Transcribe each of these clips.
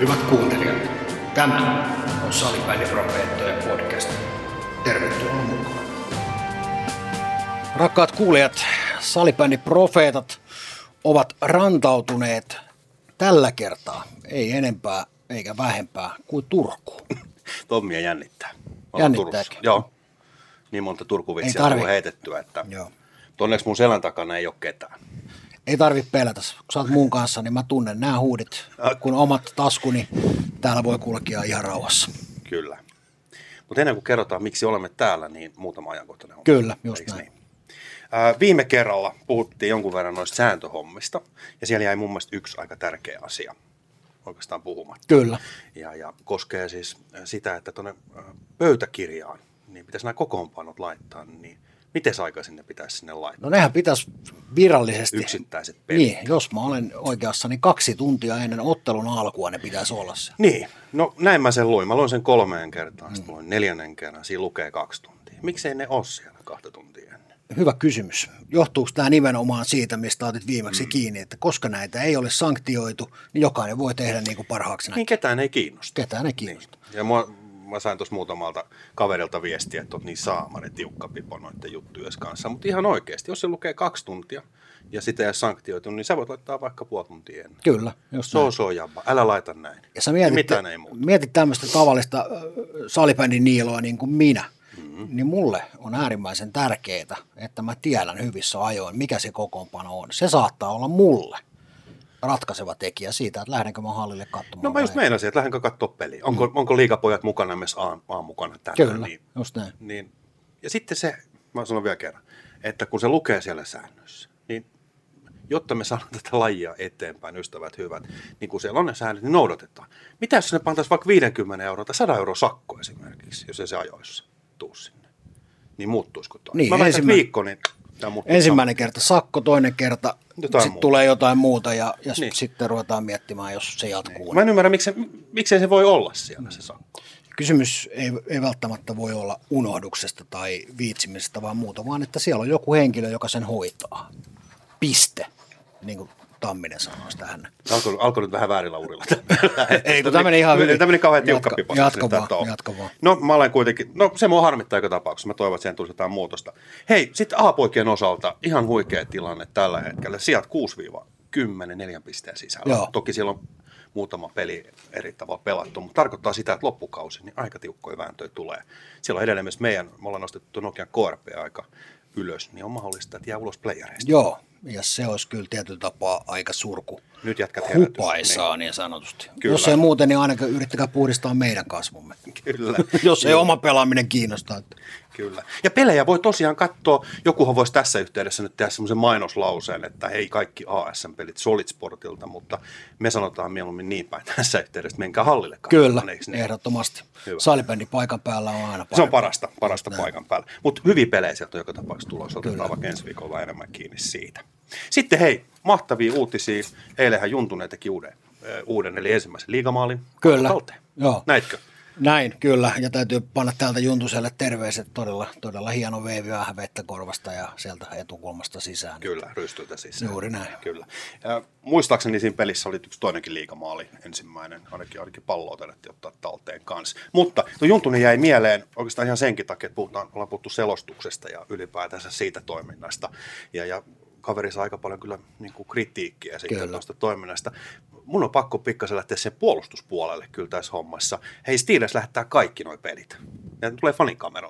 Hyvät kuuntelijat, tämä on Salipäiniprofeettojen podcast. Tervetuloa mukaan. Rakkaat kuulijat, Salibändiprofeetat ovat rantautuneet tällä kertaa, ei enempää eikä vähempää kuin Turkuun. Tommia jännittää. Jännittääkö? Joo. Niin monta Turkuvitsiä on heitettyä, että Joo. onneksi mun selän takana ei ole ketään. Ei tarvi pelätä. Kun sä oot mun kanssa, niin mä tunnen nämä huudit. Kun omat taskuni, täällä voi kulkea ihan rauhassa. Kyllä. Mutta ennen kuin kerrotaan, miksi olemme täällä, niin muutama ajankohtainen homma. Kyllä, just näin. Niin? Ää, viime kerralla puhuttiin jonkun verran noista sääntöhommista, ja siellä jäi mun mielestä yksi aika tärkeä asia oikeastaan puhumatta. Kyllä. Ja, ja koskee siis äh, sitä, että tuonne äh, pöytäkirjaan, niin pitäisi nämä kokoonpanot laittaa, niin miten aikaisin ne pitäisi sinne laittaa? No nehän pitäisi virallisesti. Yksittäiset pelit. Niin, jos mä olen oikeassa, niin kaksi tuntia ennen ottelun alkua ne pitäisi olla se. Niin, no näin mä sen luin. Mä luin sen kolmeen kertaan, sitten luin neljännen kerran, siinä lukee kaksi tuntia. Miksei ne ole siellä kahta tuntia ennen? Hyvä kysymys. Johtuuko tämä nimenomaan siitä, mistä otit viimeksi mm. kiinni, että koska näitä ei ole sanktioitu, niin jokainen voi tehdä niin kuin parhaaksi näkee. Niin ketään ei kiinnosta. Ketään ei kiinnosta. Niin. Ja mua, mä sain tuossa muutamalta kaverilta viestiä, että oot niin saamari tiukka pipo noiden juttujen kanssa. Mutta ihan oikeasti, jos se lukee kaksi tuntia ja sitä ei ole sanktioitu, niin sä voit laittaa vaikka puoli tuntia ennen. Kyllä, just on so jabba, älä laita näin. Ja sä mietit, mitään ei muuta. mietit tämmöistä tavallista salibändin niiloa niin kuin minä, mm-hmm. niin mulle on äärimmäisen tärkeää, että mä tiedän hyvissä ajoin, mikä se kokoonpano on. Se saattaa olla mulle ratkaiseva tekijä siitä, että lähdenkö mä hallille katsomaan. No mä just meinasin, että lähdenkö katsoa peliä. Onko, mm. onko liikapojat mukana myös A, A mukana tänään? Kyllä, Niin, just näin. niin, ja sitten se, mä sanon vielä kerran, että kun se lukee siellä säännöissä, niin jotta me saadaan tätä lajia eteenpäin, ystävät hyvät, niin kun siellä on ne säännöt, niin noudatetaan. Mitä jos ne pantaisiin vaikka 50 euroa tai 100 euroa sakko esimerkiksi, jos ei se ajoissa tuu sinne? Niin muuttuisiko toi? Niin, mä väitän, ensimmä- viikko, niin Ensimmäinen kerta sakko, toinen kerta sitten tulee jotain muuta ja, ja Niin. niin. sitten ruvetaan miettimään, jos se jatkuu. Mä en ymmärrä, miksei, miksei se voi olla siellä se sakko. Kysymys ei, ei välttämättä voi olla unohduksesta tai viitsimisestä vaan muuta, vaan että siellä on joku henkilö, joka sen hoitaa. Piste, niin kuin Tamminen sanoisi tähän. Alkoi, alkoi nyt vähän väärillä urilla. Ei, kun tämä meni ihan hyvin. Tämä meni kauhean tiukka pipa. jatka vaan, jatka vaan. No mä olen kuitenkin, no se mua harmittaa joka tapauksessa. Mä toivon, että siihen tulisi jotain muutosta. Hei, sitten A-poikien osalta ihan huikea tilanne tällä hetkellä. Sijat 6-10 neljän pisteen sisällä. Joo. Toki siellä on muutama peli eri tavalla pelattu, mutta tarkoittaa sitä, että loppukausi, niin aika tiukkoja vääntöjä tulee. Siellä on edelleen myös meidän, me ollaan nostettu Nokian KRP aika ylös, niin on mahdollista, että jää ulos playereista. Joo, ja se olisi kyllä tietyllä tapaa aika surku. Nyt herätys. Hupaisaa niin sanotusti. Kyllä. Jos ei muuten, niin ainakin yrittäkää puhdistaa meidän kasvumme. Niin, kyllä. Jos ei oma pelaaminen kiinnostaa. Kyllä. Ja pelejä voi tosiaan katsoa, jokuhan voisi tässä yhteydessä nyt tehdä semmoisen mainoslauseen, että hei kaikki ASM-pelit Solid Sportilta, mutta me sanotaan mieluummin niin päin tässä yhteydessä, että menkää hallille Kyllä, niin? ehdottomasti. Hyvä. Salibändi paikan päällä on aina Se on parempi. parasta, parasta Näin. paikan päällä. Mutta hyviä pelejä sieltä on joka tapauksessa tulossa. Otetaan Kyllä. vaikka ensi viikolla enemmän kiinni siitä. Sitten hei, mahtavia uutisia. Eilenhän Juntunen teki uuden, uuden eli ensimmäisen liigamaalin. Kyllä. Joo. Näitkö? Näin, kyllä. Ja täytyy panna täältä Juntuselle terveiset. Todella, todella hieno veivi vähän vettä korvasta ja sieltä etukulmasta sisään. Kyllä, rystyiltä siis. Juuri näin. Kyllä. Ja muistaakseni siinä pelissä oli yksi toinenkin liigamaali, ensimmäinen, ainakin, ainakin palloa taidettiin ottaa talteen kanssa. Mutta tuo Juntunen jäi mieleen oikeastaan ihan senkin takia, että puhutaan, ollaan puhuttu selostuksesta ja ylipäätänsä siitä toiminnasta. Ja, ja kaveri saa aika paljon kyllä niin kuin kritiikkiä Kyllä. tuosta toiminnasta. Mun on pakko pikkasen lähteä sen puolustuspuolelle kyllä tässä hommassa. Hei, Steelers lähettää kaikki nuo pelit. Ne tulee.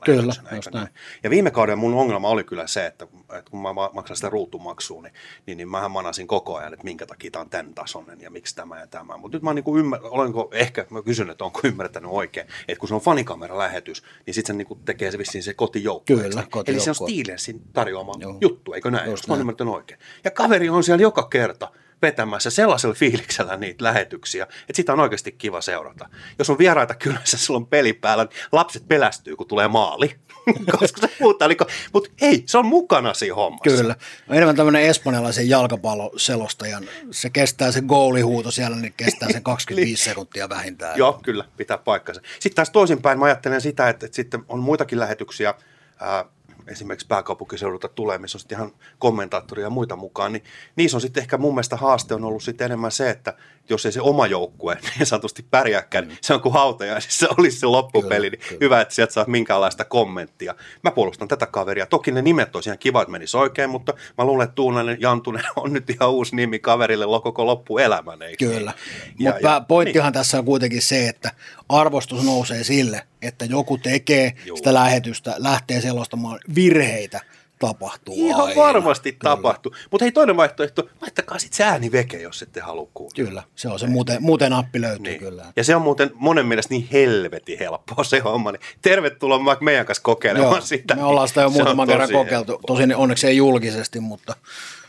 Kyllä, lähetyksenä, just eikö näin. ja viime kauden mun ongelma oli kyllä se, että, että kun mä ma- maksan sitä ruutumaksua, niin, niin, niin mähän manasin koko ajan, että minkä takia tämä on tämän tasoinen ja miksi tämä ja tämä. Mutta nyt mä niin ymmär, olenko, ehkä mä kysyn, että onko ymmärtänyt oikein, että kun se on fanikamera-lähetys, niin sitten se niin tekee se vissiin se kotijoukko. Kyllä, näin? Eli se on Steelersin tarjoama Joo. juttu, eikö näin? Just Just mä oon ymmärtänyt oikein. Ja kaveri on siellä joka kerta vetämässä sellaisella fiiliksellä niitä lähetyksiä, että sitä on oikeasti kiva seurata. Jos on vieraita kylässä, sulla on peli päällä, niin lapset pelästyy, kun tulee maali. Koska se puhutaan, niin mutta ei, se on mukana siinä hommassa. Kyllä. No enemmän tämmöinen espanjalaisen jalkapalloselostajan. Se kestää se goalihuuto siellä, niin kestää sen 25 sekuntia vähintään. Joo, kyllä, pitää paikkansa. Sitten taas toisinpäin mä ajattelen sitä, että, että sitten on muitakin lähetyksiä, ää, esimerkiksi pääkaupunkiseudulta tulee, missä on sitten ihan kommentaattoria ja muita mukaan, niin niissä on sitten ehkä mun mielestä haaste on ollut sitten enemmän se, että jos ei se oma joukkue niin sanotusti pärjääkään, niin se on kuin hautaja, siis se olisi se loppupeli, kyllä, niin kyllä. hyvä, että sieltä saa minkäänlaista kommenttia. Mä puolustan tätä kaveria. Toki ne nimet tosiaan kiva, että menisi oikein, mutta mä luulen, että Tuunainen Jantunen on nyt ihan uusi nimi kaverille koko loppuelämän. Eikö? Kyllä, niin? mutta pointtihan niin. tässä on kuitenkin se, että arvostus nousee sille, että joku tekee Juu. sitä lähetystä, lähtee selostamaan virheitä, tapahtuu Ihan aina. varmasti Kyllä. tapahtuu. Mutta hei toinen vaihtoehto, laittakaa sitten se ääni veke, jos ette halua kuulla. Kyllä, se on se muuten, muuten appi löytyy niin. kyllä. Ja se on muuten monen mielestä niin helvetin helppoa se homma. Niin tervetuloa vaikka meidän kanssa kokeilemaan Joo, sitä. Me ollaan sitä jo muutaman kerran kokeiltu, helppo. tosin onneksi ei julkisesti, mutta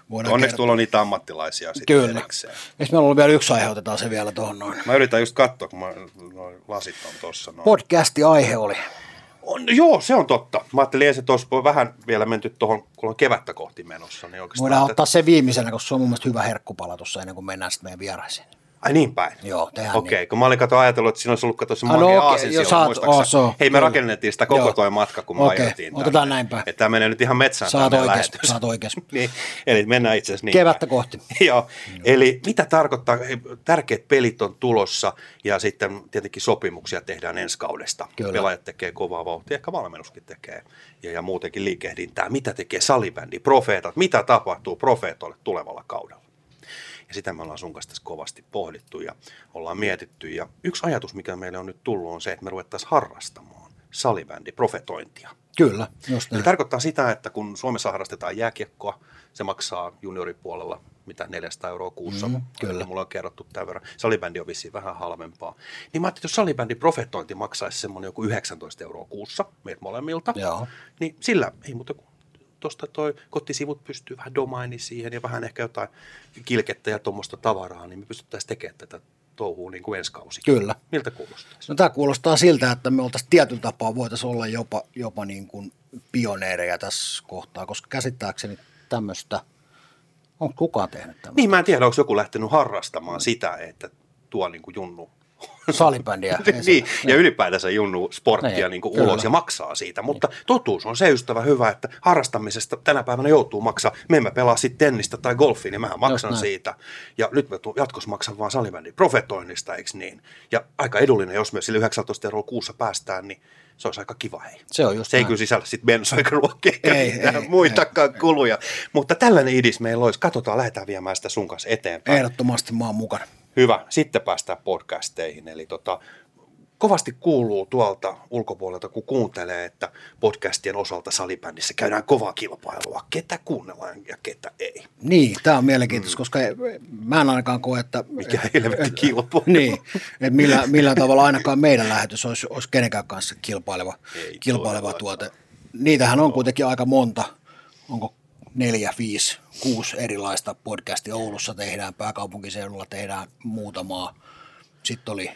Voidaan Onneksi kertoa. tuolla on niitä ammattilaisia sitten Kyllä. Erikseen. meillä on ollut vielä yksi aihe, otetaan se vielä tuohon noin. Mä yritän just katsoa, kun mä, noin lasit on tuossa. Podcasti aihe oli. On, joo, se on totta. Mä ajattelin että tuossa voi vähän vielä menty tuohon, kun on kevättä kohti menossa. Niin Voidaan että... ottaa se viimeisenä, koska se on mun mielestä hyvä herkkupala tuossa ennen kuin mennään sitten meidän vieraisiin. Ai niin päin? Joo, tehdään Okei, okay, niin. kun mä olin kato ajatellut, että siinä olisi ollut kato se ah, no, okay, jo, saat, oh, so, Hei, me kyllä. rakennettiin sitä koko toi matka, kun me okay, ajettiin. otetaan näin päin. Että tämä menee nyt ihan metsään saat oikeas, saat oikeas. niin, eli mennään itse asiassa niin Kevättä päin. kohti. Joo, eli mitä tarkoittaa, tärkeät pelit on tulossa ja sitten tietenkin sopimuksia tehdään ensi kaudesta. Kyllä. Pelaajat tekee kovaa vauhtia, ehkä valmennuskin tekee ja, ja muutenkin liikehdintää. Mitä tekee salibändi, profeetat, mitä tapahtuu profeetoille tulevalla kaudella? Ja sitä me ollaan sun kanssa tässä kovasti pohdittu ja ollaan mietitty. Ja yksi ajatus, mikä meille on nyt tullut, on se, että me ruvettaisiin harrastamaan salibändi, profetointia. Kyllä, just Eli tarkoittaa sitä, että kun Suomessa harrastetaan jääkiekkoa, se maksaa junioripuolella mitä 400 euroa kuussa. Mm, kyllä. Mulla on kerrottu tämän verran. Salibändi on vissiin vähän halvempaa. Niin mä ajattelin, että jos salibändi profetointi maksaisi semmoinen joku 19 euroa kuussa meiltä molemmilta, Joo. niin sillä ei muuta kuin tuosta toi kotisivut pystyy vähän domaini siihen ja vähän ehkä jotain kilkettä ja tuommoista tavaraa, niin me pystyttäisiin tekemään tätä touhua niin kuin ensi kausi. Kyllä. Miltä kuulostaa? No tämä kuulostaa siltä, että me oltaisiin tietyllä tapaa voitaisiin olla jopa, jopa niin kuin pioneereja tässä kohtaa, koska käsittääkseni tämmöistä, onko kukaan tehnyt tämmöistä? Niin, mä en tiedä, onko joku lähtenyt harrastamaan sitä, että tuo niin kuin junnu salibändiä. niin, ja ylipäätänsä junnu sporttia niin, niin ulos ja maksaa siitä. Mutta niin. totuus on se ystävä hyvä, että harrastamisesta tänä päivänä joutuu maksaa. Me emme pelaa sitten tennistä tai golfia, niin mähän maksan siitä. Ja nyt me jatkossa maksan vaan salibändin profetoinnista, eikö niin? Ja aika edullinen, jos me sille 19 euroa kuussa päästään, niin se olisi aika kiva. Hei. Se on just Se ei kyllä sisällä sitten bensoikaruokkeja eikä muitakaan kuluja. Mutta tällainen idis meillä olisi. Katsotaan, lähdetään viemään sitä sun kanssa eteenpäin. Ehdottomasti mä oon mukana. Hyvä, sitten päästään podcasteihin. Eli tota, kovasti kuuluu tuolta ulkopuolelta, kun kuuntelee, että podcastien osalta salibändissä käydään kovaa kilpailua. Ketä kuunnellaan ja ketä ei. Niin, tämä on mielenkiintoista, mm. koska mä en ainakaan koe, että... Mikä helvetti kilpailu. Niin, että millä, millä tavalla ainakaan meidän lähetys olisi, olisi kenenkään kanssa kilpaileva, ei kilpaileva tuote. Niitähän on kuitenkin aika monta. Onko neljä, viisi, kuusi erilaista podcastia. Oulussa tehdään, pääkaupunkiseudulla tehdään muutamaa. Sitten oli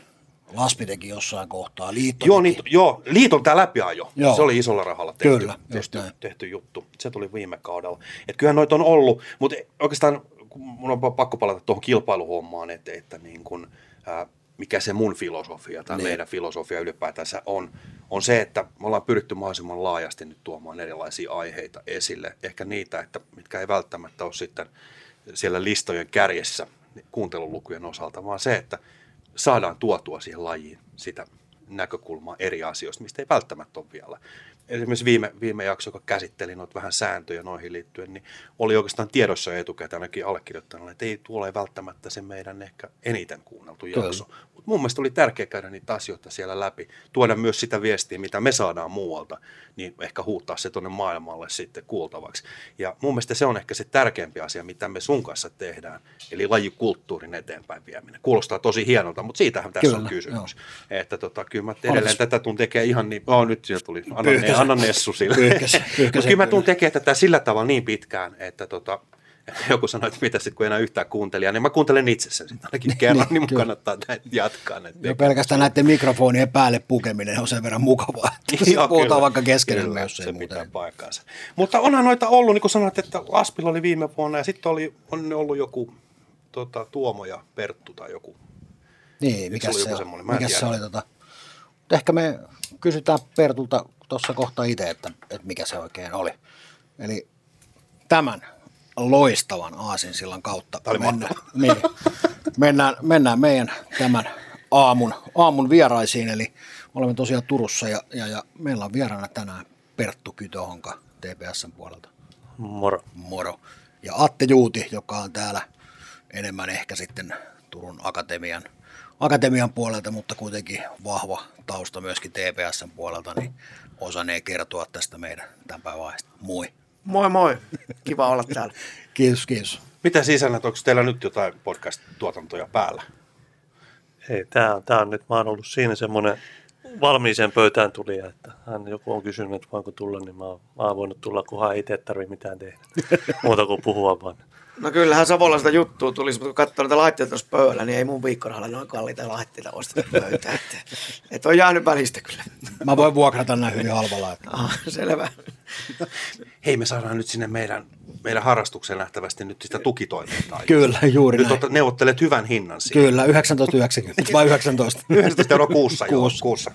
Laspi teki jossain kohtaa, liitto joo, niin, joo, liiton tämä läpiajo, joo. se oli isolla rahalla tehty, Kyllä, tehty, tehty juttu. Se tuli viime kaudella. Et kyllähän noita on ollut, mutta oikeastaan mun on pakko palata tuohon kilpailuhommaan, että, että niin kun, ää, mikä se mun filosofia tai niin. meidän filosofia ylipäätänsä on, on se, että me ollaan pyritty mahdollisimman laajasti nyt tuomaan erilaisia aiheita esille. Ehkä niitä, että mitkä ei välttämättä ole sitten siellä listojen kärjessä kuuntelulukujen osalta, vaan se, että saadaan tuotua siihen lajiin sitä näkökulmaa eri asioista, mistä ei välttämättä ole vielä esimerkiksi viime, viime jakso, joka käsitteli noita vähän sääntöjä noihin liittyen, niin oli oikeastaan tiedossa etukäteen ainakin allekirjoittanalle, että ei tuolle välttämättä se meidän ehkä eniten kuunneltu jakso. Mutta mun mielestä oli tärkeää käydä niitä asioita siellä läpi, tuoda myös sitä viestiä, mitä me saadaan muualta, niin ehkä huuttaa se tuonne maailmalle sitten kuultavaksi. Ja mun mielestä se on ehkä se tärkeämpi asia, mitä me sun kanssa tehdään, eli lajikulttuurin eteenpäin vieminen. Kuulostaa tosi hienolta, mutta siitähän tässä kyllä, on kysymys. Joo. Että tota, kyllä mä edelleen Olis. tätä tuun tekee ihan niin, oh, nyt siinä tuli, anna, ne, anna Nessu sille. Pyyhkäs, pyyhkäs, kyllä mä tuun tekemään tätä sillä tavalla niin pitkään, että tota, joku sanoi, että mitä sitten kun enää yhtään kuuntelijaa, niin mä kuuntelen itse sen sitten ainakin kerran, niin, niin kannattaa näitä jatkaa. Näitä jo pelkästään näiden mikrofonien päälle pukeminen on sen verran mukavaa, että Joo, puhutaan kyllä, vaikka keskenään, jos ei se muuta. pitää paikkaansa. Mutta onhan noita ollut, niin kuin sanoit, että Laspilla oli viime vuonna ja sitten oli, on ollut joku tota, Tuomo ja Perttu tai joku. Niin, mikä se, se, mikä se oli? Tota, ehkä me kysytään Pertulta tuossa kohta itse, että, että mikä se oikein oli. Eli tämän loistavan aasinsillan kautta mennään, niin, mennään, mennään meidän tämän aamun, aamun vieraisiin. Eli olemme tosiaan Turussa ja, ja, ja meillä on vieraana tänään Perttu Kytohonka TPSn puolelta. Moro. Moro. Ja Atte Juuti, joka on täällä enemmän ehkä sitten Turun Akatemian, Akatemian puolelta, mutta kuitenkin vahva tausta myöskin TPSn puolelta, niin osanee kertoa tästä meidän tämän päivän aiheesta. Moi. Moi moi, kiva olla täällä. Kiitos, kiitos. Mitä sisällöt, onko teillä nyt jotain podcast-tuotantoja päällä? Ei, tää on, tää on nyt, mä oon ollut siinä semmoinen valmiiseen pöytään tulija, että hän joku on kysynyt, että voinko tulla, niin mä oon, mä oon voinut tulla, kunhan itse tarvitse mitään tehdä. Muuta kuin puhua vaan. No kyllähän Savolla sitä juttua tulisi, mutta kun katsoo niitä laitteita tuossa pöydällä, niin ei mun viikkorahalla noin kalliita laitteita osteta pöytään. Että, että on jäänyt välistä kyllä. Mä voin vuokrata näin hyvin halvalla. Että. Ah, selvä. Hei, me saadaan nyt sinne meidän, meidän harrastukseen nähtävästi nyt sitä tukitoimintaa. Kyllä, juuri Nyt näin. neuvottelet hyvän hinnan siinä. Kyllä, 1990 vai 19? 19 euroa kuussa, joo, Kuussa. kuussa.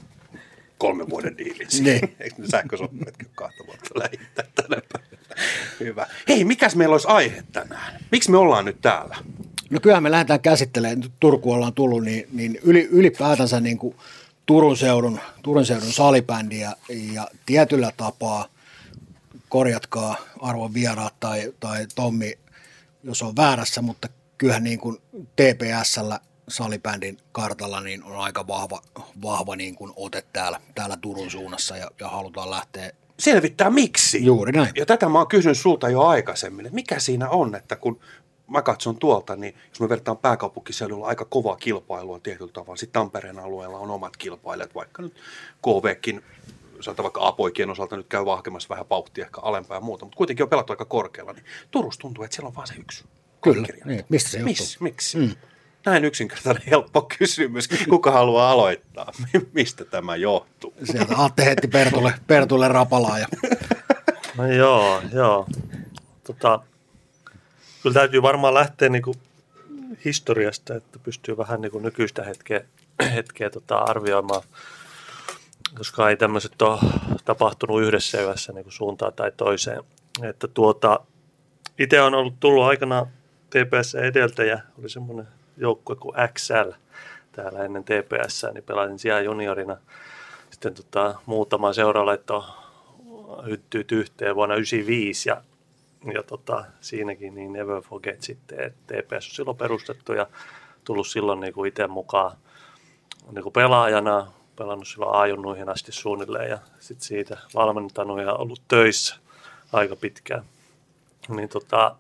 Kolmen vuoden diili. Niin. Eikö ne sähkösopparitkin ole kahta vuotta lähittää tänä päivänä? Hyvä. Hei, mikäs meillä olisi aihe tänään? Miksi me ollaan nyt täällä? No kyllähän me lähdetään käsittelemään, nyt Turku ollaan tullut, niin, niin yli, ylipäätänsä niin kuin Turun seudun, Turun seudun salibändiä ja tietyllä tapaa, korjatkaa arvon vieraat tai, tai Tommi, jos on väärässä, mutta kyllähän niin kuin TPSllä salibändin kartalla niin on aika vahva, vahva niin kuin ote täällä, täällä Turun suunnassa ja, ja halutaan lähteä Selvittää miksi. Juuri näin. Ja tätä mä oon kysynyt sulta jo aikaisemmin, että mikä siinä on, että kun mä katson tuolta, niin jos me vertaan pääkaupunkiseudulla aika kovaa kilpailua tietyllä tavalla, sitten Tampereen alueella on omat kilpailijat, vaikka nyt KVkin, sanotaan vaikka A-poikien osalta nyt käy vahkemassa vähän pauktia ehkä alempaa ja muuta, mutta kuitenkin on pelattu aika korkealla, niin Turussa tuntuu, että siellä on vaan se yksi. Kyllä, niin, mistä se johtuu? Miss, miksi? Mm. Näin yksinkertainen helppo kysymys. Kuka haluaa aloittaa? Mistä tämä johtuu? Sieltä Atte heitti Pertulle, Pertulle rapalaa ja No joo, joo. Tota, kyllä täytyy varmaan lähteä niinku historiasta, että pystyy vähän niinku nykyistä hetkeä, hetkeä tota arvioimaan, koska ei tämmöiset ole tapahtunut yhdessä yössä niinku suuntaan tai toiseen. Että tuota, itse on ollut tullut aikana TPS edeltäjä, oli semmoinen joukkue kuin XL täällä ennen TPS, niin pelasin siellä juniorina. Sitten tota, muutama seura laittoi hyttyyt yhteen vuonna 1995 ja, ja tota, siinäkin niin Never Forget sitten, että TPS on silloin perustettu ja tullut silloin niin kuin itse mukaan niin kuin pelaajana, pelannut silloin ajunnuihin asti suunnilleen ja sitten siitä valmentanut ja ollut töissä aika pitkään. Niin tota,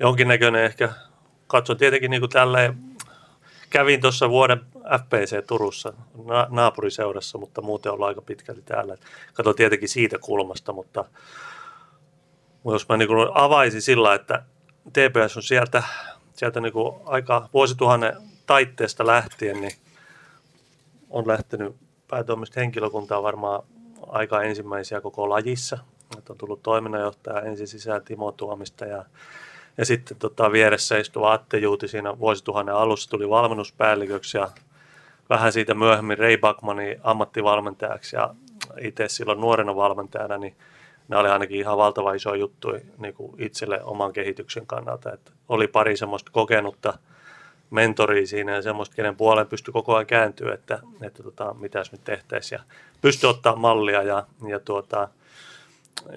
jonkinnäköinen ehkä, katson tietenkin niin kuin tälleen, kävin tuossa vuoden FPC Turussa na- naapuriseurassa, mutta muuten ollaan aika pitkälti täällä. Katson tietenkin siitä kulmasta, mutta jos mä niin kuin avaisin sillä, että TPS on sieltä, sieltä niin kuin aika vuosituhannen taitteesta lähtien, niin on lähtenyt päätoimista henkilökuntaa varmaan aika ensimmäisiä koko lajissa. Että on tullut toiminnanjohtaja ensin sisään Timo Tuomista ja, ja sitten tota, vieressä istuva Atte Juuti siinä vuosituhannen alussa tuli valmennuspäälliköksi ja vähän siitä myöhemmin Ray Backmanin ammattivalmentajaksi ja itse silloin nuorena valmentajana, niin ne oli ainakin ihan valtava iso juttu niin kuin itselle oman kehityksen kannalta. Että oli pari semmoista kokenutta mentoria siinä ja semmoista, kenen puoleen pystyi koko ajan kääntyä, että, että tota, mitäs nyt tehtäisiin. Ja pystyi ottaa mallia ja, ja tuota,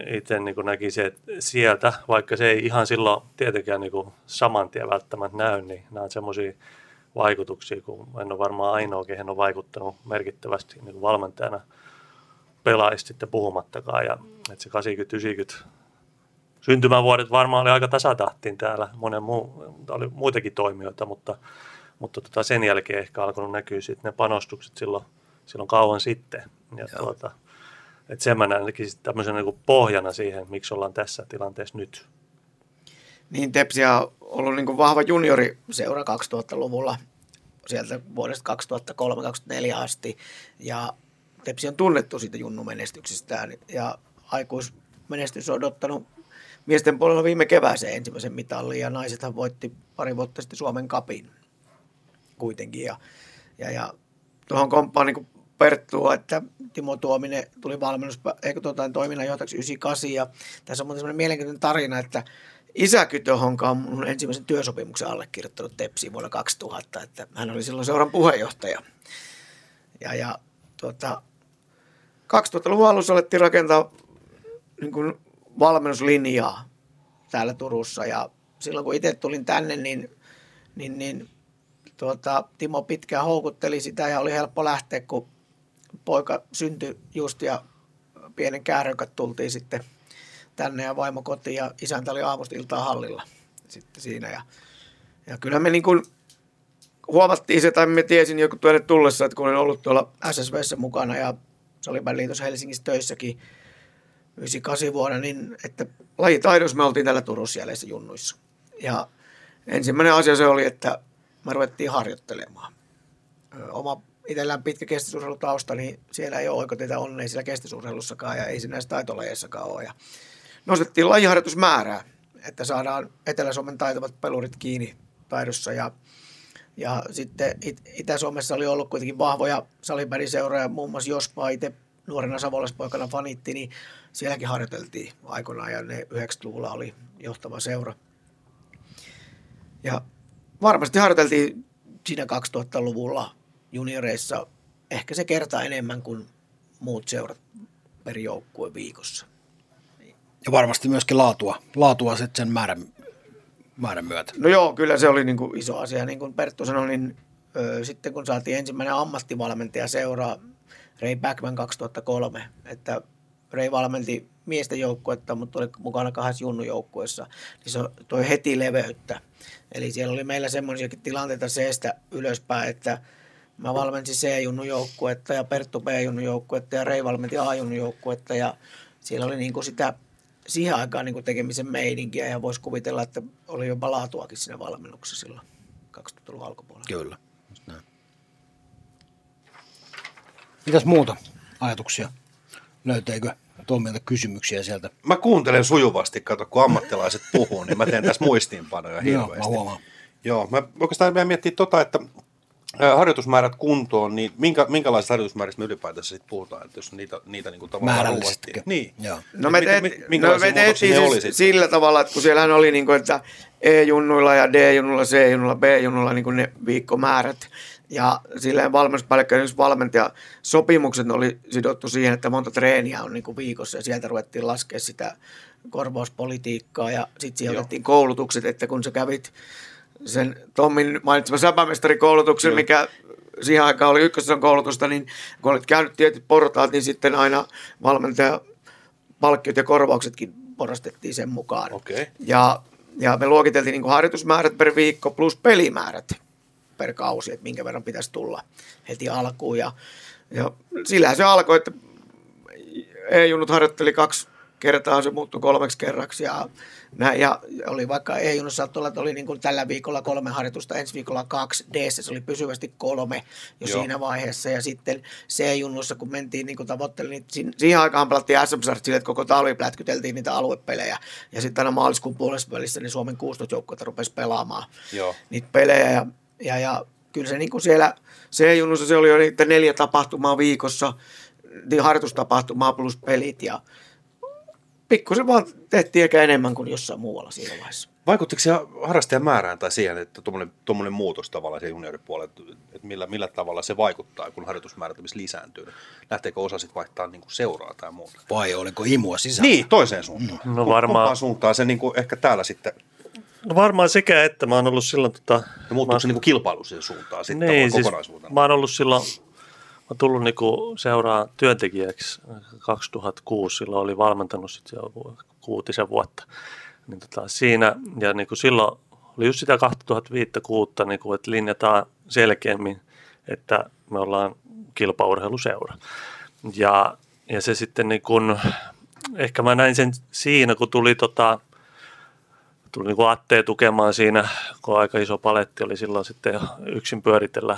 itse niin kuin näkisin, että sieltä, vaikka se ei ihan silloin tietenkään niin kuin saman tien välttämättä näy, niin nämä on semmoisia vaikutuksia, kun en ole varmaan ainoa, kehen on vaikuttanut merkittävästi niin kuin valmentajana pelaajista sitten puhumattakaan. Ja, että se 80-90 syntymävuodet varmaan oli aika tasatahtiin täällä, monen muu, oli muitakin toimijoita, mutta, mutta tota sen jälkeen ehkä alkanut näkyä sitten ne panostukset silloin, silloin kauan sitten. Ja tuota, että sen mä näkisin tämmöisen niin pohjana siihen, miksi ollaan tässä tilanteessa nyt. Niin Tepsiä on ollut niin vahva junioriseura 2000-luvulla sieltä vuodesta 2003-2004 asti. Ja Tepsi on tunnettu siitä junnumenestyksestään ja aikuismenestys on odottanut miesten puolella viime kevääseen ensimmäisen mitallin ja naisethan voitti pari vuotta sitten Suomen kapin kuitenkin. Ja, ja, ja tuohon komppaan niin Perttua, että Timo Tuominen tuli valmennus, eikö tuota, toiminnanjohtajaksi 98 ja tässä on muuten semmoinen mielenkiintoinen tarina, että Isä Kytöhonka on mun ensimmäisen työsopimuksen allekirjoittanut Tepsiin vuonna 2000, että hän oli silloin seuran puheenjohtaja. Ja, ja tuota, 2000-luvun alussa alettiin rakentaa niin kuin valmennuslinjaa täällä Turussa ja silloin kun itse tulin tänne, niin, niin, niin tuota, Timo pitkään houkutteli sitä ja oli helppo lähteä, kun poika syntyi just ja pienen käärönkat tultiin sitten tänne ja vaimo kotiin ja isäntä oli aamusta iltaa hallilla sitten siinä. Ja, ja kyllä me niin kuin huomattiin se, tai me tiesin joku tuonne tullessa, että kun olin ollut tuolla SSVssä mukana ja Salibändiliitossa Helsingissä töissäkin 98 vuonna, niin että lajitaidossa me oltiin täällä Turussa jälleissä junnuissa. Ja ensimmäinen asia se oli, että me ruvettiin harjoittelemaan. Oma itsellään pitkä kestävyysurheilutausta, niin siellä ei ole oikoteita onnea sillä kestävyysurheilussakaan ja ei siinä näissä taitolajeissakaan ole. Ja nostettiin lajiharjoitusmäärää, että saadaan Etelä-Suomen taitavat pelurit kiinni taidossa ja ja sitten It- Itä-Suomessa oli ollut kuitenkin vahvoja salibändiseuroja, muun muassa Jospaa itse nuorena savolaispoikana fanitti, niin sielläkin harjoiteltiin aikoinaan ja ne 90-luvulla oli johtava seura. Ja varmasti harjoiteltiin siinä 2000-luvulla junioreissa ehkä se kertaa enemmän kuin muut seurat per joukkue viikossa. Ja varmasti myöskin laatua, laatua sitten sen määrän, määrän myötä. No joo, kyllä se oli niin kuin iso asia. Niin kuin Perttu sanoi, niin ö, sitten kun saatiin ensimmäinen ammattivalmentaja seuraa, Ray Backman 2003, että Ray valmenti miesten joukkuetta, mutta oli mukana kahdessa junnujoukkueessa, niin se toi heti leveyttä. Eli siellä oli meillä semmoisiakin tilanteita seestä ylöspäin, että mä valmensin C-junnujoukkuetta ja Perttu B-junnujoukkuetta ja Ray valmenti A-junnujoukkuetta ja siellä oli niin kuin sitä siihen aikaan niin kuin tekemisen meininkiä ja voisi kuvitella, että oli jopa laatuakin siinä valmennuksessa silloin 2000-luvun alkupuolella. Kyllä. just näin. Mitäs muuta ajatuksia? Löytyykö Tommilta kysymyksiä sieltä? Mä kuuntelen sujuvasti, kato, kun ammattilaiset puhuu, niin mä teen tässä muistiinpanoja Joo, hirveästi. mä huomaan. Joo, mä oikeastaan vielä miettiä tota, että harjoitusmäärät kuntoon, niin minkä, minkälaisista harjoitusmääristä me ylipäätänsä sitten puhutaan, että jos niitä, niitä niin kuin tavallaan ruuvattiin. Niin. Joo. No me, Et teet, no me tehtiin ne oli siis sitten? sillä tavalla, että kun siellähän oli niin kuin, että E-junnuilla ja D-junnuilla, C-junnuilla, B-junnuilla niin kuin ne viikkomäärät. Ja silleen valmennuspäällikkö ja valmentaja sopimukset oli sidottu siihen, että monta treeniä on niin kuin viikossa ja sieltä ruvettiin laskea sitä korvauspolitiikkaa ja sitten siihen otettiin koulutukset, että kun sä kävit sen Tommin mainitsema säpämestarikoulutuksen, mikä siihen aikaan oli ykkösen koulutusta, niin kun olet käynyt tietyt portaat, niin sitten aina valmentaja palkkiot ja korvauksetkin porrastettiin sen mukaan. Okei. Ja, ja me luokiteltiin niin harjoitusmäärät per viikko plus pelimäärät per kausi, että minkä verran pitäisi tulla heti alkuun. Ja, ja sillähän se alkoi, että E-junut harjoitteli kaksi kertaa, se muuttui kolmeksi kerraksi ja näin. Ja oli vaikka E-junut saattoi että oli niin kuin tällä viikolla kolme harjoitusta, ensi viikolla kaksi, d se oli pysyvästi kolme jo Joo. Siinä vaiheessa. Ja sitten C-junnussa, kun mentiin niin tavoitteli, niin sin- siihen aikaan pelattiin sm sille, että koko talvi plätkyteltiin niitä aluepelejä. Ja sitten aina maaliskuun puolessa välissä niin Suomen 16 joukkueita rupesi pelaamaan Joo. niitä pelejä. Ja, ja, ja kyllä se niin kuin siellä C-junnussa se oli jo niitä neljä tapahtumaa viikossa, niin harjoitustapahtumaa plus pelit ja pikkusen vaan tehtiin ehkä enemmän kuin jossain muualla siinä vaiheessa. Vaikuttiko se harrastajan määrään tai siihen, että tuommoinen muutos tavallaan siihen junioripuolelle, että, millä, millä tavalla se vaikuttaa, kun harjoitusmäärät esimerkiksi lisääntyy? Lähteekö osa sitten vaihtaa niin kuin seuraa tai muuta? Vai oliko imua sisällä? Niin, toiseen suuntaan. No Kum- varmaan- Kumpaan suuntaan se niin kuin ehkä täällä sitten, No varmaan sekä, että mä oon ollut silloin tota, ja muuttuuko se niin kuin kilpailu siihen suuntaan sitten niin, niin, siis kokonaisuutena? mä oon ollut silloin, oon tullut niinku seuraa työntekijäksi 2006, silloin oli valmentanut sitten jo kuutisen vuotta. Niin tota, siinä, ja niinku silloin oli just sitä 2005 niinku, että linjataan selkeämmin, että me ollaan kilpaurheiluseura. Ja, ja se sitten niin kun, ehkä mä näin sen siinä, kun tuli tota, tuli niin kuin Atteen tukemaan siinä, kun aika iso paletti oli silloin sitten yksin pyöritellä,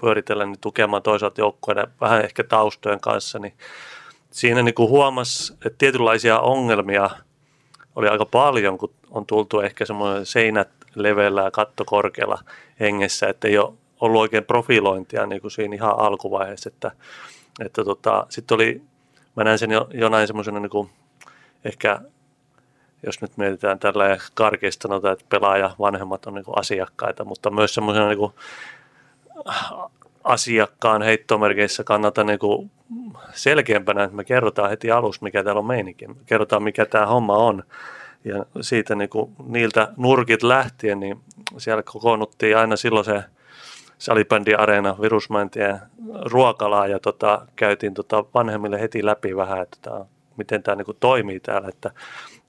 pyöritellä niin tukemaan toisaalta joukkueiden vähän ehkä taustojen kanssa, niin siinä niin kuin huomasi, että tietynlaisia ongelmia oli aika paljon, kun on tultu ehkä semmoinen seinät leveällä ja katto korkealla hengessä, että ei ole ollut oikein profilointia niin kuin siinä ihan alkuvaiheessa, että, että tota, sitten oli, mä näin sen jo, jonain semmoisena niin kuin, ehkä jos nyt mietitään tällä karkeasti että pelaaja vanhemmat on niin asiakkaita, mutta myös semmoisena niin asiakkaan heittomerkeissä kannalta niin kuin selkeämpänä, että me kerrotaan heti alusta, mikä täällä on meininki. Me kerrotaan, mikä tämä homma on. Ja siitä niin kuin, niiltä nurkit lähtien, niin siellä kokoonnuttiin aina silloin se salibändiareena Virusmaintien ruokalaa ja tota, käytiin tota vanhemmille heti läpi vähän, että tää, miten tämä niin toimii täällä. Että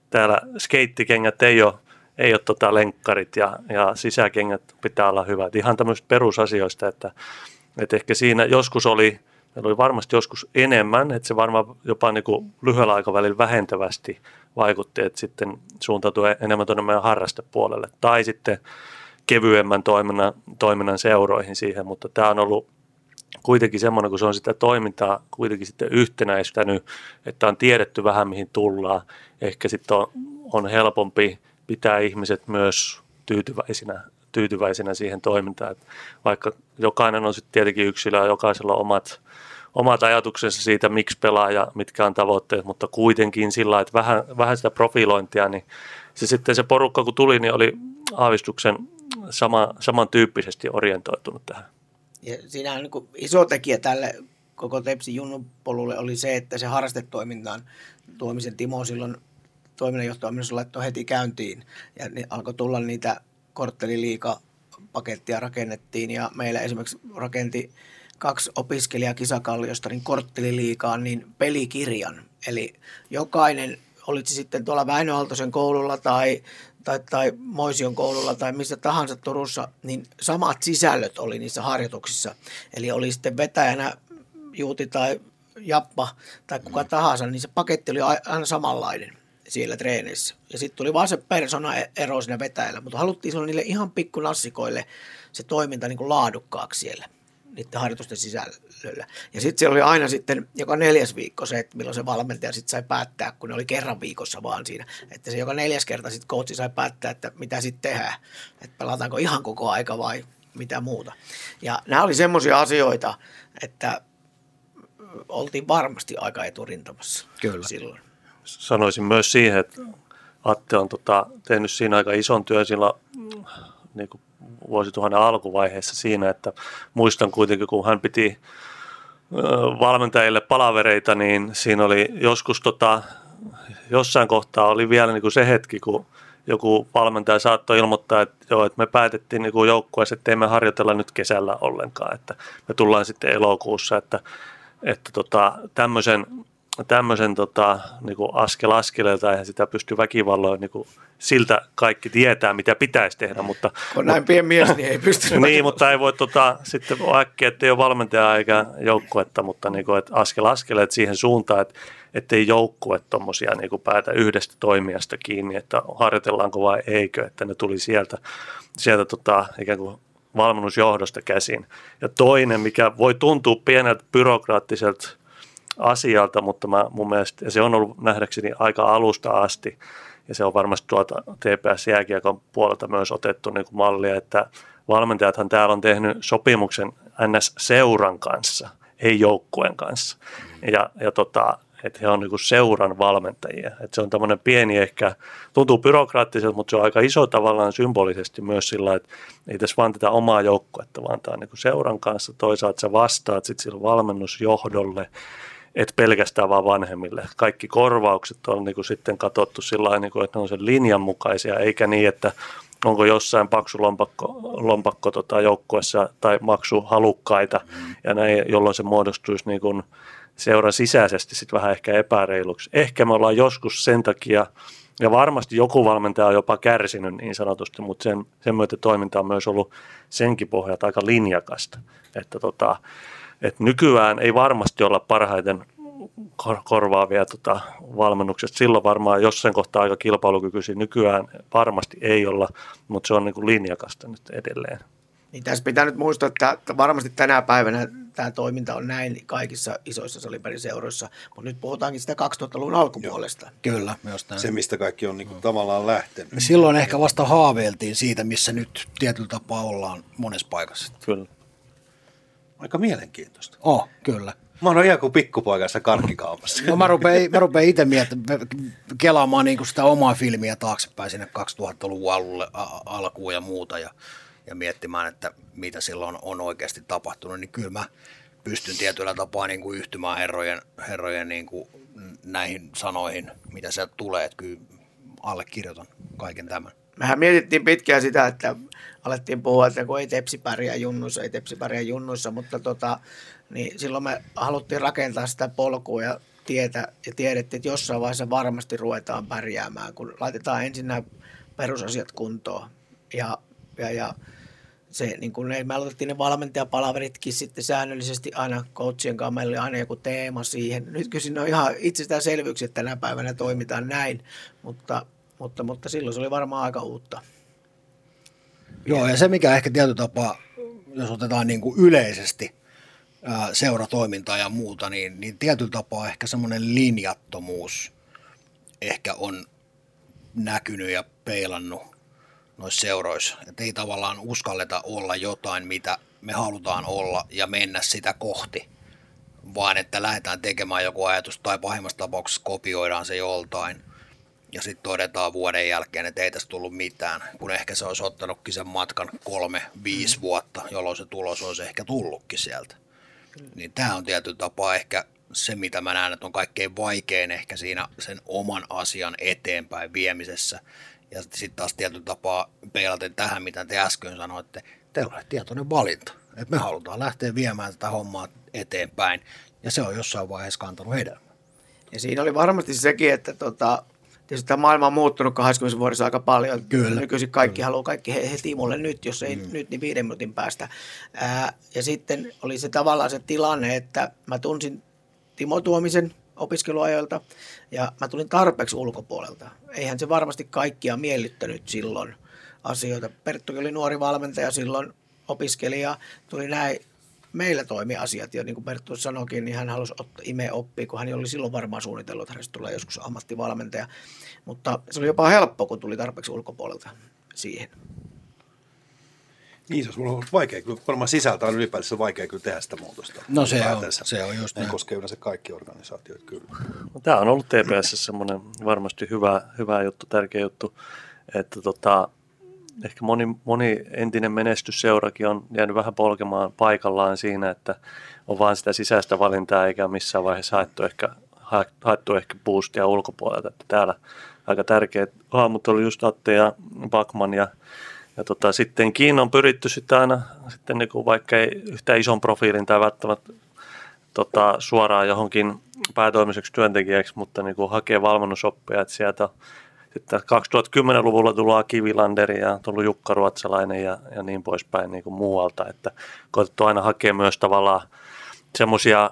täällä skeittikengät ei ole, ei ole tota lenkkarit ja, ja sisäkengät pitää olla hyvät. Ihan tämmöistä perusasioista, että, että ehkä siinä joskus oli, oli varmasti joskus enemmän, että se varmaan jopa niin kuin lyhyellä aikavälillä vähentävästi vaikutti, että sitten suuntautui enemmän tuonne meidän harrastepuolelle. Tai sitten kevyemmän toiminnan, toiminnan seuroihin siihen, mutta tämä on ollut kuitenkin semmoinen, kun se on sitä toimintaa kuitenkin sitten yhtenäistänyt, että on tiedetty vähän mihin tullaan. Ehkä sitten on, on helpompi pitää ihmiset myös tyytyväisinä, tyytyväisinä siihen toimintaan. Että vaikka jokainen on sitten tietenkin yksilö jokaisella on omat, omat ajatuksensa siitä, miksi pelaa ja mitkä on tavoitteet, mutta kuitenkin sillä että vähän, vähän sitä profilointia, niin se sitten se porukka kun tuli, niin oli aavistuksen sama, samantyyppisesti orientoitunut tähän. Ja siinä on niin iso tekijä tälle koko Tepsi Junnupolulle oli se, että se harrastetoimintaan tuomisen Timo silloin toiminnanjohtoiminnassa laittoi heti käyntiin ja niin alkoi tulla niitä kortteliliika pakettia rakennettiin ja meillä esimerkiksi rakenti kaksi opiskelijaa kisakalliosta niin kortteliliikaan niin pelikirjan. Eli jokainen, olisi sitten tuolla Väinö Aaltosen koululla tai tai, tai Moision koululla tai missä tahansa Turussa, niin samat sisällöt oli niissä harjoituksissa. Eli oli sitten vetäjänä Juuti tai Jappa tai kuka mm. tahansa, niin se paketti oli aina samanlainen siellä treenissä. Ja sitten tuli vaan se persona e-, ero siinä vetäjällä, mutta haluttiin sanoa niille ihan pikkunassikoille se toiminta niin kuin laadukkaaksi siellä niiden harjoitusten sisällöllä. Ja sitten siellä oli aina sitten joka neljäs viikko se, että milloin se valmentaja sitten sai päättää, kun ne oli kerran viikossa vaan siinä. Että se joka neljäs kerta sitten coachi sai päättää, että mitä sitten tehdään. Että pelataanko ihan koko aika vai mitä muuta. Ja nämä oli semmoisia asioita, että oltiin varmasti aika eturintamassa Kyllä. silloin. Sanoisin myös siihen, että Atte on tota, tehnyt siinä aika ison työn sillä niin kuin vuosituhannen alkuvaiheessa siinä, että muistan kuitenkin, kun hän piti valmentajille palavereita, niin siinä oli joskus tota, jossain kohtaa oli vielä niin kuin se hetki, kun joku valmentaja saattoi ilmoittaa, että, joo, että me päätettiin niin joukkueessa, että emme harjoitella nyt kesällä ollenkaan, että me tullaan sitten elokuussa, että, että tota, tämmöisen tämmöisen tota, niin kuin askel askeleelta ja sitä pystyy väkivalloin niin kuin, siltä kaikki tietää, mitä pitäisi tehdä. Mutta, Kun näin pieni mies, niin ei pysty. niin, mutta ei voi tota, sitten äkkiä, että ei ole valmentajaa eikä joukkuetta, mutta niin kuin, että askel askeleet siihen suuntaan, että ei joukkue tuommoisia niin päätä yhdestä toimijasta kiinni, että harjoitellaanko vai eikö, että ne tuli sieltä, sieltä tota, ikään kuin valmennusjohdosta käsin. Ja toinen, mikä voi tuntua pieneltä byrokraattiselta asialta, mutta mä, mun mielestä, ja se on ollut nähdäkseni aika alusta asti, ja se on varmasti tuolta TPS-jääkiekon puolelta myös otettu niin kuin mallia, että valmentajathan täällä on tehnyt sopimuksen NS-seuran kanssa, ei joukkueen kanssa. Ja, ja tota, että he on niin seuran valmentajia. Että se on tämmöinen pieni ehkä, tuntuu byrokraattiselta, mutta se on aika iso tavallaan symbolisesti myös sillä, että ei tässä vaan tätä omaa joukkuetta, vaan tämä on niin seuran kanssa. Toisaalta sä vastaat sitten sillä valmennusjohdolle et pelkästään vaan vanhemmille. Kaikki korvaukset on niin kuin sitten katsottu sillä niin kuin, että ne on sen linjan mukaisia, eikä niin, että onko jossain paksu lompakko, lompakko tota joukkuessa tai maksuhalukkaita, ja näin, jolloin se muodostuisi niin kuin seuran sisäisesti sitten vähän ehkä epäreiluksi. Ehkä me ollaan joskus sen takia, ja varmasti joku valmentaja on jopa kärsinyt niin sanotusti, mutta sen, sen myötä toiminta on myös ollut senkin pohjalta aika linjakasta. Että tota, et nykyään ei varmasti olla parhaiten korvaavia tota, valmennuksesta. Silloin varmaan jossain kohtaa aika kilpailukykyisiä. Nykyään varmasti ei olla, mutta se on niin kuin linjakasta nyt edelleen. Niin tässä pitää nyt muistaa, että varmasti tänä päivänä tämä toiminta on näin kaikissa isoissa salipääseuroissa, mutta nyt puhutaankin sitä 2000-luvun alkupuolesta. Joo, kyllä, myös Se, mistä kaikki on niin kuin, tavallaan lähtenyt. Silloin ehkä vasta haaveiltiin siitä, missä nyt tietyllä tapaa ollaan monessa paikassa. Kyllä. Aika mielenkiintoista. Oh, kyllä. Mä oon ihan kuin pikkupoikassa karkkikaupassa. No mä rupean, mä rupean itse miettimään, kelaamaan niin kuin sitä omaa filmiä taaksepäin sinne 2000-luvun alulle, a- alkuun ja muuta ja, ja miettimään, että mitä silloin on oikeasti tapahtunut, niin kyllä mä pystyn tietyllä tapaa niin kuin yhtymään herrojen, herrojen niin kuin näihin sanoihin, mitä sieltä tulee, että kyllä allekirjoitan kaiken tämän. Mehän mietittiin pitkään sitä, että alettiin puhua, että kun ei Tepsi pärjää junnuissa, ei Tepsi pärjää junnuissa, mutta tota, niin silloin me haluttiin rakentaa sitä polkua ja tietä ja tiedettiin, että jossain vaiheessa varmasti ruvetaan pärjäämään, kun laitetaan ensin nämä perusasiat kuntoon. Ja, ja, ja se, niin kun ne, me aloitettiin ne valmentajapalaveritkin sitten säännöllisesti aina coachien kanssa, meillä oli aina joku teema siihen. Nyt kyllä on ihan itsestäänselvyyksiä, että tänä päivänä toimitaan näin, mutta, mutta, mutta silloin se oli varmaan aika uutta. Joo, ja se mikä ehkä tietyllä tapaa, jos otetaan niin kuin yleisesti seuratoimintaa ja muuta, niin, niin tietyllä tapaa ehkä semmoinen linjattomuus ehkä on näkynyt ja peilannut noissa seuroissa. Että ei tavallaan uskalleta olla jotain, mitä me halutaan olla ja mennä sitä kohti, vaan että lähdetään tekemään joku ajatus tai pahimmassa tapauksessa kopioidaan se joltain ja sitten todetaan vuoden jälkeen, että ei tässä tullut mitään, kun ehkä se olisi ottanutkin sen matkan kolme, viisi vuotta, jolloin se tulos olisi ehkä tullutkin sieltä. Niin tämä on tietyllä tapaa ehkä se, mitä mä näen, että on kaikkein vaikein ehkä siinä sen oman asian eteenpäin viemisessä. Ja sitten taas tietyllä tapaa peilaten tähän, mitä te äsken sanoitte, teillä on tietoinen valinta. Että me halutaan lähteä viemään tätä hommaa eteenpäin, ja se on jossain vaiheessa kantanut hedelmää. Ja siinä oli varmasti sekin, että tota, tietysti tämä maailma on muuttunut 20 vuodessa aika paljon. Kyllä. Nykyisin kaikki haluaa kaikki he- heti mulle nyt, jos ei mm. nyt, niin viiden minuutin päästä. Ää, ja sitten oli se tavallaan se tilanne, että mä tunsin Timo Tuomisen opiskeluajoilta ja mä tulin tarpeeksi ulkopuolelta. Eihän se varmasti kaikkia miellyttänyt silloin asioita. Perttukin oli nuori valmentaja silloin, opiskelija, tuli näin meillä toimi asiat, ja niin kuin Perttu sanoikin, niin hän halusi ottaa, imeä oppia, kun hän oli silloin varmaan suunnitellut, että hänestä tulee joskus ammattivalmentaja. Mutta se oli jopa helppo, kun tuli tarpeeksi ulkopuolelta siihen. Niin, se olisi ollut vaikea. Kyllä varmaan sisältä on ylipäätään vaikea kyllä tehdä sitä muutosta. No se on, Ylipäätänsä. se on just näin. koskee yleensä kaikki organisaatiot kyllä. No, Tämä on ollut TPS semmoinen varmasti hyvä, hyvä juttu, tärkeä juttu, että tota, ehkä moni, moni entinen menestysseurakin on jäänyt vähän polkemaan paikallaan siinä, että on vain sitä sisäistä valintaa eikä missään vaiheessa haettu ehkä, ha- haettu ehkä boostia ulkopuolelta. Että täällä aika tärkeät hahmot oli just Atte ja Bakman ja ja tota, sittenkin on pyritty sitten aina, sitten niin kuin vaikka ei yhtä ison profiilin tai välttämättä tota, suoraan johonkin päätoimiseksi työntekijäksi, mutta niin kuin hakee valmennusoppia, että sieltä sitten 2010-luvulla tullut Kivilanderi ja tullut Jukka Ruotsalainen ja, ja niin poispäin niin kuin muualta, että koetettu aina hakea myös tavallaan semmoisia,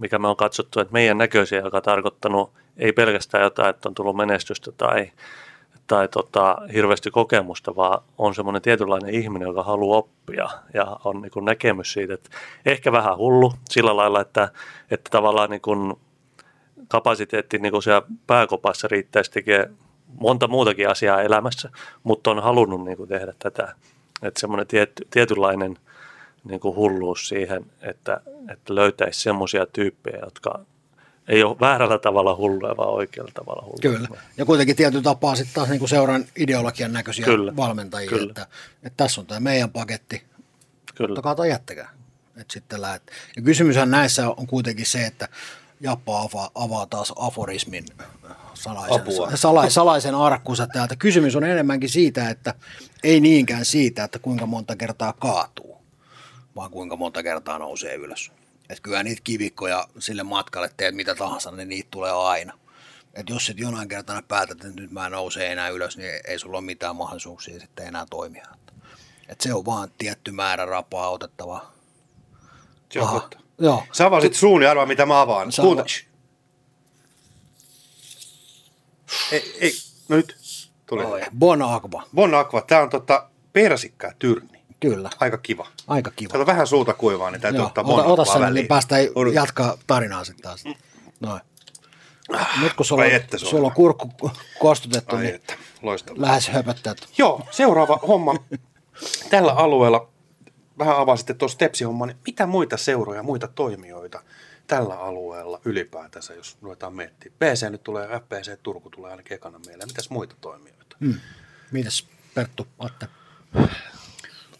mikä me on katsottu, että meidän näköisiä, joka on tarkoittanut ei pelkästään jotain, että on tullut menestystä tai, tai tota, hirveästi kokemusta, vaan on semmoinen tietynlainen ihminen, joka haluaa oppia ja on niin kuin näkemys siitä, että ehkä vähän hullu sillä lailla, että, että tavallaan niin kuin kapasiteetti niin kuin siellä pääkopassa riittäisi tekemään monta muutakin asiaa elämässä, mutta on halunnut niin kuin tehdä tätä. Että semmoinen tiety, tietynlainen niin kuin hulluus siihen, että, että löytäisi semmoisia tyyppejä, jotka ei ole väärällä tavalla hulluja, vaan oikealla tavalla hulluja. Kyllä. Ja kuitenkin tietyllä tapaa sitten taas niin seuran ideologian näköisiä Kyllä. valmentajia, Kyllä. Että, että tässä on tämä meidän paketti, Kyllä. ottakaa tai jättäkää. Että sitten lähet. Ja kysymyshän näissä on kuitenkin se, että Jappa avaa, avaa taas aforismin salaisen, Apua. sala, salaisen arkkunsa täältä. Kysymys on enemmänkin siitä, että ei niinkään siitä, että kuinka monta kertaa kaatuu, vaan kuinka monta kertaa nousee ylös. Että kyllä niitä kivikkoja sille matkalle teet mitä tahansa, niin niitä tulee aina. Et jos sit jonain kertana päätät, että nyt mä en nouse enää ylös, niin ei sulla ole mitään mahdollisuuksia sitten enää toimia. Et se on vaan tietty määrä rapaa otettava. Se on totta. Joo. Sä avasit suun ja arvaa, mitä mä avaan. Sä Kuunta. Ei, ei, no nyt tuli. Oi, Bon Aqua. Bon Aqua, tää on tota persikkaa tyrni. Kyllä. Aika kiva. Aika kiva. Kato vähän suuta kuivaa, niin täytyy Joo, ottaa Bon ota, sen, väliin. niin päästään Odota. jatkaa tarinaa sitten taas. Noin. Nyt kun sulla, on, että sulla on kurkku kostutettu, Ai niin että, lähes höpöttää. Joo, seuraava homma. Tällä alueella vähän avasitte tuossa Tepsi-hommaa, niin mitä muita seuroja, muita toimijoita tällä alueella ylipäätänsä, jos ruvetaan miettimään? PC nyt tulee, FPC Turku tulee ainakin ekana mieleen. Mitäs muita toimijoita? Hmm. Mitäs Perttu, Atte?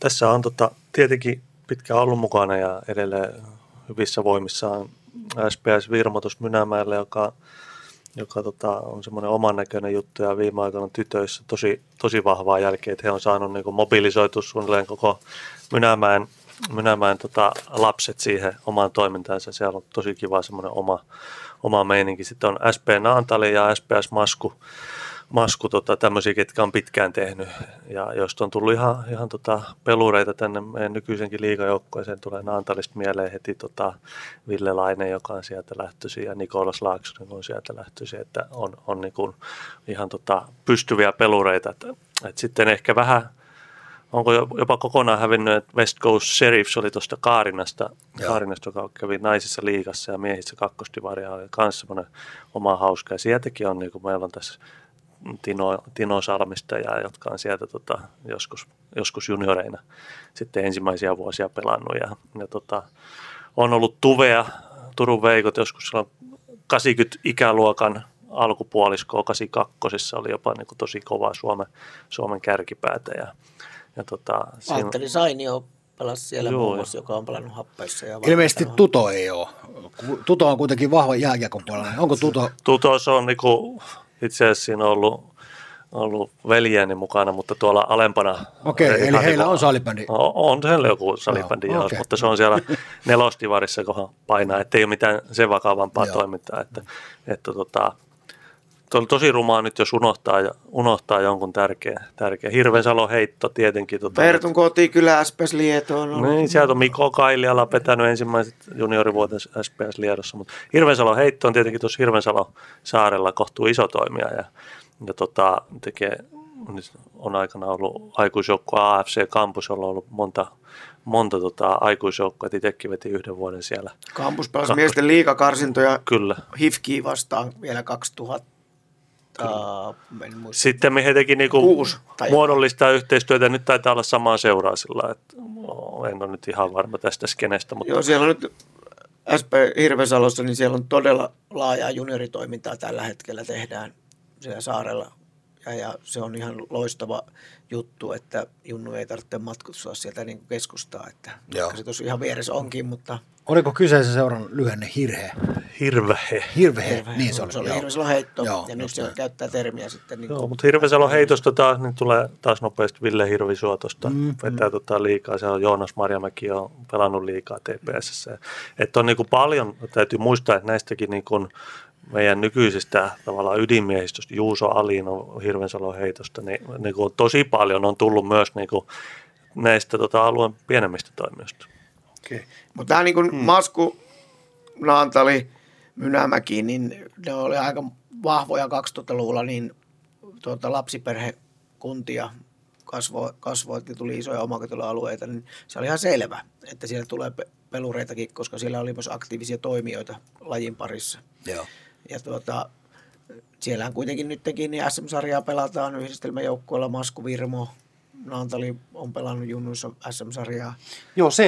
Tässä on tota, tietenkin pitkään ollut mukana ja edelleen hyvissä voimissaan SPS Virmotus Mynämäelle, joka, joka tota, on semmoinen oman näköinen juttu ja viime aikoina tytöissä tosi, tosi vahvaa jälkeä, että he on saanut niin mobilisoitu suunnilleen koko Mynämäen, Mynämäen tota, lapset siihen omaan toimintaansa. Siellä on tosi kiva semmoinen oma, oma meininki. Sitten on SP Naantali ja SPS Masku, Masku tota, tämmöisiä, ketkä on pitkään tehnyt ja joista on tullut ihan, ihan tota, pelureita tänne meidän nykyisenkin liigajoukkueeseen. Tulee Naantalista mieleen heti tota, Ville Laine, joka on sieltä lähtöisin ja Nikolas Laaksonen on sieltä lähtöisin, että on, on niin kuin ihan tota, pystyviä pelureita. Että, että sitten ehkä vähän onko jopa kokonaan hävinnyt, että West Coast Sheriffs oli tuosta Kaarinasta, Kaarinasta, joka kävi naisissa liigassa ja miehissä kakkostivaria, oli myös semmoinen oma hauska. Ja sieltäkin on, niin kuin meillä on tässä Tino, Tino Salmista, ja, jotka on sieltä tota, joskus, joskus junioreina sitten ensimmäisiä vuosia pelannut. Ja, ja tota, on ollut Tuvea, Turun Veikot joskus 80 ikäluokan alkupuoliskoa, 82 oli jopa niin kuin tosi kova Suomen, Suomen kärkipäätä. Ja, ja tota, Valtteri siinä... Sainio pelasi siellä Joo, muun muassa, joka on pelannut happeissa. Ja Ilmeisesti Tuto ei ole. Tuto on kuitenkin vahva jääkiekon puolella. Onko Tuto? Tuto se on niinku itse asiassa siinä on ollut, ollut veljeni mukana, mutta tuolla alempana. Okei, okay, eli heillä on salibändi. On, on heillä joku salibändi, no, okay. mutta se on siellä nelostivarissa, kun painaa, ettei ole mitään sen vakavampaa toimintaa. Että, että tota, on tosi rumaa nyt, jos unohtaa, unohtaa jonkun tärkeä. tärkeä. Hirvensalo heitto tietenkin. Tota, Pertun koti kyllä SPS Lieto on Niin, sieltä on Mikko Kailiala petänyt ensimmäiset juniorivuoten SPS Liedossa, mutta Hirvensalo heitto on tietenkin tuossa Hirvensalo saarella kohtuu iso toimija ja, ja tota, tekee, on aikana ollut aikuisjoukkue AFC Campus, on ollut monta, monta tota, aikuisjoukkoa, itsekin veti yhden vuoden siellä. Campus pelasi miesten liikakarsintoja Kyllä. HIFKiä vastaan vielä 2000 Uh, Sitten me he teki niinku Kuusi, muodollista yhteistyötä. Nyt taitaa olla samaa seuraa sillä, että en ole nyt ihan varma tästä skenestä. Mutta... Joo, siellä on nyt SP Hirvesalossa, niin siellä on todella laajaa junioritoimintaa tällä hetkellä tehdään siellä saarella. Ja, ja se on ihan loistava juttu, että Junnu ei tarvitse matkustaa sieltä niin keskustaa, että Joo. se tuossa ihan vieressä onkin, mutta – Oliko kyseisen seuran lyhenne hirhe? Hirvehe. Hirvehe, Hirvehe. niin se oli. Se oli Hirvesalon heitto, joo, ja nyt se käyttää termiä sitten. Niin joo, mutta Hirvesalon heitosta taas, niin tulee taas nopeasti Ville Hirvisuo tuosta, mm, vetää mm. Tota liikaa. Se on Joonas Marjamäki on pelannut liikaa TPSssä. Että on niin kuin paljon, täytyy muistaa, että näistäkin niin kuin meidän nykyisestä tavallaan ydinmiehistöstä, Juuso Alino Hirvensalon heitosta, niin, niin kuin tosi paljon on tullut myös niin kuin näistä tota, alueen pienemmistä toimijoista. Okay. Mutta tämä niin kuin hmm. Masku, Naantali, Mynämäki, niin ne oli aika vahvoja 2000-luvulla, niin tuota, lapsiperhekuntia kasvoi, kasvoi ja tuli isoja omakotila-alueita, niin se oli ihan selvä, että siellä tulee pelureitakin, koska siellä oli myös aktiivisia toimijoita lajin parissa. Joo. Ja tuota, siellähän kuitenkin nytkin niin SM-sarjaa pelataan yhdistelmäjoukkueella Masku Virmo, Naantali on pelannut junnuissa SM-sarjaa. Joo, c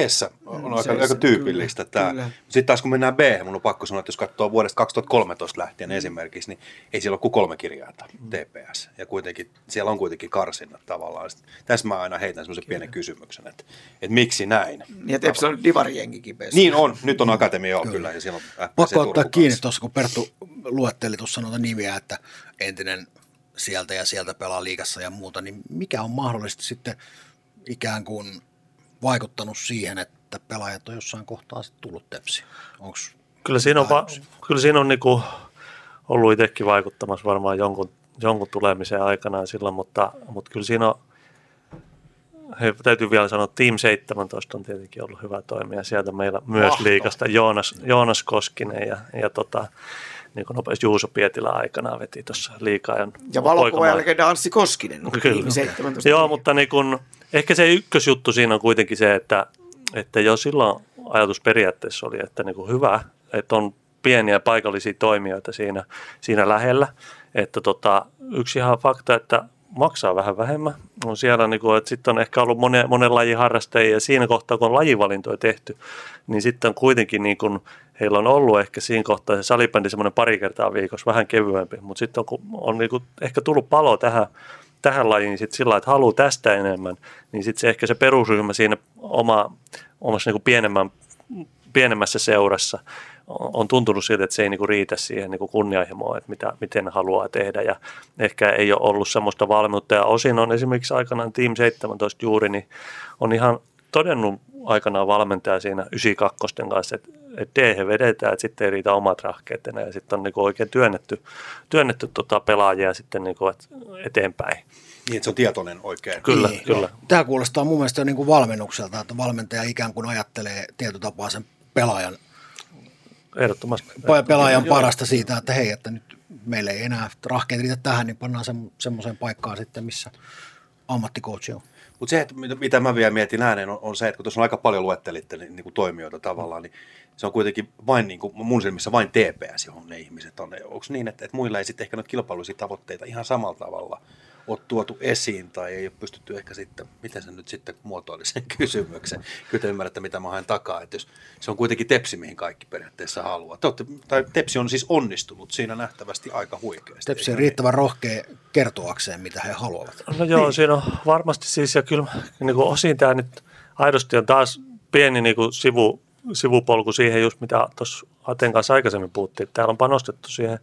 on mm, aika, aika tyypillistä kyllä, tämä. Kyllä. Sitten taas kun mennään b mun on pakko sanoa, että jos katsoo vuodesta 2013 lähtien mm. esimerkiksi, niin ei siellä ole kuin kolme kirjainta mm. TPS. Ja kuitenkin, siellä on kuitenkin karsinnat tavallaan. Sitten tässä mä aina heitän semmoisen pienen kysymyksen, että, että miksi näin. Ja Tepsi on divarijengikin Niin on, nyt on akatemia joo, kyllä. kyllä. Ja siellä on Pakko ottaa kiinni tuossa, kun Perttu luetteli tuossa noita nimiä, että entinen sieltä ja sieltä pelaa liikassa ja muuta, niin mikä on mahdollisesti sitten ikään kuin vaikuttanut siihen, että pelaajat on jossain kohtaa sitten tullut tepsi? Onks kyllä siinä on, va- kyllä siinä on niinku ollut itsekin vaikuttamassa varmaan jonkun, jonkun tulemiseen aikanaan silloin, mutta, mutta kyllä siinä on, he, täytyy vielä sanoa, että Team 17 on tietenkin ollut hyvä toimija. Sieltä meillä myös Mahto. liikasta Joonas, Joonas Koskinen ja, ja tota, niin kuin nopeasti Juuso Pietilä aikana veti tuossa liikaa. Ja, ja valokuva jälkeen Anssi Koskinen. Kyllä. 17 Joo, mutta niin kun, ehkä se ykkösjuttu siinä on kuitenkin se, että, että jo silloin ajatus periaatteessa oli, että niin kuin hyvä, että on pieniä paikallisia toimijoita siinä, siinä lähellä. Että tota, yksi ihan fakta, että maksaa vähän vähemmän. On siellä, niin kuin, että sitten on ehkä ollut monen, monen lajin harrastajia ja siinä kohtaa, kun on lajivalintoja tehty, niin sitten on kuitenkin niin kuin, heillä on ollut ehkä siinä kohtaa se salibändi semmoinen pari kertaa viikossa, vähän kevyempi, mutta sitten on, on niin kuin, ehkä tullut palo tähän, tähän lajiin sit sillä että haluaa tästä enemmän, niin sitten se ehkä se perusryhmä siinä oma, omassa niin kuin pienemmän, pienemmässä seurassa on tuntunut siltä, että se ei niin kuin riitä siihen niin kuin kunnianhimoon, että mitä, miten haluaa tehdä. Ja ehkä ei ole ollut semmoista valmiutta. Ja osin on esimerkiksi aikanaan Team 17 juuri, niin on ihan todennut aikanaan valmentaja siinä 92 kanssa, että, että D vedetään, että sitten ei riitä omat rahkeet enää ja sitten on niin kuin oikein työnnetty, työnnetty tota pelaajia sitten niin kuin, että eteenpäin. Niin, että se on tietoinen oikein. Kyllä, Niin. kyllä. Tämä kuulostaa mun mielestä niin kuin valmennukselta, että valmentaja ikään kuin ajattelee tietotapaa sen pelaajan, Ehdottomasti. pelaajan parasta siitä, että hei, että nyt meillä ei enää rahkeet riitä tähän, niin pannaan sem, semmoiseen paikkaan sitten, missä ammattikoutsi on. Mutta se, että mitä- mä vielä mietin ääneen, on, on se, että kun tuossa on aika paljon luettelitte niin, niin kuin toimijoita tavallaan, niin se on kuitenkin vain niin kuin mun silmissä vain TPS, johon ne ihmiset on. Onko niin, että, että muilla ei sitten ehkä noita kilpailullisia tavoitteita ihan samalla tavalla ole tuotu esiin tai ei ole pystytty ehkä sitten, miten se nyt sitten muotoili sen kysymyksen. Kyllä te ymmärrätte, mitä mä haen takaa, että jos se on kuitenkin tepsi, mihin kaikki periaatteessa haluaa. Te olette, tai tepsi on siis onnistunut siinä nähtävästi aika huikeasti. Tepsi on eikö riittävän rohkea kertoakseen, mitä he haluavat. No joo, niin. siinä on varmasti siis, ja kyllä niin kuin osin tämä nyt aidosti on taas pieni niin kuin sivu, sivupolku siihen just, mitä tuossa Aten kanssa aikaisemmin puhuttiin. Täällä on panostettu siihen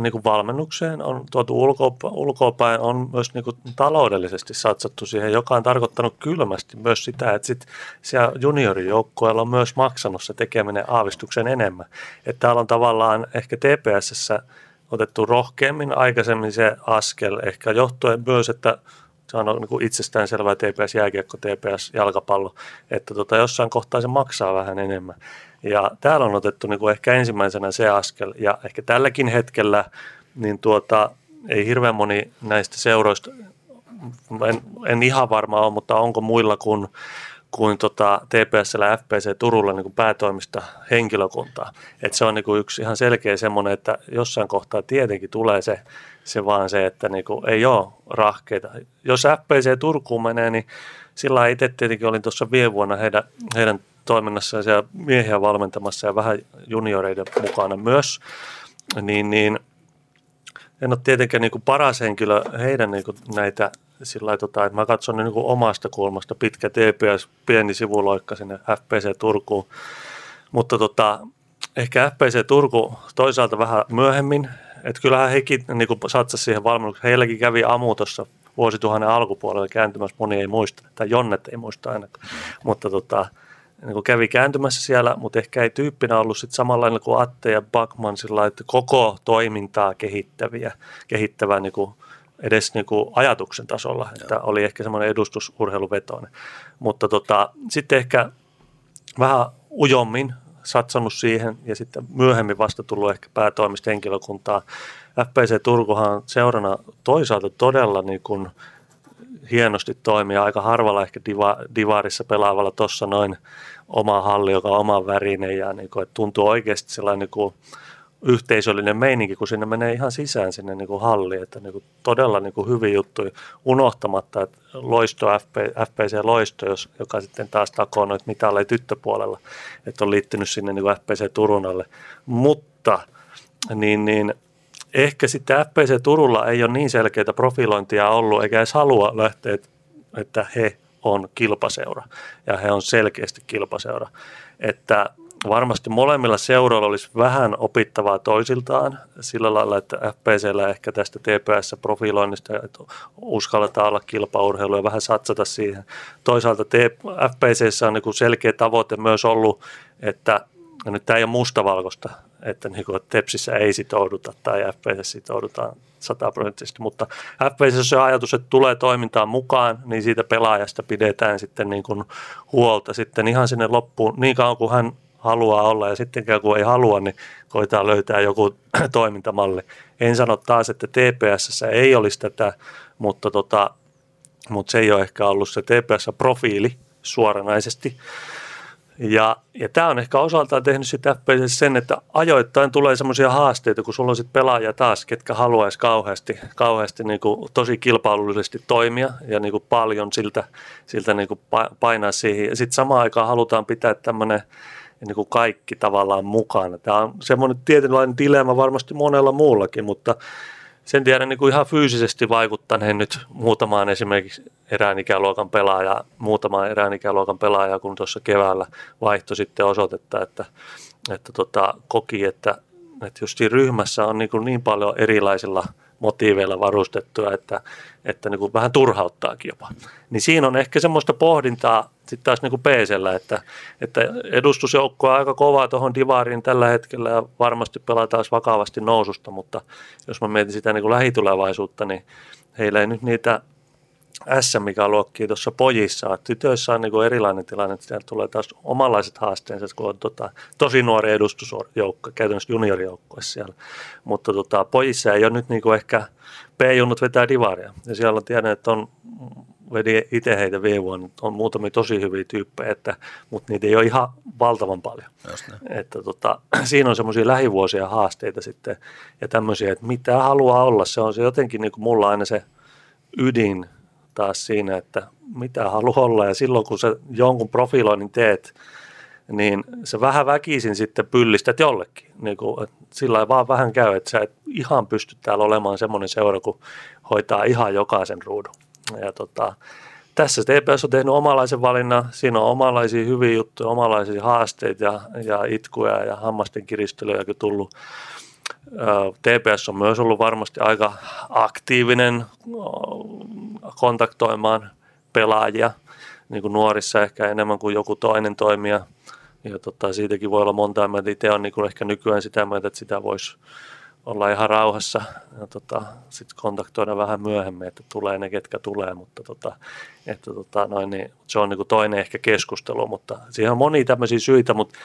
niin kuin valmennukseen, on tuotu ulkoa, ulkoapäin, on myös niin kuin taloudellisesti satsattu siihen, joka on tarkoittanut kylmästi myös sitä, että sit siellä juniorijoukkueella on myös maksanut se tekeminen aavistuksen enemmän. Että täällä on tavallaan ehkä TPSssä otettu rohkeammin aikaisemmin se askel, ehkä johtuen myös, että se on niin kuin itsestäänselvää TPS jääkiekko, TPS jalkapallo, että tota, jossain kohtaa se maksaa vähän enemmän. Ja täällä on otettu niin kuin ehkä ensimmäisenä se askel, ja ehkä tälläkin hetkellä niin tuota, ei hirveän moni näistä seuroista, en, en ihan varma ole, mutta onko muilla kuin kuin tota TPSllä ja FPC Turulla niin kuin päätoimista henkilökuntaa. Et se on niin kuin yksi ihan selkeä semmoinen, että jossain kohtaa tietenkin tulee se, se vaan se, että niin kuin ei ole rahkeita. Jos FPC Turkuun menee, niin sillä itse tietenkin olin tuossa viime vuonna heidän, heidän toiminnassaan siellä miehiä valmentamassa ja vähän junioreiden mukana myös, niin, niin en ole tietenkään niin kuin paras henkilö heidän niin kuin näitä sillä tota, että mä katson niin omasta kulmasta, pitkä TPS, pieni sivuloikka sinne FPC Turkuun, mutta tota, ehkä FPC Turku toisaalta vähän myöhemmin, että kyllähän hekin niin satsasi siihen valmennukseen, heilläkin kävi Amu tuossa vuosituhannen alkupuolella kääntymässä, moni ei muista, tai Jonnet ei muista ainakaan, mutta tota, niin kuin kävi kääntymässä siellä, mutta ehkä ei tyyppinä ollut sit samanlainen kuin Atte ja Backman sillä että koko toimintaa kehittäviä, kehittävä niin kuin edes niin kuin ajatuksen tasolla, että oli ehkä semmoinen edustusurheiluvetoinen. Mutta tota, sitten ehkä vähän ujommin satsannut siihen ja sitten myöhemmin vasta tullut ehkä päätoimista henkilökuntaa. FPC Turkuhan on seurana toisaalta todella niin kuin hienosti toimia aika harvalla ehkä diva, divarissa pelaavalla tuossa noin oma halli, joka on oman värinen ja niin kuin, että tuntuu oikeasti sellainen niin kuin yhteisöllinen meininki, kun sinne menee ihan sisään sinne niin kuin halliin, että niin kuin todella niin kuin hyviä juttuja unohtamatta, että loisto, FP, FPC Loisto, jos, joka sitten taas takoo noita mitalleja tyttöpuolella, että on liittynyt sinne niin kuin FPC Turunalle, mutta niin, niin ehkä sitten FPC Turulla ei ole niin selkeitä profilointia ollut, eikä edes halua lähteä, että he on kilpaseura ja he on selkeästi kilpaseura, että varmasti molemmilla seuroilla olisi vähän opittavaa toisiltaan sillä lailla, että FPCllä ehkä tästä TPS-profiloinnista, että uskalletaan olla kilpaurheilu ja vähän satsata siihen. Toisaalta FPCssä on niin selkeä tavoite myös ollut, että ja nyt tämä ei ole mustavalkoista, että niin kuin Tepsissä ei sitouduta tai FPC sitoudutaan sataprosenttisesti, mutta FPC se ajatus, että tulee toimintaan mukaan, niin siitä pelaajasta pidetään sitten niin kuin huolta sitten ihan sinne loppuun, niin kauan kuin hän haluaa olla ja sitten kun ei halua, niin koetaan löytää joku toimintamalli. En sano taas, että TPS ei olisi tätä, mutta, tota, mutta se ei ole ehkä ollut se TPS-profiili suoranaisesti. Ja, ja tämä on ehkä osaltaan tehnyt sitä sen, että ajoittain tulee semmoisia haasteita, kun sulla on sitten pelaajia taas, ketkä haluaisi kauheasti, kauheasti niin kuin tosi kilpailullisesti toimia ja niin kuin paljon siltä, siltä niin kuin painaa siihen. Ja sitten samaan aikaan halutaan pitää tämmöinen niin kuin kaikki tavallaan mukana. Tämä on semmoinen tietynlainen dilemma varmasti monella muullakin, mutta sen tiedän niin kuin ihan fyysisesti vaikuttaneen nyt muutamaan esimerkiksi erään ikäluokan pelaaja, muutamaan erään ikäluokan pelaaja, kun tuossa keväällä vaihto sitten osoitetta, että, että tota, koki, että, että just ryhmässä on niin, kuin niin paljon erilaisilla motiiveilla varustettuja, että, että niin kuin vähän turhauttaakin jopa. Niin siinä on ehkä semmoista pohdintaa sitten taas niin kuin PCllä, että, että edustusjoukko on aika kova tuohon divariin tällä hetkellä ja varmasti pelataan vakavasti noususta, mutta jos mä mietin sitä niin kuin lähitulevaisuutta, niin heillä ei nyt niitä SM-luokkia tuossa pojissa. Tytöissä on niin erilainen tilanne, että siellä tulee taas omanlaiset haasteensa, kun on tota, tosi nuori edustusjoukko, käytännössä juniorijoukkue siellä. Mutta tota, pojissa ei ole nyt niin ehkä P-junnut vetää divaria. Ja siellä on tiedän, että on vedin itse heitä viime vuonna, on muutamia tosi hyviä tyyppejä, että, mutta niitä ei ole ihan valtavan paljon. Että tota, siinä on semmoisia lähivuosia haasteita sitten ja tämmöisiä, että mitä haluaa olla, se on se jotenkin niin kuin mulla aina se ydin taas siinä, että mitä haluaa olla ja silloin kun sä jonkun profiloinnin teet, niin se vähän väkisin sitten pyllistät jollekin. Niin kuin, sillä ei vaan vähän käy, että sä et ihan pysty täällä olemaan semmoinen seura, kun hoitaa ihan jokaisen ruudun. Ja tota, tässä TPS on tehnyt omalaisen valinnan. Siinä on omanlaisia hyviä juttuja, omanlaisia haasteita ja, ja itkuja ja hammasten kiristelyjäkin tullut. TPS on myös ollut varmasti aika aktiivinen kontaktoimaan pelaajia, niin kuin nuorissa ehkä enemmän kuin joku toinen toimija. Ja tota, siitäkin voi olla monta. Mä itse on niin ehkä nykyään sitä mieltä, että sitä voisi olla ihan rauhassa ja tota, sitten kontaktoida vähän myöhemmin, että tulee ne, ketkä tulee, mutta tota, että tota, noin, niin, se on niin kuin toinen ehkä keskustelu, mutta siihen on monia tämmöisiä syitä, mutta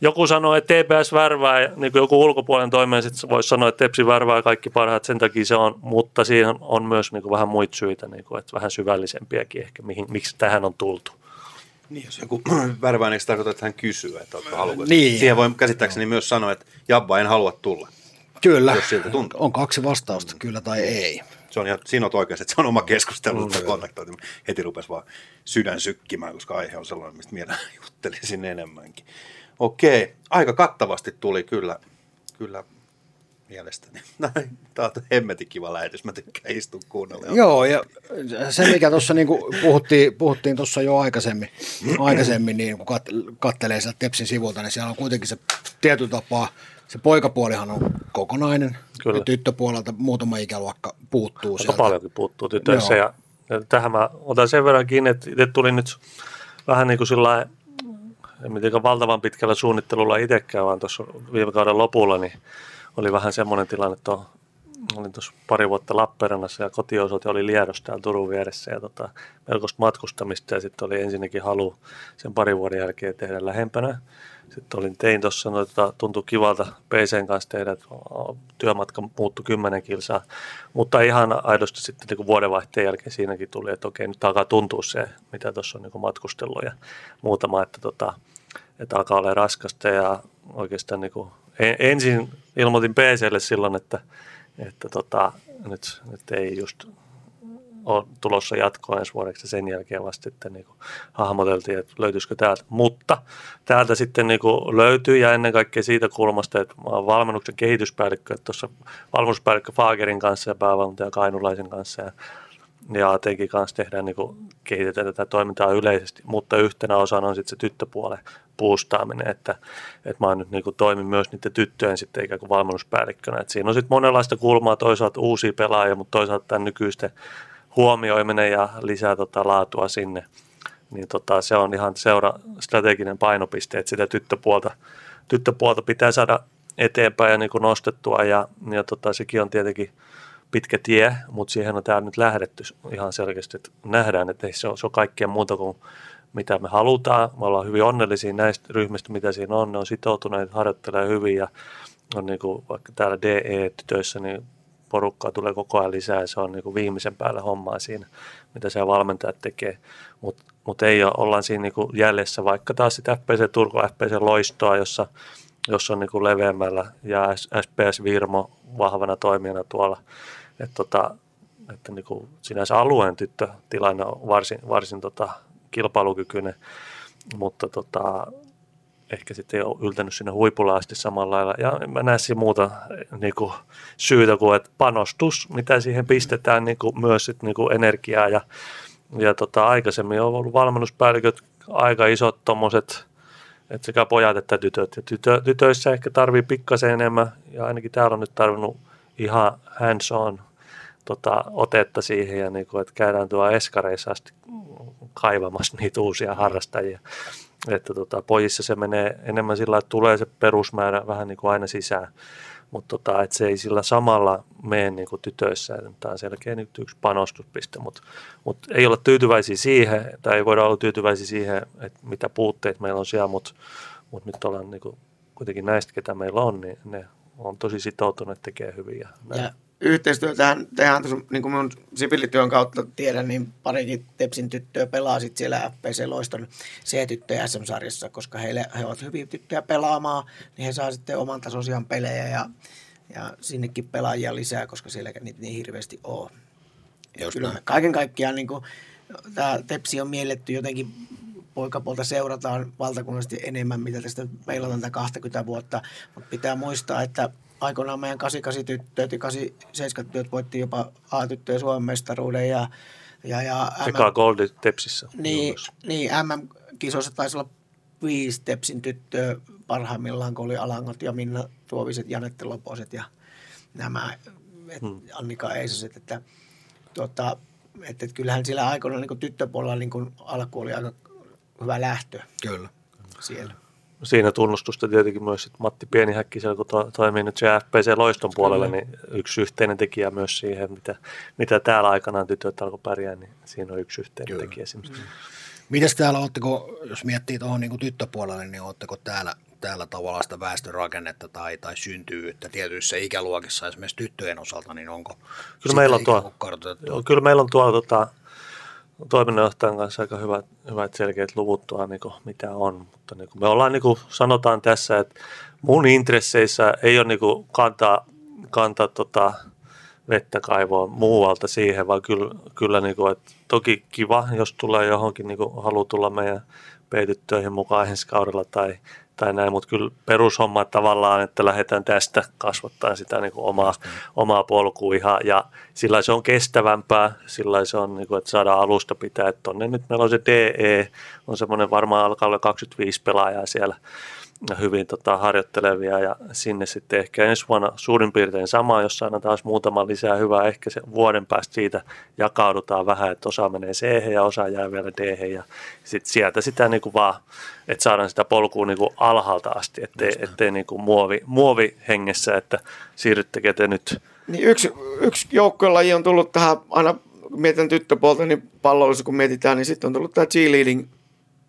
joku sanoo, että TPS värvää, niin kuin joku ulkopuolen toimija sitten voisi sanoa, että Tepsi värvää kaikki parhaat, sen takia se on, mutta siihen on myös niin kuin vähän muita syitä, niin kuin, että vähän syvällisempiäkin ehkä, mihin, miksi tähän on tultu. Niin, jos joku värvää, niin se tarkoittaa, että hän kysyy, että haluaa. Niin. Siihen voi käsittääkseni myös sanoa, että Jabba en halua tulla. Kyllä, jos siltä tuntuu. on kaksi vastausta, mm. kyllä tai ei. Se on ihan, siinä on oikeasti, että se on oma keskustelu, mm, kontaktoitu. Heti rupesi vaan sydän sykkimään, koska aihe on sellainen, mistä minä juttelisin enemmänkin. Okei, aika kattavasti tuli kyllä, kyllä mielestäni. Tämä on hemmetin kiva lähetys, mä tykkään istua kuunnella. Joo, ja se mikä tuossa niin puhuttiin, puhuttiin tuossa jo aikaisemmin, aikaisemmin niin kun kattelee sieltä Tepsin sivulta, niin siellä on kuitenkin se tietyllä tapaa – se poikapuolihan on kokonainen Kyllä. ja tyttöpuolelta muutama ikäluokka puuttuu Aika sieltä. paljonkin puuttuu tytöissä ja, ja tähän mä otan sen verran kiinni, että itse tuli nyt vähän niin kuin sillä en mitenkään valtavan pitkällä suunnittelulla itsekään, vaan tuossa viime kauden lopulla niin oli vähän semmoinen tilanne, että olin tuossa pari vuotta Lappeenrannassa ja kotiosoite oli Liedossa täällä Turun vieressä ja tota, melkoista matkustamista ja sitten oli ensinnäkin halu sen parin vuoden jälkeen tehdä lähempänä sitten olin, tein tuossa, no, tota, tuntui kivalta PCn kanssa tehdä, että työmatka muuttui kymmenen kilsaa, mutta ihan aidosti sitten niin vuodenvaihteen jälkeen siinäkin tuli, että okei, nyt alkaa tuntua se, mitä tuossa on niin matkustellut ja muutama, että, tota, että alkaa olla raskasta ja oikeastaan niin kuin, ensin ilmoitin PClle silloin, että, että tota, nyt, nyt ei just on tulossa jatkoa ensi vuodeksi ja sen jälkeen vasta sitten niin kuin hahmoteltiin, että löytyisikö täältä. Mutta täältä sitten niin kuin löytyy ja ennen kaikkea siitä kulmasta, että mä olen valmennuksen kehityspäällikkö, että tuossa valmennuspäällikkö Faagerin kanssa ja päävalmentaja Kainulaisen kanssa ja ja ATkin kanssa tehdään, niin kuin kehitetään tätä toimintaa yleisesti, mutta yhtenä osana on sitten se tyttöpuolen puustaaminen, että, että mä nyt niin kuin toimin myös niiden tyttöjen sitten ikään kuin valmennuspäällikkönä. Että siinä on sitten monenlaista kulmaa, toisaalta uusia pelaajia, mutta toisaalta tämän nykyisten huomioiminen ja lisää tota laatua sinne, niin tota, se on ihan seura strateginen painopiste, että sitä tyttöpuolta, tyttöpuolta pitää saada eteenpäin ja niin kuin nostettua ja, ja tota, sekin on tietenkin pitkä tie, mutta siihen on täällä nyt lähdetty ihan selkeästi, että nähdään, että se on, se on kaikkea muuta kuin mitä me halutaan. Me ollaan hyvin onnellisia näistä ryhmistä, mitä siinä on. Ne on sitoutuneet, harjoittelee hyvin ja on niin kuin vaikka täällä DE-tytöissä, niin porukkaa tulee koko ajan lisää se on niin viimeisen päälle hommaa siinä, mitä se valmentajat tekee. Mutta mutta ei ole, ollaan siinä niin jäljessä, vaikka taas sitten FPC Turku, FPC Loistoa, jossa, jossa on niin leveämmällä ja SPS Virmo vahvana toimijana tuolla. Et tota, että niin kuin sinänsä alueen tyttötilanne on varsin, varsin tota, kilpailukykyinen, mutta tota, ehkä sitten ole yltänyt sinne huipulla asti samalla lailla. Ja mä näen siinä muuta niin kuin, syytä kuin, että panostus, mitä siihen pistetään, niin kuin, myös sit, niin kuin energiaa. Ja, ja tota, aikaisemmin on ollut valmennuspäälliköt aika isot tuommoiset, että sekä pojat että tytöt. Ja tytö, tytöissä ehkä tarvii pikkasen enemmän, ja ainakin täällä on nyt tarvinnut ihan hands on tota, otetta siihen, ja niin kuin, että käydään tuolla eskareissa asti kaivamassa niitä uusia harrastajia. Että tota, pojissa se menee enemmän sillä, että tulee se perusmäärä vähän niin kuin aina sisään, mutta tota, se ei sillä samalla mene niin kuin tytöissä. Tämä on selkeä nyt yksi panostuspiste, mutta mut ei olla tyytyväisiä siihen, tai ei voida olla tyytyväisiä siihen, että mitä puutteet meillä on siellä, mutta mut nyt ollaan niin kuin, kuitenkin näistä, ketä meillä on, niin ne on tosi sitoutuneet tekemään hyvin. Ja, ja yhteistyötähän tehdään tuossa, niin kuin minun siviilityön kautta tiedän, niin parikin Tepsin tyttöä pelaa sitten siellä FPC Loiston C-tyttöjä SM-sarjassa, koska heille, he ovat hyviä tyttöjä pelaamaan, niin he saa sitten oman tasoisiaan pelejä ja, ja sinnekin pelaajia lisää, koska siellä niitä niin hirveästi on. Kyllä kaiken kaikkiaan niin kuin, tämä Tepsi on mielletty jotenkin poikapuolta seurataan valtakunnallisesti enemmän, mitä tästä meillä on tätä 20 vuotta, mutta pitää muistaa, että aikoinaan meidän 88 tyttöt ja 87 tytöt voitti jopa A-tyttöjen Suomen mestaruuden ja, ja, ja Eka Goldi Tepsissä. Niin, niin MM-kisoissa taisi olla viisi Tepsin tyttöä parhaimmillaan, kun oli Alangot ja Minna Tuoviset, Janette Loposet ja nämä et, hmm. Annika Eisaset, että, tuota, että, että kyllähän sillä aikoina niin tyttöpuolella niin alku oli aika hyvä lähtö. Kyllä. Siellä siinä tunnustusta tietenkin myös että Matti Pienihäkkisellä, kun to, toimii nyt se FPC Loiston puolella, niin yksi yhteinen tekijä myös siihen, mitä, mitä täällä aikanaan tytöt alkoi pärjää, niin siinä on yksi yhteinen Kyllä. tekijä. Mm. Mites täällä oletteko, jos miettii tuohon niin tyttöpuolelle, niin oletteko täällä, täällä tavallaan sitä väestörakennetta tai, tai syntyyttä tietyissä ikäluokissa esimerkiksi tyttöjen osalta, niin onko kyllä meillä on tuo, kyllä meillä on tuo tota, toiminnanjohtajan kanssa aika hyvät, hyvät selkeät luvut tuolla, niin kuin, mitä on. Mutta niin kuin me ollaan, niin kuin sanotaan tässä, että mun intresseissä ei ole niin kuin kantaa, kantaa tota, vettä kaivoa muualta siihen, vaan kyllä, kyllä niin kuin, että toki kiva, jos tulee johonkin, niin kuin haluaa tulla meidän peityttöihin mukaan ensi kaudella tai tai näin, mutta kyllä perushomma tavallaan, että lähdetään tästä kasvattaa sitä niin kuin omaa, omaa polkua ihan, ja sillä se on kestävämpää, sillä se on, niin kuin, että saadaan alusta pitää, että tonne nyt meillä on se DE, on semmoinen varmaan alkaa olla 25 pelaajaa siellä, hyvin tota, harjoittelevia ja sinne sitten ehkä ensi vuonna suurin piirtein sama, jos saadaan taas muutama lisää hyvää, ehkä se vuoden päästä siitä jakaudutaan vähän, että osa menee c ja osa jää vielä d ja sitten sieltä sitä niin kuin vaan, että saadaan sitä polkua niin kuin alhaalta asti, ettei, ettei niin kuin muovi, muovi hengessä, että siirryttekö te nyt niin yksi, yksi joukkuelaji on tullut tähän aina, kun mietitään tyttöpuolta, niin palloissa kun mietitään, niin sitten on tullut tämä cheerleading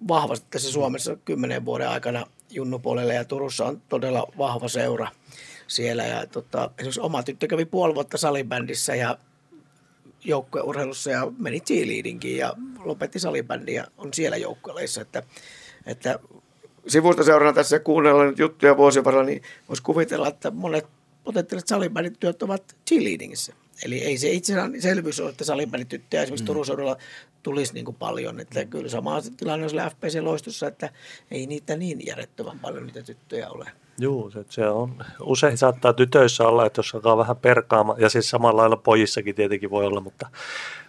vahvasti tässä Suomessa kymmenen vuoden aikana junnupuolelle ja Turussa on todella vahva seura siellä. Ja tota, esimerkiksi oma tyttö kävi puoli vuotta salibändissä ja joukkueurheilussa ja meni cheerleadingiin ja lopetti salibändin ja on siellä joukkueleissa. Että, että sivusta seurana tässä kuunnella nyt juttuja vuosien varrella, niin voisi kuvitella, että monet potentiaaliset salibändityöt ovat cheerleadingissä. Eli ei se itsestäänselvyys ole, että salibändityttöjä esimerkiksi mm. Turun seudulla tulisi niin kuin paljon. Että kyllä sama tilanne on FPC Loistossa, että ei niitä niin järjettömän paljon niitä tyttöjä ole. Joo, se, se on. Usein saattaa tytöissä olla, että jos alkaa vähän perkaamaan, ja siis samalla lailla pojissakin tietenkin voi olla, mutta,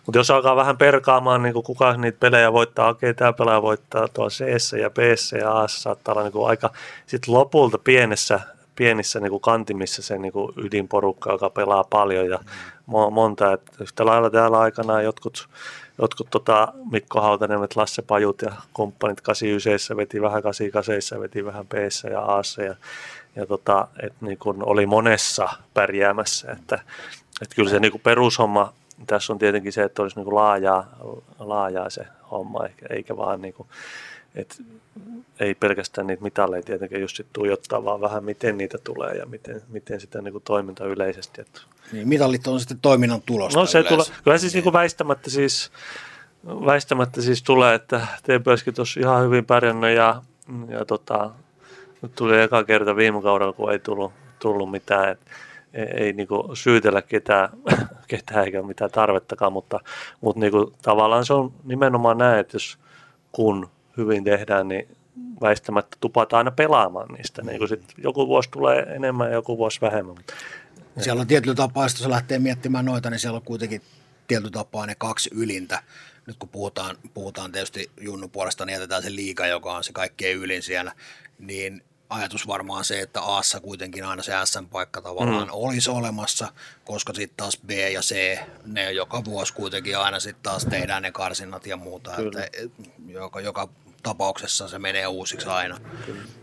mutta jos alkaa vähän perkaamaan, niin kuin kuka niitä pelejä voittaa, okei, tämä pelaaja voittaa tuolla c ja b ja a saattaa olla niin kuin aika, sitten lopulta pienessä pienissä niin kuin kantimissa se niin kuin ydinporukka, joka pelaa paljon ja monta. Että yhtä lailla täällä aikanaan jotkut jotkut tota, Mikko Hautaniemet, Lasse Pajut ja kumppanit 89 veti vähän 88 veti vähän b ja a ja, ja tota, et niin kun oli monessa pärjäämässä, että, että kyllä se niin kuin perushomma tässä on tietenkin se, että olisi niin kuin laajaa, laajaa se homma, eikä, eikä vaan niin kuin, että ei pelkästään niitä mitalleja tietenkin just sit tuijottaa, vaan vähän miten niitä tulee ja miten, miten sitä niin kuin toiminta yleisesti. Että niin, mitallit on sitten toiminnan tulosta No se tulee, kyllä siis niin kuin väistämättä siis väistämättä siis tulee, että TPSkin tuossa ihan hyvin pärjännyt ja, ja tota, nyt tuli eka kerta viime kaudella, kun ei tullut, tullut mitään. Et ei, ei niinku syytellä ketään, ketään eikä mitään tarvettakaan, mutta, mutta niinku, tavallaan se on nimenomaan näin, että jos kun hyvin tehdään, niin väistämättä tupataan aina pelaamaan niistä. Niin kuin sit joku vuosi tulee enemmän ja joku vuosi vähemmän. Siellä on tietyllä tapaa, jos se lähtee miettimään noita, niin siellä on kuitenkin tietyllä tapaa ne kaksi ylintä. Nyt kun puhutaan, puhutaan tietysti Junnu puolesta, niin jätetään se liika, joka on se kaikkein ylin siellä, niin ajatus varmaan se, että Aassa kuitenkin aina se S-paikka tavallaan mm. olisi olemassa, koska sitten taas B ja C, ne joka vuosi kuitenkin aina sitten taas tehdään ne karsinnat ja muuta, Kyllä. että joka, joka tapauksessa se menee uusiksi aina.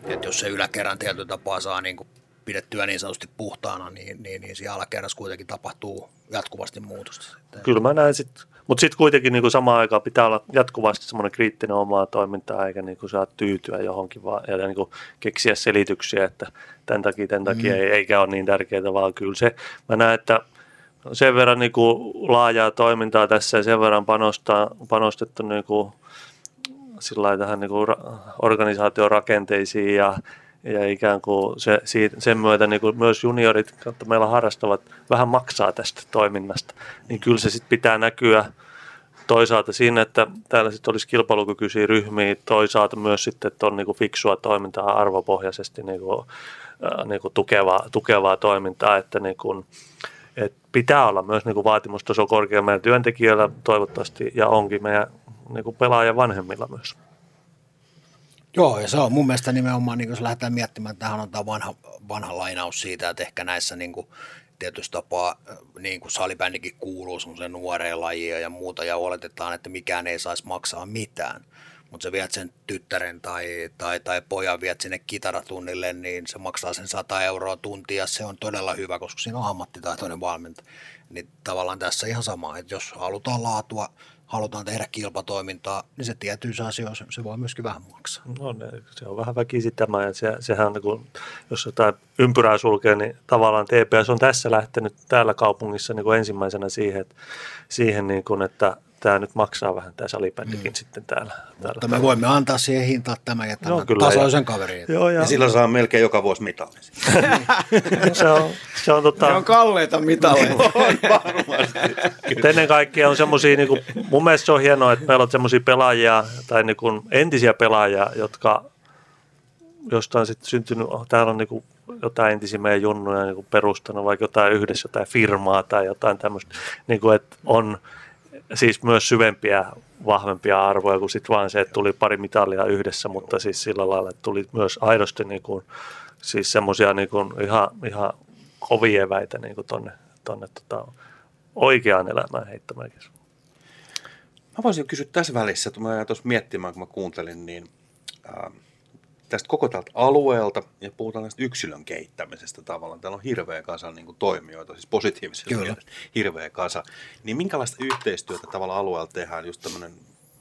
Että jos se yläkerran tietyllä tapaa saa niin kuin pidettyä niin sanotusti puhtaana, niin, niin, niin siellä alakerrassa kuitenkin tapahtuu jatkuvasti muutosta. Kyllä mä näen sitten, mutta sitten kuitenkin niin kuin samaan aikaan pitää olla jatkuvasti semmoinen kriittinen omaa toimintaa, eikä niin kuin saa tyytyä johonkin vaan, ja niin kuin keksiä selityksiä, että tämän takia, tämän takia mm. ei, eikä ole niin tärkeää, vaan kyllä se, mä näen, että sen verran niin kuin laajaa toimintaa tässä ja sen verran panostaa, panostettu niin kuin sillä tähän niin kuin organisaation rakenteisiin ja, ja ikään kuin se, siitä, sen myötä niin kuin myös juniorit, jotka meillä harrastavat, vähän maksaa tästä toiminnasta, niin kyllä se sitten pitää näkyä. Toisaalta siinä, että täällä sitten olisi kilpailukykyisiä ryhmiä, toisaalta myös sitten, että on niin kuin fiksua toimintaa arvopohjaisesti niin kuin, äh, niin kuin tukevaa, tukevaa toimintaa, että niin kuin, et pitää olla myös niin kuin vaatimustaso meidän työntekijöillä toivottavasti ja onkin meidän niin kuin pelaajan vanhemmilla myös. Joo, ja se on mun mielestä nimenomaan, niin jos lähdetään miettimään, tähän on tämä vanha, vanha lainaus siitä, että ehkä näissä niin kuin, tietysti tapaa, niin kuin salibändikin kuuluu semmoiseen nuoreen lajiin ja muuta, ja oletetaan, että mikään ei saisi maksaa mitään. Mutta sä viet sen tyttären tai, tai, tai pojan viet sinne kitaratunnille, niin se maksaa sen 100 euroa tuntia. Se on todella hyvä, koska siinä on ammattitaitoinen valmentaja. Niin tavallaan tässä ihan sama, että jos halutaan laatua, halutaan tehdä kilpatoimintaa, niin se tietyissä asioissa se voi myöskin vähän maksaa. No se on vähän väkisin tämä, ja se, sehän niin kuin, jos jotain ympyrää sulkee, niin tavallaan TPS on tässä lähtenyt täällä kaupungissa niin kuin ensimmäisenä siihen, että, siihen niin kuin, että tämä nyt maksaa vähän tämä salibändikin mm. sitten täällä. Mutta täällä. me voimme antaa siihen hintaan tämän ja tämän no, kyllä, tasoisen ja, kaveriin. Joo, ja, ja sillä saa melkein joka vuosi mitalli. se on, se on, tota, ne on kalleita mitalleja. on varmasti. ennen kaikkea on semmoisia, niin mun mielestä se on hienoa, että meillä on semmoisia pelaajia tai niin kuin entisiä pelaajia, jotka jostain sitten syntynyt, täällä on niin kuin jotain entisiä meidän junnuja niin kuin perustanut, vaikka jotain yhdessä jotain firmaa tai jotain tämmöistä, niin kuin, että on siis myös syvempiä, vahvempia arvoja kuin sitten vaan se, että tuli pari mitalia yhdessä, mutta siis sillä lailla, että tuli myös aidosti niin kuin, siis semmoisia niin kuin ihan, ihan kovia eväitä niin kuin tonne, tonne tota, oikeaan elämään heittämäänkin. Mä voisin kysyä tässä välissä, että mä tuossa miettimään, kun mä kuuntelin, niin äh, tästä koko tältä alueelta ja puhutaan tästä yksilön kehittämisestä tavallaan. Täällä on hirveä kasa niin kuin toimijoita, siis positiivisesti Kyllä. hirveä kasa. Niin minkälaista yhteistyötä tavallaan alueella tehdään just tämmöinen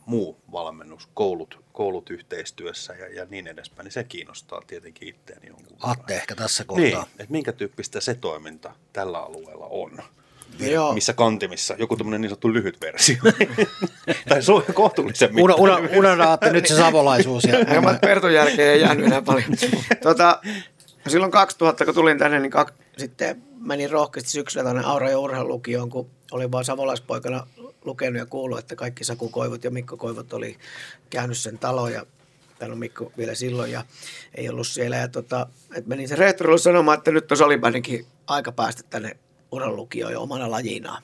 muu valmennus, koulut, koulut yhteistyössä ja, ja niin edespäin, niin se kiinnostaa tietenkin itseäni jonkun Atte ehkä tässä kohtaa. Niin, että minkä tyyppistä se toiminta tällä alueella on. Joo. missä kantimissa, joku tämmöinen niin sanottu lyhyt versio. tai su- kohtuullisen mittainen. Una, una, unohdaatte nyt se savolaisuus. Ja, ja Pertun jälkeen ei jäänyt enää paljon. tota, silloin 2000, kun tulin tänne, niin kak, sitten menin rohkeasti syksyllä tänne Aura ja urheilulukioon, kun olin vaan savolaispoikana lukenut ja kuullut, että kaikki Saku Koivut ja Mikko Koivut oli käynyt sen talon ja täällä on Mikko vielä silloin ja ei ollut siellä. Ja tota, et menin se rehtorille sanomaan, että nyt on salibändikin aika päästä tänne urheilulukio jo omana lajinaan.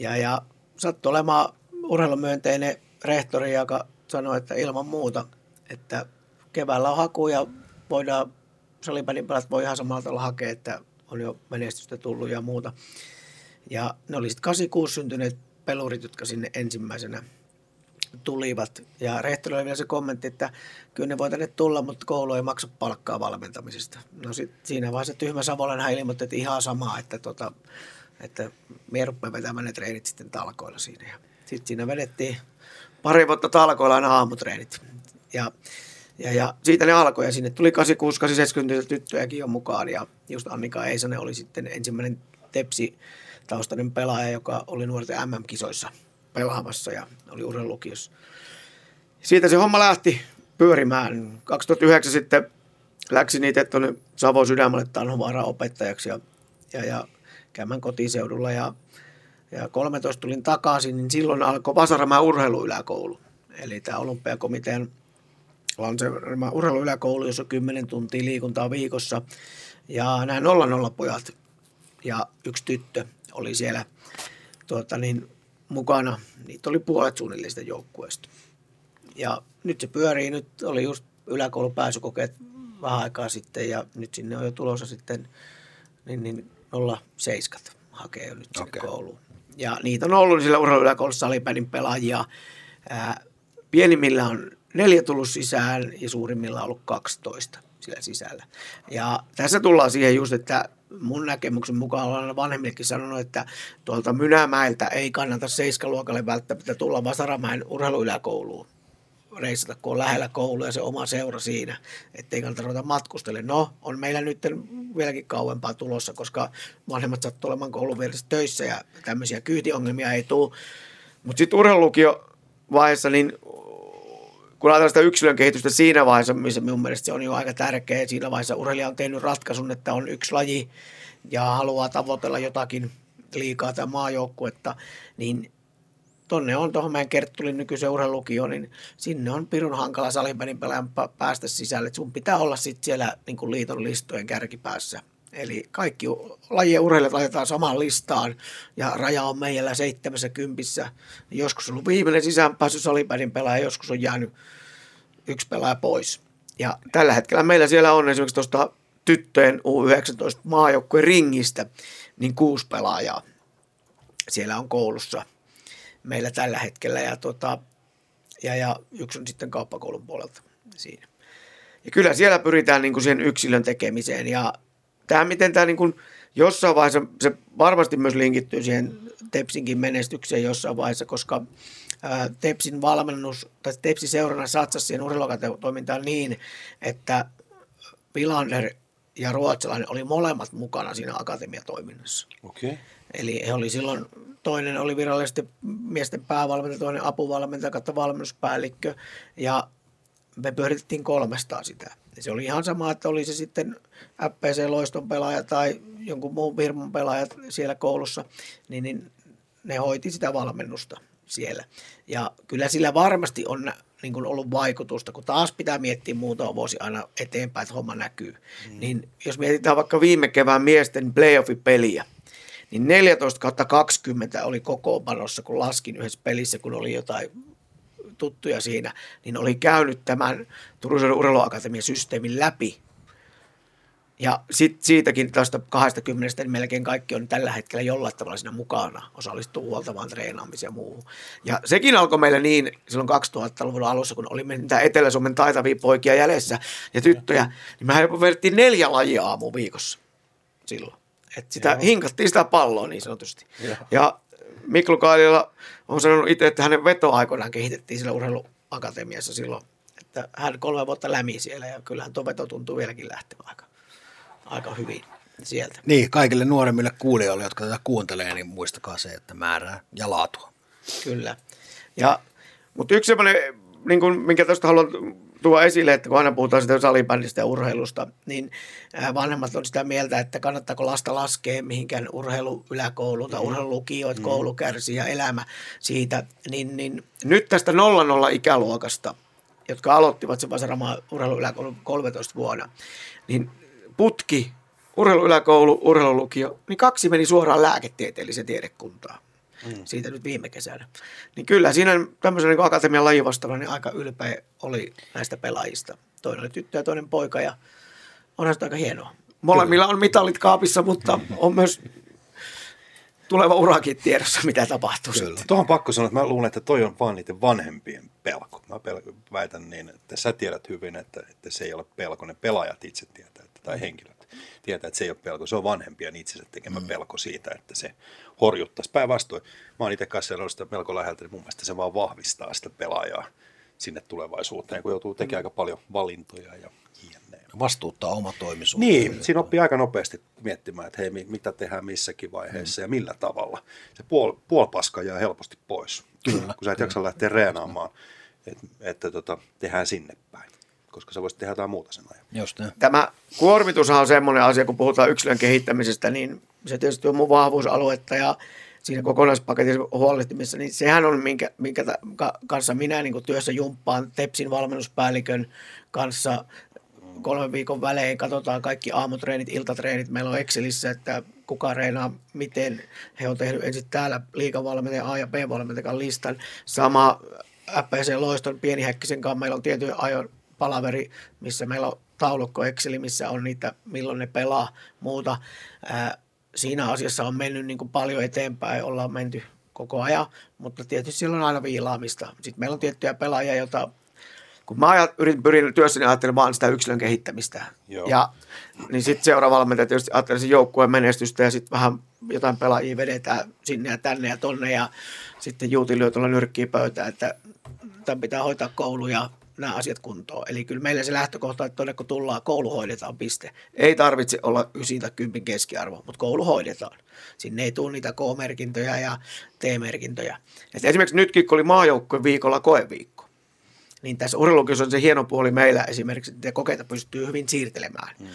Ja, ja sattui olemaan urheilumyönteinen rehtori, joka sanoi, että ilman muuta, että keväällä on haku ja voidaan, salipädin pelat voi ihan samalla tavalla hakea, että on jo menestystä tullut ja muuta. Ja ne oli sitten 86 syntyneet pelurit, jotka sinne ensimmäisenä tulivat. Ja rehtori oli vielä se kommentti, että kyllä ne voi tänne tulla, mutta koulu ei maksa palkkaa valmentamisesta. No sit siinä vaiheessa tyhmä Savolan ilmoitti, että ihan samaa, että, tota, että me rupeamme vetämään ne treenit sitten talkoilla siinä. Sitten siinä vedettiin pari vuotta talkoilla aina aamutreenit. Ja, ja, ja siitä ne alkoi ja sinne tuli 86 70 tyttöjäkin jo mukaan ja just Annika Eisanen oli sitten ensimmäinen tepsi taustainen pelaaja, joka oli nuorten MM-kisoissa pelaamassa ja oli urheilulukiossa. Siitä se homma lähti pyörimään. 2009 sitten läksin niitä tuonne Savon sydämelle Tanhuvaara opettajaksi ja, ja, ja käymään kotiseudulla ja, ja 13 tulin takaisin, niin silloin alkoi Vasaramäen urheiluyläkoulu. Eli tämä olympiakomitean lanseerama urheiluyläkoulu, jossa on 10 tuntia liikuntaa viikossa. Ja nämä 00 pojat ja yksi tyttö oli siellä tuota, niin, mukana. Niitä oli puolet suunnilleen sitä joukkueesta. Ja nyt se pyörii, nyt oli just yläkoulun pääsykokeet vähän aikaa sitten ja nyt sinne on jo tulossa sitten niin, niin 07 hakee jo nyt sinne okay. kouluun. Ja niitä on ollut sillä urheiluyläkoulussa salipädin pelaajia. Ää, pienimmillä on neljä tullut sisään ja suurimmilla on ollut 12 sillä sisällä. Ja tässä tullaan siihen just, että mun näkemyksen mukaan olen vanhemmillekin sanonut, että tuolta Mynämäeltä ei kannata seiskaluokalle välttämättä tulla Vasaramäen urheiluyläkouluun reissata, kun on lähellä koulu ja se oma seura siinä, ettei kannata ruveta matkustelemaan. No, on meillä nyt vieläkin kauempaa tulossa, koska vanhemmat sattuu olemaan koulun vieressä töissä ja tämmöisiä kyytiongelmia ei tule. Mutta sitten urheilulukio vaiheessa, niin kun ajatellaan sitä yksilön kehitystä siinä vaiheessa, missä minun mielestä se on jo aika tärkeä, siinä vaiheessa urheilija on tehnyt ratkaisun, että on yksi laji ja haluaa tavoitella jotakin liikaa tai maajoukkuetta, niin tonne on tuohon meidän Kerttulin nykyisen urheilulukio, niin sinne on pirun hankala pelaajan päästä sisälle. Et sun pitää olla sitten siellä niin kuin liiton listojen kärkipäässä. Eli kaikki lajien urheilijat laitetaan samaan listaan ja raja on meillä 70. Joskus on ollut viimeinen sisäänpääsy salibändin pelaaja, joskus on jäänyt yksi pelaaja pois. Ja tällä hetkellä meillä siellä on esimerkiksi tuosta tyttöjen U19 maajoukkueen ringistä niin kuusi pelaajaa siellä on koulussa meillä tällä hetkellä ja, tota, ja, ja yksi on sitten kauppakoulun puolelta siinä. Ja kyllä siellä pyritään niin kuin siihen yksilön tekemiseen ja tämä, miten tämä niin kuin jossain vaiheessa, se varmasti myös linkittyy siihen Tepsinkin menestykseen jossain vaiheessa, koska ää, Tepsin valmennus tai Tepsin seurana satsasi siihen urheilutoimintaan niin, että Vilander ja ruotsalainen oli molemmat mukana siinä akatemiatoiminnassa. Okay. Eli he oli silloin, toinen oli virallisesti miesten päävalmentaja, toinen apuvalmentaja, kautta valmennuspäällikkö ja me pyöritettiin kolmestaan sitä. Ja se oli ihan sama, että oli se sitten FPC-loiston pelaaja tai jonkun muun firman pelaajat siellä koulussa, niin, niin ne hoiti sitä valmennusta siellä. Ja kyllä sillä varmasti on niin kuin ollut vaikutusta, kun taas pitää miettiä muutama vuosi aina eteenpäin, että homma näkyy. Mm. Niin jos mietitään vaikka viime kevään miesten playoff-peliä, niin 14 kautta 20 oli kokoonpanossa, kun laskin yhdessä pelissä, kun oli jotain tuttuja siinä, niin oli käynyt tämän Turun Urheiluakatemian systeemin läpi. Ja sit siitäkin tästä 20 niin melkein kaikki on tällä hetkellä jollain tavalla siinä mukana, osallistuu huoltavaan treenaamiseen ja muuhun. Ja sekin alkoi meillä niin silloin 2000-luvun alussa, kun oli niitä Etelä-Suomen taitavia poikia jäljessä ja tyttöjä, niin mehän vedettiin neljä lajia aamu viikossa silloin. Et sitä Joo. hinkattiin sitä palloa niin sanotusti. Joo. Ja Miklu Kailila on sanonut itse, että hänen vetoaikoinaan kehitettiin sillä urheiluakatemiassa silloin, että hän kolme vuotta lämi siellä ja kyllähän tuo veto tuntuu vieläkin lähtevän aika, aika hyvin sieltä. Niin, kaikille nuoremmille kuulijoille, jotka tätä kuuntelee, niin muistakaa se, että määrää ja laatua. Kyllä. Ja, mutta yksi semmoinen, niin kuin, minkä tuosta haluan tuo esille, että kun aina puhutaan sitä salibändistä ja urheilusta, niin vanhemmat on sitä mieltä, että kannattaako lasta laskea mihinkään urheiluyläkouluun tai mm. urheilulukioon, että mm. koulu kärsii ja elämä siitä. Niin, niin nyt tästä 00 ikäluokasta, jotka aloittivat se Vasaramaa urheiluyläkoulun 13 vuonna, niin putki, urheiluyläkoulu, urheilulukio, niin kaksi meni suoraan lääketieteelliseen tiedekuntaan mm. siitä nyt viime kesänä. Niin kyllä siinä tämmöisen niin akatemian lajivastalla niin aika ylpeä oli näistä pelaajista. Toinen oli tyttö ja toinen poika ja onhan se aika hienoa. Molemmilla on mitalit kaapissa, mutta on myös tuleva urakin tiedossa, mitä tapahtuu Kyllä. sitten. Tuohon pakko sanoa, että mä luulen, että toi on vaan niiden vanhempien pelko. Mä pel- väitän niin, että sä tiedät hyvin, että, että se ei ole pelko. Ne pelaajat itse tietää, että, tai henkilöt tietää, että se ei ole pelko. Se on vanhempien itsensä tekemä mm. pelko siitä, että se horjuttaisi. Päinvastoin, mä oon itse kanssa sitä melko läheltä, niin mun mielestä se vaan vahvistaa sitä pelaajaa sinne tulevaisuuteen, kun joutuu tekemään mm. aika paljon valintoja ja jne. Vastuuttaa oma toimisuus. Niin, siinä oppii aika nopeasti miettimään, että hei, mitä tehdään missäkin vaiheessa mm. ja millä tavalla. Se puol, puolpaska jää helposti pois, Kyllä. kun sä et jaksa lähteä reenaamaan, että, että tota, tehdään sinne päin koska sä voisit tehdä jotain muuta sen ajan. Just ne. Tämä kuormitushan on semmoinen asia, kun puhutaan yksilön kehittämisestä, niin se tietysti on mun vahvuusaluetta ja siinä kokonaispaketin huolehtimissa, niin sehän on, minkä, minkä kanssa minä niin työssä jumppaan Tepsin valmennuspäällikön kanssa kolmen viikon välein, katsotaan kaikki aamutreenit, iltatreenit, meillä on Excelissä, että kuka reenaa, miten he on tehnyt ensin täällä liikavalmentajan A ja B-valmentajan listan. Sama FPC Loiston pieni häkkisen kanssa meillä on tietyn ajon palaveri, missä meillä on taulukko Exceli, missä on niitä, milloin ne pelaa, muuta. Ää, siinä asiassa on mennyt niin kuin paljon eteenpäin, ollaan menty koko ajan, mutta tietysti siellä on aina viilaamista. Sitten meillä on tiettyjä pelaajia, joita kun mä ajat, yritin, pyrin työssäni ajattelemaan vaan sitä yksilön kehittämistä. Joo. Ja, niin sitten seuraava valmentaja tietysti ajattelee sen joukkueen menestystä ja sitten vähän jotain pelaajia vedetään sinne ja tänne ja tonne ja sitten Juuti lyö tuolla nyrkkiä pöytään, että tämän pitää hoitaa koulu ja nämä asiat kuntoon. Eli kyllä meillä se lähtökohta, että tuonne kun tullaan, koulu hoidetaan, piste. Ei tarvitse olla 9 tai 10 keskiarvo, mutta koulu hoidetaan. Sinne ei tule niitä K-merkintöjä ja T-merkintöjä. Et esimerkiksi nytkin, kun oli maajoukkueen viikolla koeviikko, niin tässä urheilukiossa on se hieno puoli meillä esimerkiksi, että kokeita pystyy hyvin siirtelemään. Hmm.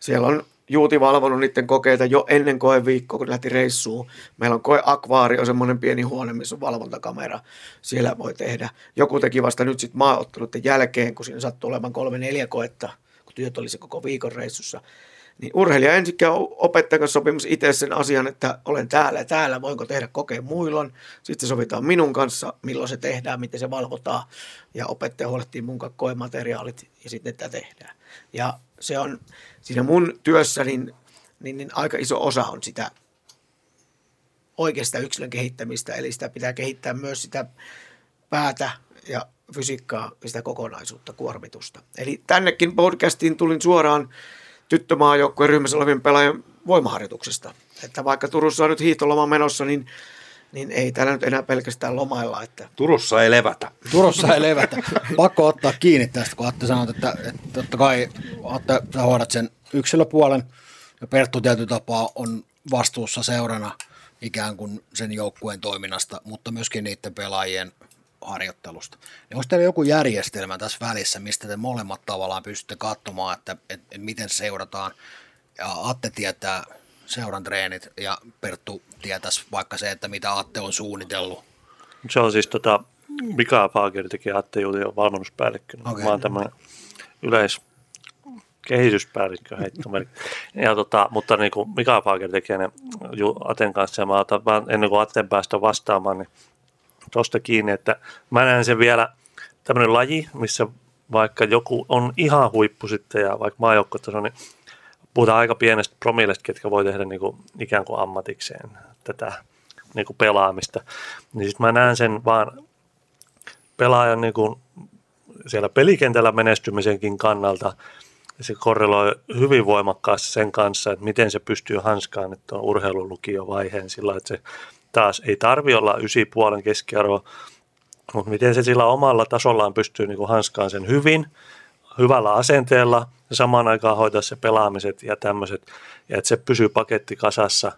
Siellä on Juuti valvonut niiden kokeita jo ennen koeviikkoa, kun lähti reissuun. Meillä on koeakvaario, semmoinen pieni huone, missä on valvontakamera. Siellä voi tehdä. Joku teki vasta nyt sitten maaotteluiden jälkeen, kun siinä sattuu olemaan kolme neljä koetta, kun työt oli se koko viikon reissussa. Niin urheilija ensin käy opettajan kanssa sopimassa itse sen asian, että olen täällä ja täällä, voinko tehdä kokeen muillon. Sitten sovitaan minun kanssa, milloin se tehdään, miten se valvotaan. Ja opettaja huolehtii mun koemateriaalit ja sitten tätä tehdään. Ja se on siinä mun työssä, niin, niin, niin aika iso osa on sitä oikeasta yksilön kehittämistä, eli sitä pitää kehittää myös sitä päätä ja fysiikkaa ja sitä kokonaisuutta, kuormitusta. Eli tännekin podcastiin tulin suoraan tyttömaajoukkueen ryhmässä olevien pelaajien voimaharjoituksesta. Että vaikka Turussa on nyt hiihtoloma menossa, niin niin ei täällä nyt enää pelkästään lomailla. Että... Turussa ei levätä. Turussa ei levätä. Pakko ottaa kiinni tästä, kun Atte sanoi, että, että totta kai Atte, sä hoidat sen yksilöpuolen, ja Perttu tietyllä tapaa on vastuussa seurana ikään kuin sen joukkueen toiminnasta, mutta myöskin niiden pelaajien harjoittelusta. Niin onko teillä joku järjestelmä tässä välissä, mistä te molemmat tavallaan pystytte katsomaan, että, että, että miten seurataan, ja Atte tietää seuran treenit ja Perttu tietäisi vaikka se, että mitä Atte on suunnitellut. Se on siis tota, Mika Fager teki Atte Julion valmennuspäällikkönä. Okay. Mä oon tämmöinen yleis kehityspäällikkö heittomerkki. Ja tota, mutta niin kuin Mika Fager tekee ne Aten kanssa ja mä otan vaan ennen kuin Aten päästä vastaamaan, niin tuosta kiinni, että mä näen sen vielä tämmöinen laji, missä vaikka joku on ihan huippu sitten ja vaikka maajoukkotaso, niin puhutaan aika pienestä promillesta, ketkä voi tehdä niin kuin, ikään kuin ammatikseen tätä niin kuin pelaamista. Niin sitten mä näen sen vaan pelaajan niin kuin siellä pelikentällä menestymisenkin kannalta. Se korreloi hyvin voimakkaasti sen kanssa, että miten se pystyy hanskaan että on urheilulukiovaiheen sillä, että se taas ei tarvi olla ysi puolen keskiarvo, mutta miten se sillä omalla tasollaan pystyy niin kuin hanskaan sen hyvin – hyvällä asenteella ja samaan aikaan hoitaa se pelaamiset ja tämmöiset, ja että se pysyy paketti kasassa,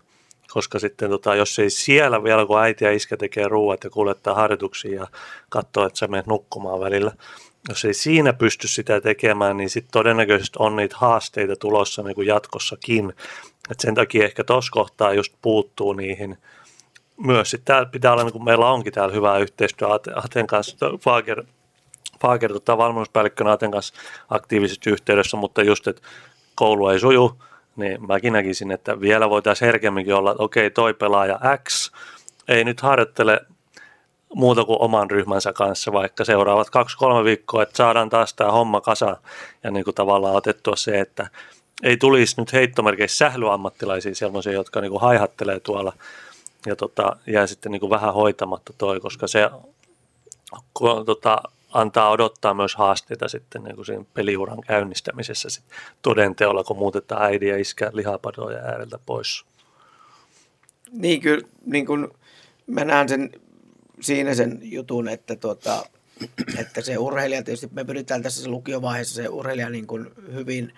koska sitten tota, jos ei siellä vielä, kun äiti ja iskä tekee ruuat ja kuljettaa harjoituksia ja katsoo, että sä menet nukkumaan välillä, jos ei siinä pysty sitä tekemään, niin sitten todennäköisesti on niitä haasteita tulossa niin kuin jatkossakin. Et sen takia ehkä tuossa kohtaa just puuttuu niihin myös. Sitten täällä pitää olla, niin kuin meillä onkin täällä hyvää yhteistyötä Aten kanssa. Fager Fager tota, valmennuspäällikkönä Aten kanssa aktiivisesti yhteydessä, mutta just, että koulu ei suju, niin mäkin näkisin, että vielä voitaisiin herkemminkin olla, että okei, toi pelaaja X ei nyt harjoittele muuta kuin oman ryhmänsä kanssa, vaikka seuraavat kaksi-kolme viikkoa, että saadaan taas tämä homma kasa ja niin kuin tavallaan otettua se, että ei tulisi nyt heittomerkeissä sählyammattilaisia sellaisia, jotka niin kuin haihattelee tuolla ja tota, jää sitten niin kuin vähän hoitamatta toi, koska se kun, tota, antaa odottaa myös haasteita sitten niin kuin siinä peliuran käynnistämisessä sit todenteolla, kun muutetaan äidin ja iskä lihapadoja ääreltä pois. Niin kyllä, niin kuin mä näen sen, siinä sen jutun, että tuota, että se urheilija, tietysti me pyritään tässä lukiovaiheessa se urheilija niin kuin hyvin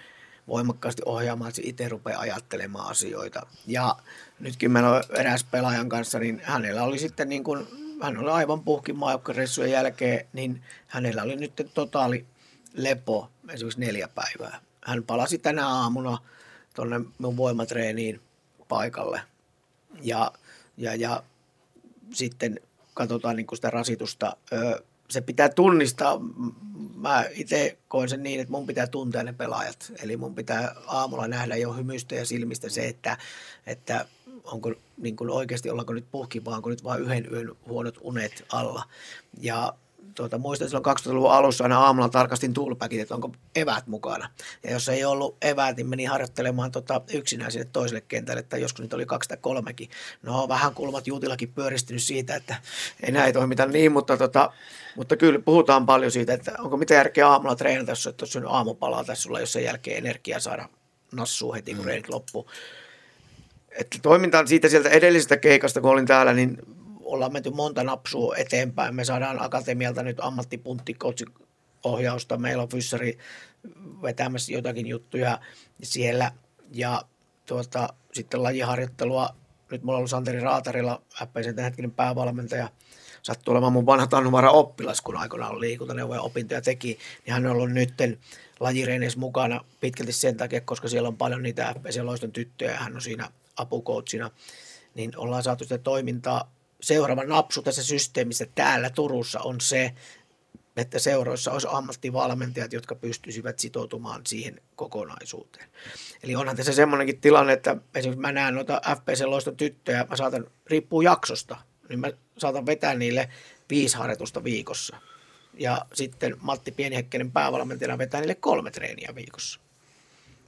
voimakkaasti ohjaamaan, että se itse rupeaa ajattelemaan asioita. Ja nytkin meillä on eräs pelaajan kanssa, niin hänellä oli sitten niin kuin, hän oli aivan puhkin maajoukkareissujen jälkeen, niin hänellä oli nyt totaali lepo, esimerkiksi neljä päivää. Hän palasi tänä aamuna tuonne mun voimatreeniin paikalle. Ja, ja, ja sitten katsotaan niin sitä rasitusta. Se pitää tunnistaa. Mä itse koen sen niin, että mun pitää tuntea ne pelaajat. Eli mun pitää aamulla nähdä jo hymystä ja silmistä se, että, että onko niin kuin oikeasti, ollaanko nyt puhki, vaan onko nyt vain yhden yön huonot unet alla. Ja tuota, muistan silloin 2000-luvun alussa aina aamulla tarkastin toolpackit, että onko evät mukana. Ja jos ei ollut evät, niin menin harjoittelemaan tota, yksinään sinne toiselle kentälle, tai joskus niitä oli kaksi tai kolmekin. No vähän kulmat Juutillakin pyöristynyt siitä, että enää ei toimita niin, mutta, tota, mutta kyllä puhutaan paljon siitä, että onko mitä järkeä aamulla treenata, jos et ole syönyt aamupalaa tai sulla, jos sen jälkeen energiaa saada nassua heti, kun mm. reenit loppuu. Että toimintaan siitä sieltä edellisestä keikasta, kun olin täällä, niin ollaan menty monta napsua eteenpäin. Me saadaan akatemialta nyt ohjausta. Meillä on fyssari vetämässä jotakin juttuja siellä ja tuota, sitten lajiharjoittelua. Nyt mulla on ollut Santeri Raatarilla, FPCn hetkinen päävalmentaja, sattuu olemaan mun vanha Tannuvara oppilas, kun aikoinaan liikuntaneuvoja opintoja teki, niin hän on ollut nytten lajireineissa mukana pitkälti sen takia, koska siellä on paljon niitä FPC-loiston tyttöjä ja hän on siinä apukoutsina, niin ollaan saatu sitä toimintaa seuraava napsu tässä systeemissä täällä Turussa on se, että seuroissa olisi ammattivalmentajat, jotka pystyisivät sitoutumaan siihen kokonaisuuteen. Eli onhan tässä semmoinenkin tilanne, että esimerkiksi mä näen noita FPC-loiston tyttöjä, mä saatan, riippuu jaksosta, niin mä saatan vetää niille viisi harjoitusta viikossa. Ja sitten Matti Pienihäkkänen päävalmentajana vetää niille kolme treeniä viikossa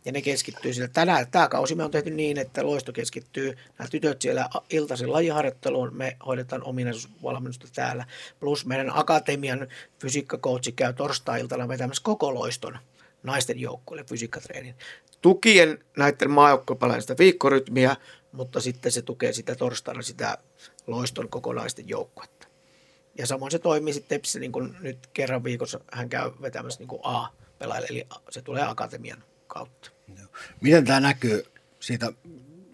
ja ne keskittyy sillä. Tänään, tämä kausi me on tehty niin, että loisto keskittyy, nämä tytöt siellä iltaisen lajiharjoitteluun, me hoidetaan ominaisuusvalmennusta täällä, plus meidän akatemian fysiikkakoutsi käy torstai-iltana vetämässä koko loiston naisten joukkueelle fysiikkatreenin. Tukien näiden maajoukkuepalainen sitä viikkorytmiä, mutta sitten se tukee sitä torstaina sitä loiston kokonaisten joukkuetta. Ja samoin se toimii sitten Tepsissä, niin kuin nyt kerran viikossa hän käy vetämässä niin kuin A-pelaajille, eli se tulee akatemian kautta. Miten tämä näkyy siitä,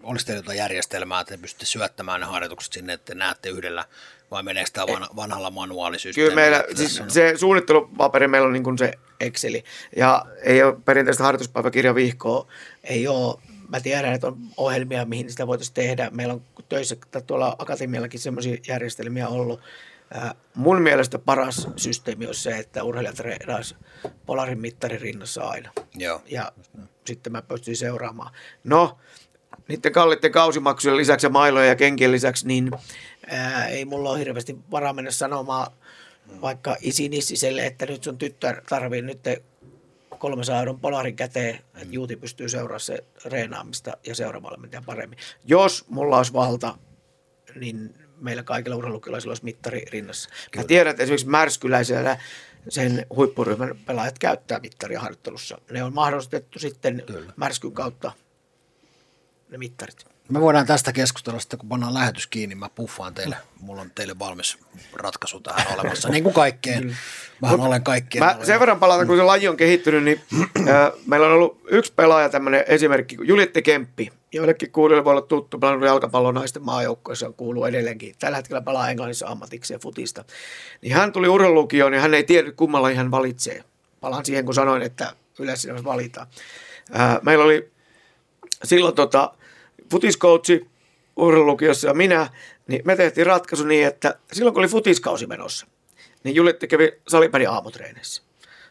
olisi teillä jotain järjestelmää, että te pystytte syöttämään ne harjoitukset sinne, että näette yhdellä, vai meneekö tämä van, vanhalla manuaalisysteemillä? Kyllä meillä, siis on... se suunnittelupaperi meillä on niin kuin se Exceli, ja ei ole perinteistä harjoituspäiväkirjavihkoa, ei ole mä tiedän, että on ohjelmia, mihin sitä voitaisiin tehdä. Meillä on töissä tuolla akatemiallakin semmoisia järjestelmiä ollut, Mun mielestä paras systeemi on se, että urheilijat treenaisi polarin mittarin rinnassa aina. Joo. Ja sitten mä pystyin seuraamaan. No, niiden kalliiden kausimaksujen lisäksi ja mailojen ja kenkien lisäksi, niin ää, ei mulla ole hirveästi varaa mennä sanomaan vaikka isinissiselle, että nyt sun tyttö tarvii nyt 300 euron polarin käteen, että Juuti pystyy seuraamaan se reenaamista ja seuraavalle paremmin. Jos mulla olisi valta, niin meillä kaikilla urheilukilaisilla olisi mittari rinnassa. Kyllä. Mä tiedän, että esimerkiksi Märskyläisellä sen huippuryhmän pelaajat käyttää mittaria harjoittelussa. Ne on mahdollistettu sitten Kyllä. Märskyn kautta ne mittarit. Me voidaan tästä keskustella sitten, kun pannaan lähetys kiinni. Mä puffaan teille. Mulla on teille valmis ratkaisu tähän olemassa, niin kuin kaikkeen. Mä olen kaikkien. Mä sen verran palata, kun se laji on kehittynyt, niin äh, meillä on ollut yksi pelaaja, tämmöinen esimerkki, Juliette Kemppi joillekin kuulijoille voi olla tuttu, pelannut jalkapallon naisten maajoukkoissa, kuuluu edelleenkin. Tällä hetkellä pelaa Englannissa ammatiksi ja futista. Niin hän tuli urheilulukioon ja hän ei tiedä, kummalla hän valitsee. Palaan siihen, kun sanoin, että yleensä valitaan. Ää, meillä oli silloin tota, futiskoutsi urheilulukiossa ja minä, niin me tehtiin ratkaisu niin, että silloin kun oli futiskausi menossa, niin Juliette kävi salipäin aamutreeneissä.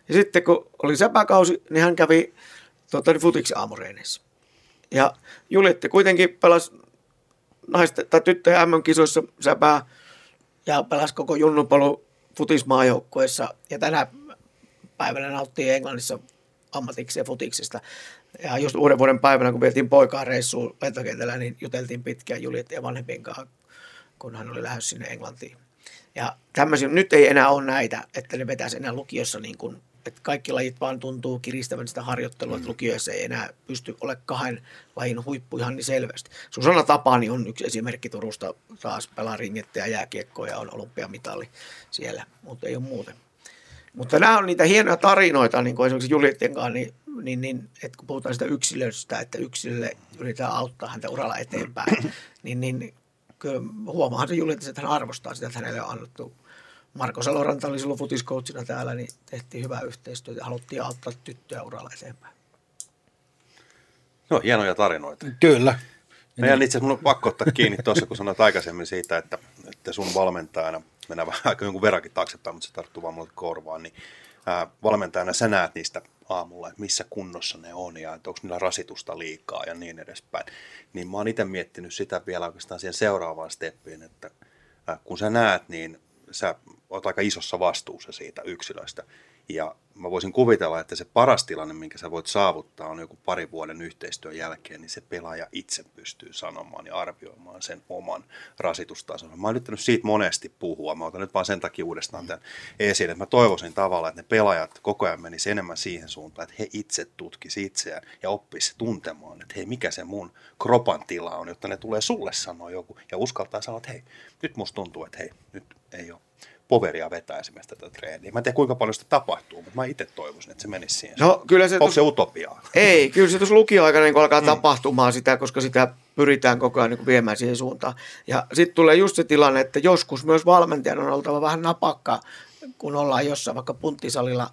Ja sitten kun oli säpäkausi, niin hän kävi tota, niin futiksi aamutreeneissä. Ja Juliette kuitenkin pelasi naisten tai tyttöjen MM-kisoissa säpää ja pelasi koko junnupolu futismaajoukkueessa. Ja tänä päivänä nauttii Englannissa ammatiksi ja futiksista. Ja just uuden vuoden päivänä, kun vietiin poikaa reissuun lentokentällä, niin juteltiin pitkään Juliette ja vanhempien kanssa, kun hän oli lähdössä sinne Englantiin. Ja tämmöisiä, nyt ei enää ole näitä, että ne vetäisi enää lukiossa niin kuin että kaikki lajit vaan tuntuu kiristävän sitä harjoittelua, että mm. lukioissa ei enää pysty ole kahden lajin huippu ihan niin selvästi. Susanna Tapani on yksi esimerkki Turusta, taas pelaa ringettä ja jääkiekkoa ja on olympiamitali siellä, mutta ei ole muuten. Mutta nämä on niitä hienoja tarinoita, niin kuin esimerkiksi Juliettien kanssa, niin, niin, niin että kun puhutaan sitä yksilöstä, että yksilölle yritetään auttaa häntä uralla eteenpäin, niin, niin kyllä huomaahan se Julietti, että hän arvostaa sitä, että hänelle on annettu Marko Saloranta oli silloin futiskoutsina täällä, niin tehtiin hyvää yhteistyötä ja haluttiin auttaa tyttöä uralla eteenpäin. No, hienoja tarinoita. Kyllä. Meidän itse asiassa mun on pakko ottaa kiinni tuossa, kun sanoit aikaisemmin siitä, että, että sun valmentajana, mennään vähän aika jonkun verrankin taaksepäin, mutta se tarttuu vaan mulle korvaan, niin ää, valmentajana sä näet niistä aamulla, että missä kunnossa ne on ja että onko niillä rasitusta liikaa ja niin edespäin. Niin mä oon itse miettinyt sitä vielä oikeastaan siihen seuraavaan steppiin, että ää, kun sä näet, niin sä oot aika isossa vastuussa siitä yksilöstä. Ja mä voisin kuvitella, että se paras tilanne, minkä sä voit saavuttaa, on joku pari vuoden yhteistyön jälkeen, niin se pelaaja itse pystyy sanomaan ja arvioimaan sen oman rasitustasonsa. Mä oon yrittänyt siitä monesti puhua, mä otan nyt vaan sen takia uudestaan tämän esiin, että mä toivoisin tavallaan, että ne pelaajat koko ajan menisi enemmän siihen suuntaan, että he itse tutkisi itseään ja oppisi tuntemaan, että hei, mikä se mun kropan tila on, jotta ne tulee sulle sanoa joku ja uskaltaa sanoa, että hei, nyt musta tuntuu, että hei, nyt ei ole poveria vetää esimerkiksi tätä treeniä. Mä en tiedä kuinka paljon sitä tapahtuu, mutta mä itse toivoisin, että se menisi siihen. No kyllä se, Onko se utopiaa? Ei, kyllä se tuossa lukioaikana niin alkaa mm. tapahtumaan sitä, koska sitä pyritään koko ajan niin viemään siihen suuntaan. Ja sitten tulee just se tilanne, että joskus myös valmentajan on oltava vähän napakka, kun ollaan jossain vaikka punttisalilla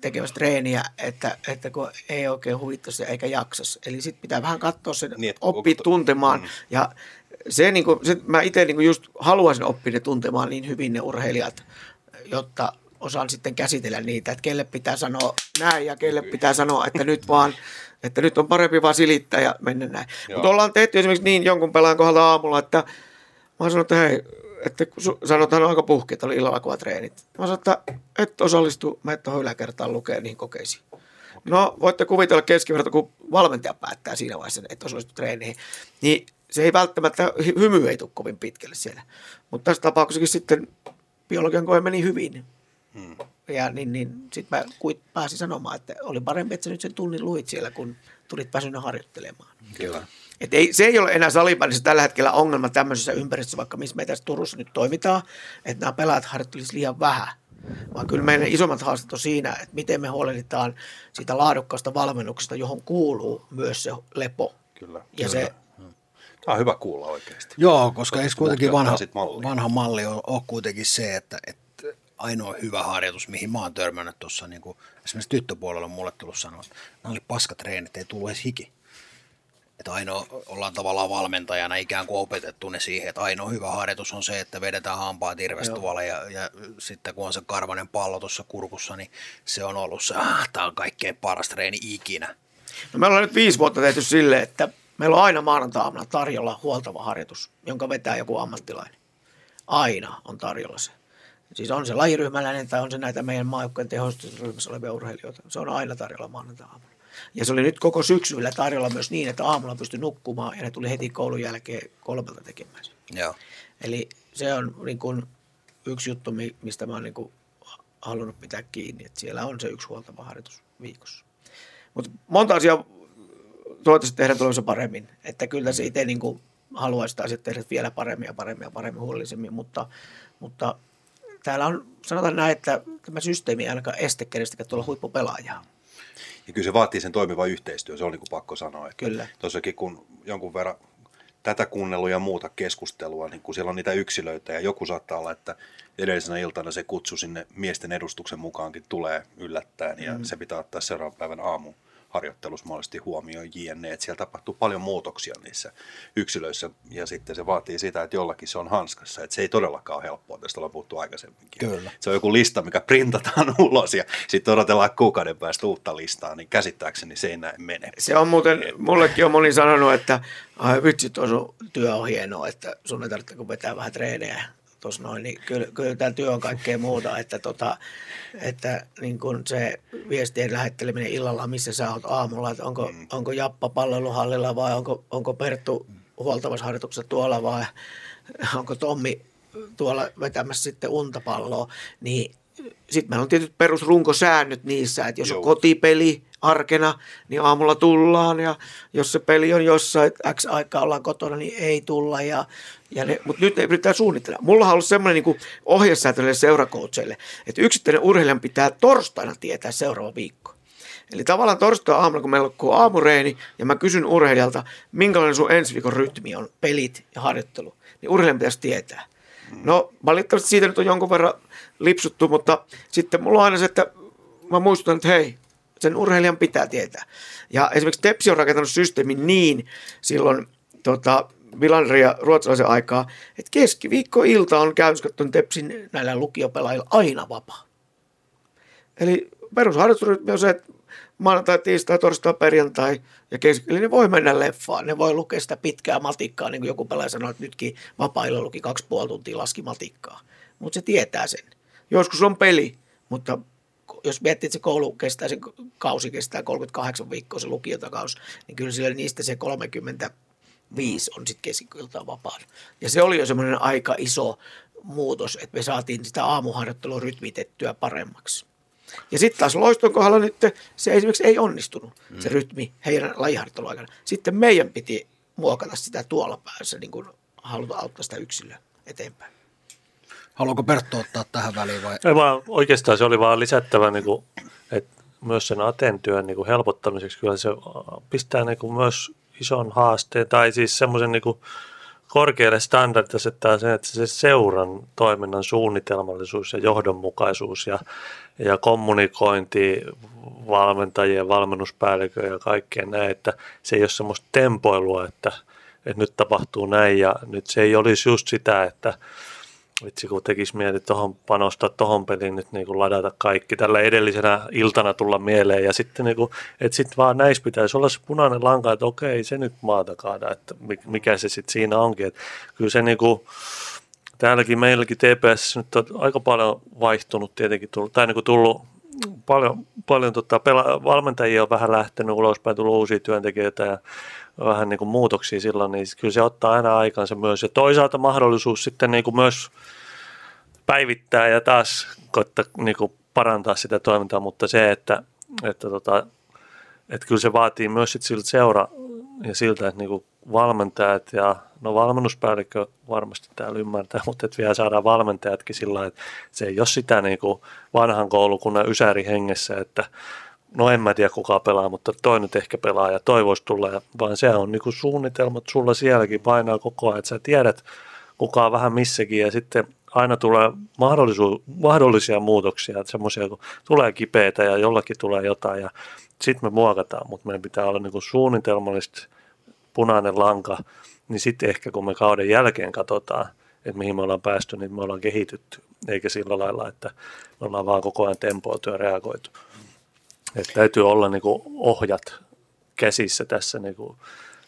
tekemässä treeniä, että, että kun ei oikein huvittaisi eikä jaksas. Eli sitten pitää vähän katsoa sen, niin, oppia tuntemaan. Mm. Ja se, niin kuin, se mä itse niin just haluaisin oppia ne tuntemaan niin hyvin ne urheilijat, jotta osaan sitten käsitellä niitä, että kelle pitää sanoa näin ja kelle pitää sanoa, että nyt vaan, että nyt on parempi vaan silittää ja mennä näin. Mutta ollaan tehty esimerkiksi niin jonkun pelaajan kohdalla aamulla, että mä sanoin, että hei, että kun sanotaan aika puhki, että oli illalla kuvat treenit. Mä sanoin, että et osallistu, mä et tuohon yläkertaan lukea niihin kokeisiin. No, voitte kuvitella keskiverto, kun valmentaja päättää siinä vaiheessa, että osallistu treeniin. Niin se ei välttämättä, hymy ei tule kovin pitkälle siellä. Mutta tässä tapauksessakin sitten biologian koe meni hyvin. Hmm. Ja niin, niin sitten mä kuit, pääsin sanomaan, että oli parempi, että sä nyt sen tunnin luit siellä, kun tulit väsynyt harjoittelemaan. Kyllä. Et ei, se ei ole enää salibändissä tällä hetkellä ongelma tämmöisessä ympäristössä, vaikka missä me tässä Turussa nyt toimitaan, että nämä pelaajat harjoittelisivat liian vähän. Vaan kyllä meidän isommat haasteet on siinä, että miten me huolehditaan siitä laadukkaasta valmennuksesta, johon kuuluu myös se lepo. Kyllä. Ja kyllä. se Tämä on hyvä kuulla oikeasti. Joo, koska ei kuitenkin vanha, vanha malli on, on kuitenkin se, että, että ainoa hyvä harjoitus, mihin mä oon törmännyt tuossa, niin kuin esimerkiksi tyttöpuolella on mulle tullut sanoa, että nämä oli paskatreenit, ei tullut edes hiki. Että ainoa, ollaan tavallaan valmentajana ikään kuin opetettu ne siihen, että ainoa hyvä harjoitus on se, että vedetään hampaat irvestuolla ja, ja sitten kun on se karvanen pallo tuossa kurkussa, niin se on ollut se, ah, tämä on kaikkein paras treeni ikinä. No me ollaan nyt viisi vuotta tehty silleen, että Meillä on aina maanantaina tarjolla huoltava harjoitus, jonka vetää joku ammattilainen. Aina on tarjolla se. Siis on se lajiryhmäläinen tai on se näitä meidän maajoukkojen tehostusryhmässä olevia urheilijoita. Se on aina tarjolla maanantaina. Ja se oli nyt koko syksyllä tarjolla myös niin, että aamulla pystyi nukkumaan ja ne tuli heti koulun jälkeen kolmelta tekemään Joo. Eli se on niin kuin yksi juttu, mistä mä oon niin kuin halunnut pitää kiinni, että siellä on se yksi huoltava harjoitus viikossa. Mutta monta asiaa toivottavasti tehdä tulossa paremmin. Että kyllä se itse niin kuin haluaisi taas tehdä vielä paremmin ja paremmin ja paremmin huolellisemmin, mutta, mutta täällä on, sanotaan näin, että tämä systeemi ei ainakaan este kenestäkään tuolla huippupelaajaa. Ja kyllä se vaatii sen toimivan yhteistyön, se on niin kuin pakko sanoa. Että kyllä. Tuossakin kun jonkun verran tätä kuunnelua ja muuta keskustelua, niin kun siellä on niitä yksilöitä ja joku saattaa olla, että edellisenä iltana se kutsu sinne miesten edustuksen mukaankin tulee yllättäen ja mm. se pitää ottaa seuraavan päivän aamuun harjoittelussa mahdollisesti huomioon JNE, että siellä tapahtuu paljon muutoksia niissä yksilöissä ja sitten se vaatii sitä, että jollakin se on hanskassa, että se ei todellakaan ole helppoa, tästä ollaan puhuttu aikaisemminkin. Kyllä. Se on joku lista, mikä printataan ulos ja sitten odotellaan kuukauden päästä uutta listaa, niin käsittääkseni se ei näin mene. Se on muuten, mullekin on moni sanonut, että ai vitsi, tuo työ on hienoa, että sun ei tarvitse vetää vähän treenejä tuossa noin, niin kyllä, kyllä tämä työ on kaikkea muuta, että, tota, että niin kun se viestien lähetteleminen illalla, missä sä oot aamulla, että onko, mm. onko Jappa palveluhallilla vai onko, onko Perttu huoltavassa harjoituksessa tuolla vai onko Tommi tuolla vetämässä sitten untapalloa, niin sitten meillä on tietyt perusrunkosäännöt niissä, että jos Joo. on kotipeli arkena, niin aamulla tullaan ja jos se peli on jossain, että X aikaa ollaan kotona, niin ei tulla. Ja, ja ne, mutta nyt ei yritetään suunnitella. Mulla on ollut semmoinen niin ohjesäätölle seurakoutseille, että yksittäinen urheilijan pitää torstaina tietää seuraava viikko. Eli tavallaan torstai aamulla, kun meillä on aamureeni, ja mä kysyn urheilijalta, minkälainen sun ensi viikon rytmi on, pelit ja harjoittelu, niin urheilijan pitäisi tietää. No valitettavasti siitä nyt on jonkun verran lipsuttu, mutta sitten mulla on aina se, että mä muistutan, että hei, sen urheilijan pitää tietää. Ja esimerkiksi Tepsi on rakentanut systeemin niin silloin tota, Vilandria ruotsalaisen aikaa, että keskiviikko-ilta on käynnissä Tepsin näillä lukiopelaajilla aina vapaa. Eli perusharjoitusrytmi on se, että maanantai, tiistai, torstai, perjantai ja keskiviikko, ne voi mennä leffaan. Ne voi lukea sitä pitkää matikkaa, niin kuin joku pelaaja sanoi, että nytkin vapailla luki kaksi puoli tuntia laski matikkaa. Mutta se tietää sen. Joskus on peli, mutta jos miettii, että se koulu kestää, se kausi kestää 38 viikkoa se lukiotakaus, niin kyllä sillä niistä se 35 on sitten keskikyiltaan vapaan. Ja se oli jo semmoinen aika iso muutos, että me saatiin sitä aamuharjoittelua rytmitettyä paremmaksi. Ja sitten taas loiston kohdalla nyt se esimerkiksi ei onnistunut, mm. se rytmi heidän lajiharjoittelun Sitten meidän piti muokata sitä tuolla päässä, niin kuin haluta auttaa sitä yksilöä eteenpäin. Haluatko Perttu ottaa tähän väliin vai? Ei vaan, oikeastaan se oli vaan lisättävä, niin kuin, että myös sen atentyön niin kuin helpottamiseksi kyllä se pistää niin kuin myös ison haasteen tai siis semmoisen niin kuin korkealle standardit asettaa sen, että se seuran toiminnan suunnitelmallisuus ja johdonmukaisuus ja, ja kommunikointi valmentajien, valmennuspäällikön ja kaikkeen näin, että se ei ole semmoista tempoilua, että, että nyt tapahtuu näin ja nyt se ei olisi just sitä, että vitsi kun tekisi mieli tuohon panostaa tuohon peliin nyt niin kuin ladata kaikki tällä edellisenä iltana tulla mieleen. Ja sitten niin kuin, että sitten vaan näissä pitäisi olla se punainen lanka, että okei se nyt maata kaada, että mikä se sitten siinä onkin, että kyllä se niin kuin, täälläkin meilläkin TPS nyt on aika paljon vaihtunut tietenkin tullut, tai niin kuin tullut paljon, paljon tota, pela- valmentajia on vähän lähtenyt ulospäin, tullut uusia työntekijöitä ja vähän niin kuin muutoksia silloin, niin kyllä se ottaa aina aikansa myös. Ja toisaalta mahdollisuus sitten niin kuin myös päivittää ja taas koittaa niin kuin parantaa sitä toimintaa, mutta se, että, että, tota, että kyllä se vaatii myös sit siltä seura ja siltä, että niin kuin valmentajat ja no valmennuspäällikkö varmasti täällä ymmärtää, mutta että vielä saadaan valmentajatkin sillä että se ei ole sitä niin kuin vanhan koulukunnan ysäri hengessä, että no en mä tiedä kuka pelaa, mutta toi nyt ehkä pelaa ja toivoisi tulla, ja, vaan se on niinku suunnitelmat sulla sielläkin painaa koko ajan, että sä tiedät kuka on vähän missäkin. Ja sitten aina tulee mahdollisu- mahdollisia muutoksia, että semmoisia kun tulee kipeitä ja jollakin tulee jotain ja sitten me muokataan, mutta meidän pitää olla niinku suunnitelmallisesti punainen lanka, niin sitten ehkä kun me kauden jälkeen katsotaan, että mihin me ollaan päästy, niin me ollaan kehitytty, eikä sillä lailla, että me ollaan vaan koko ajan tempoiltu ja reagoitu. Että täytyy olla niin kuin ohjat käsissä tässä, niin kuin,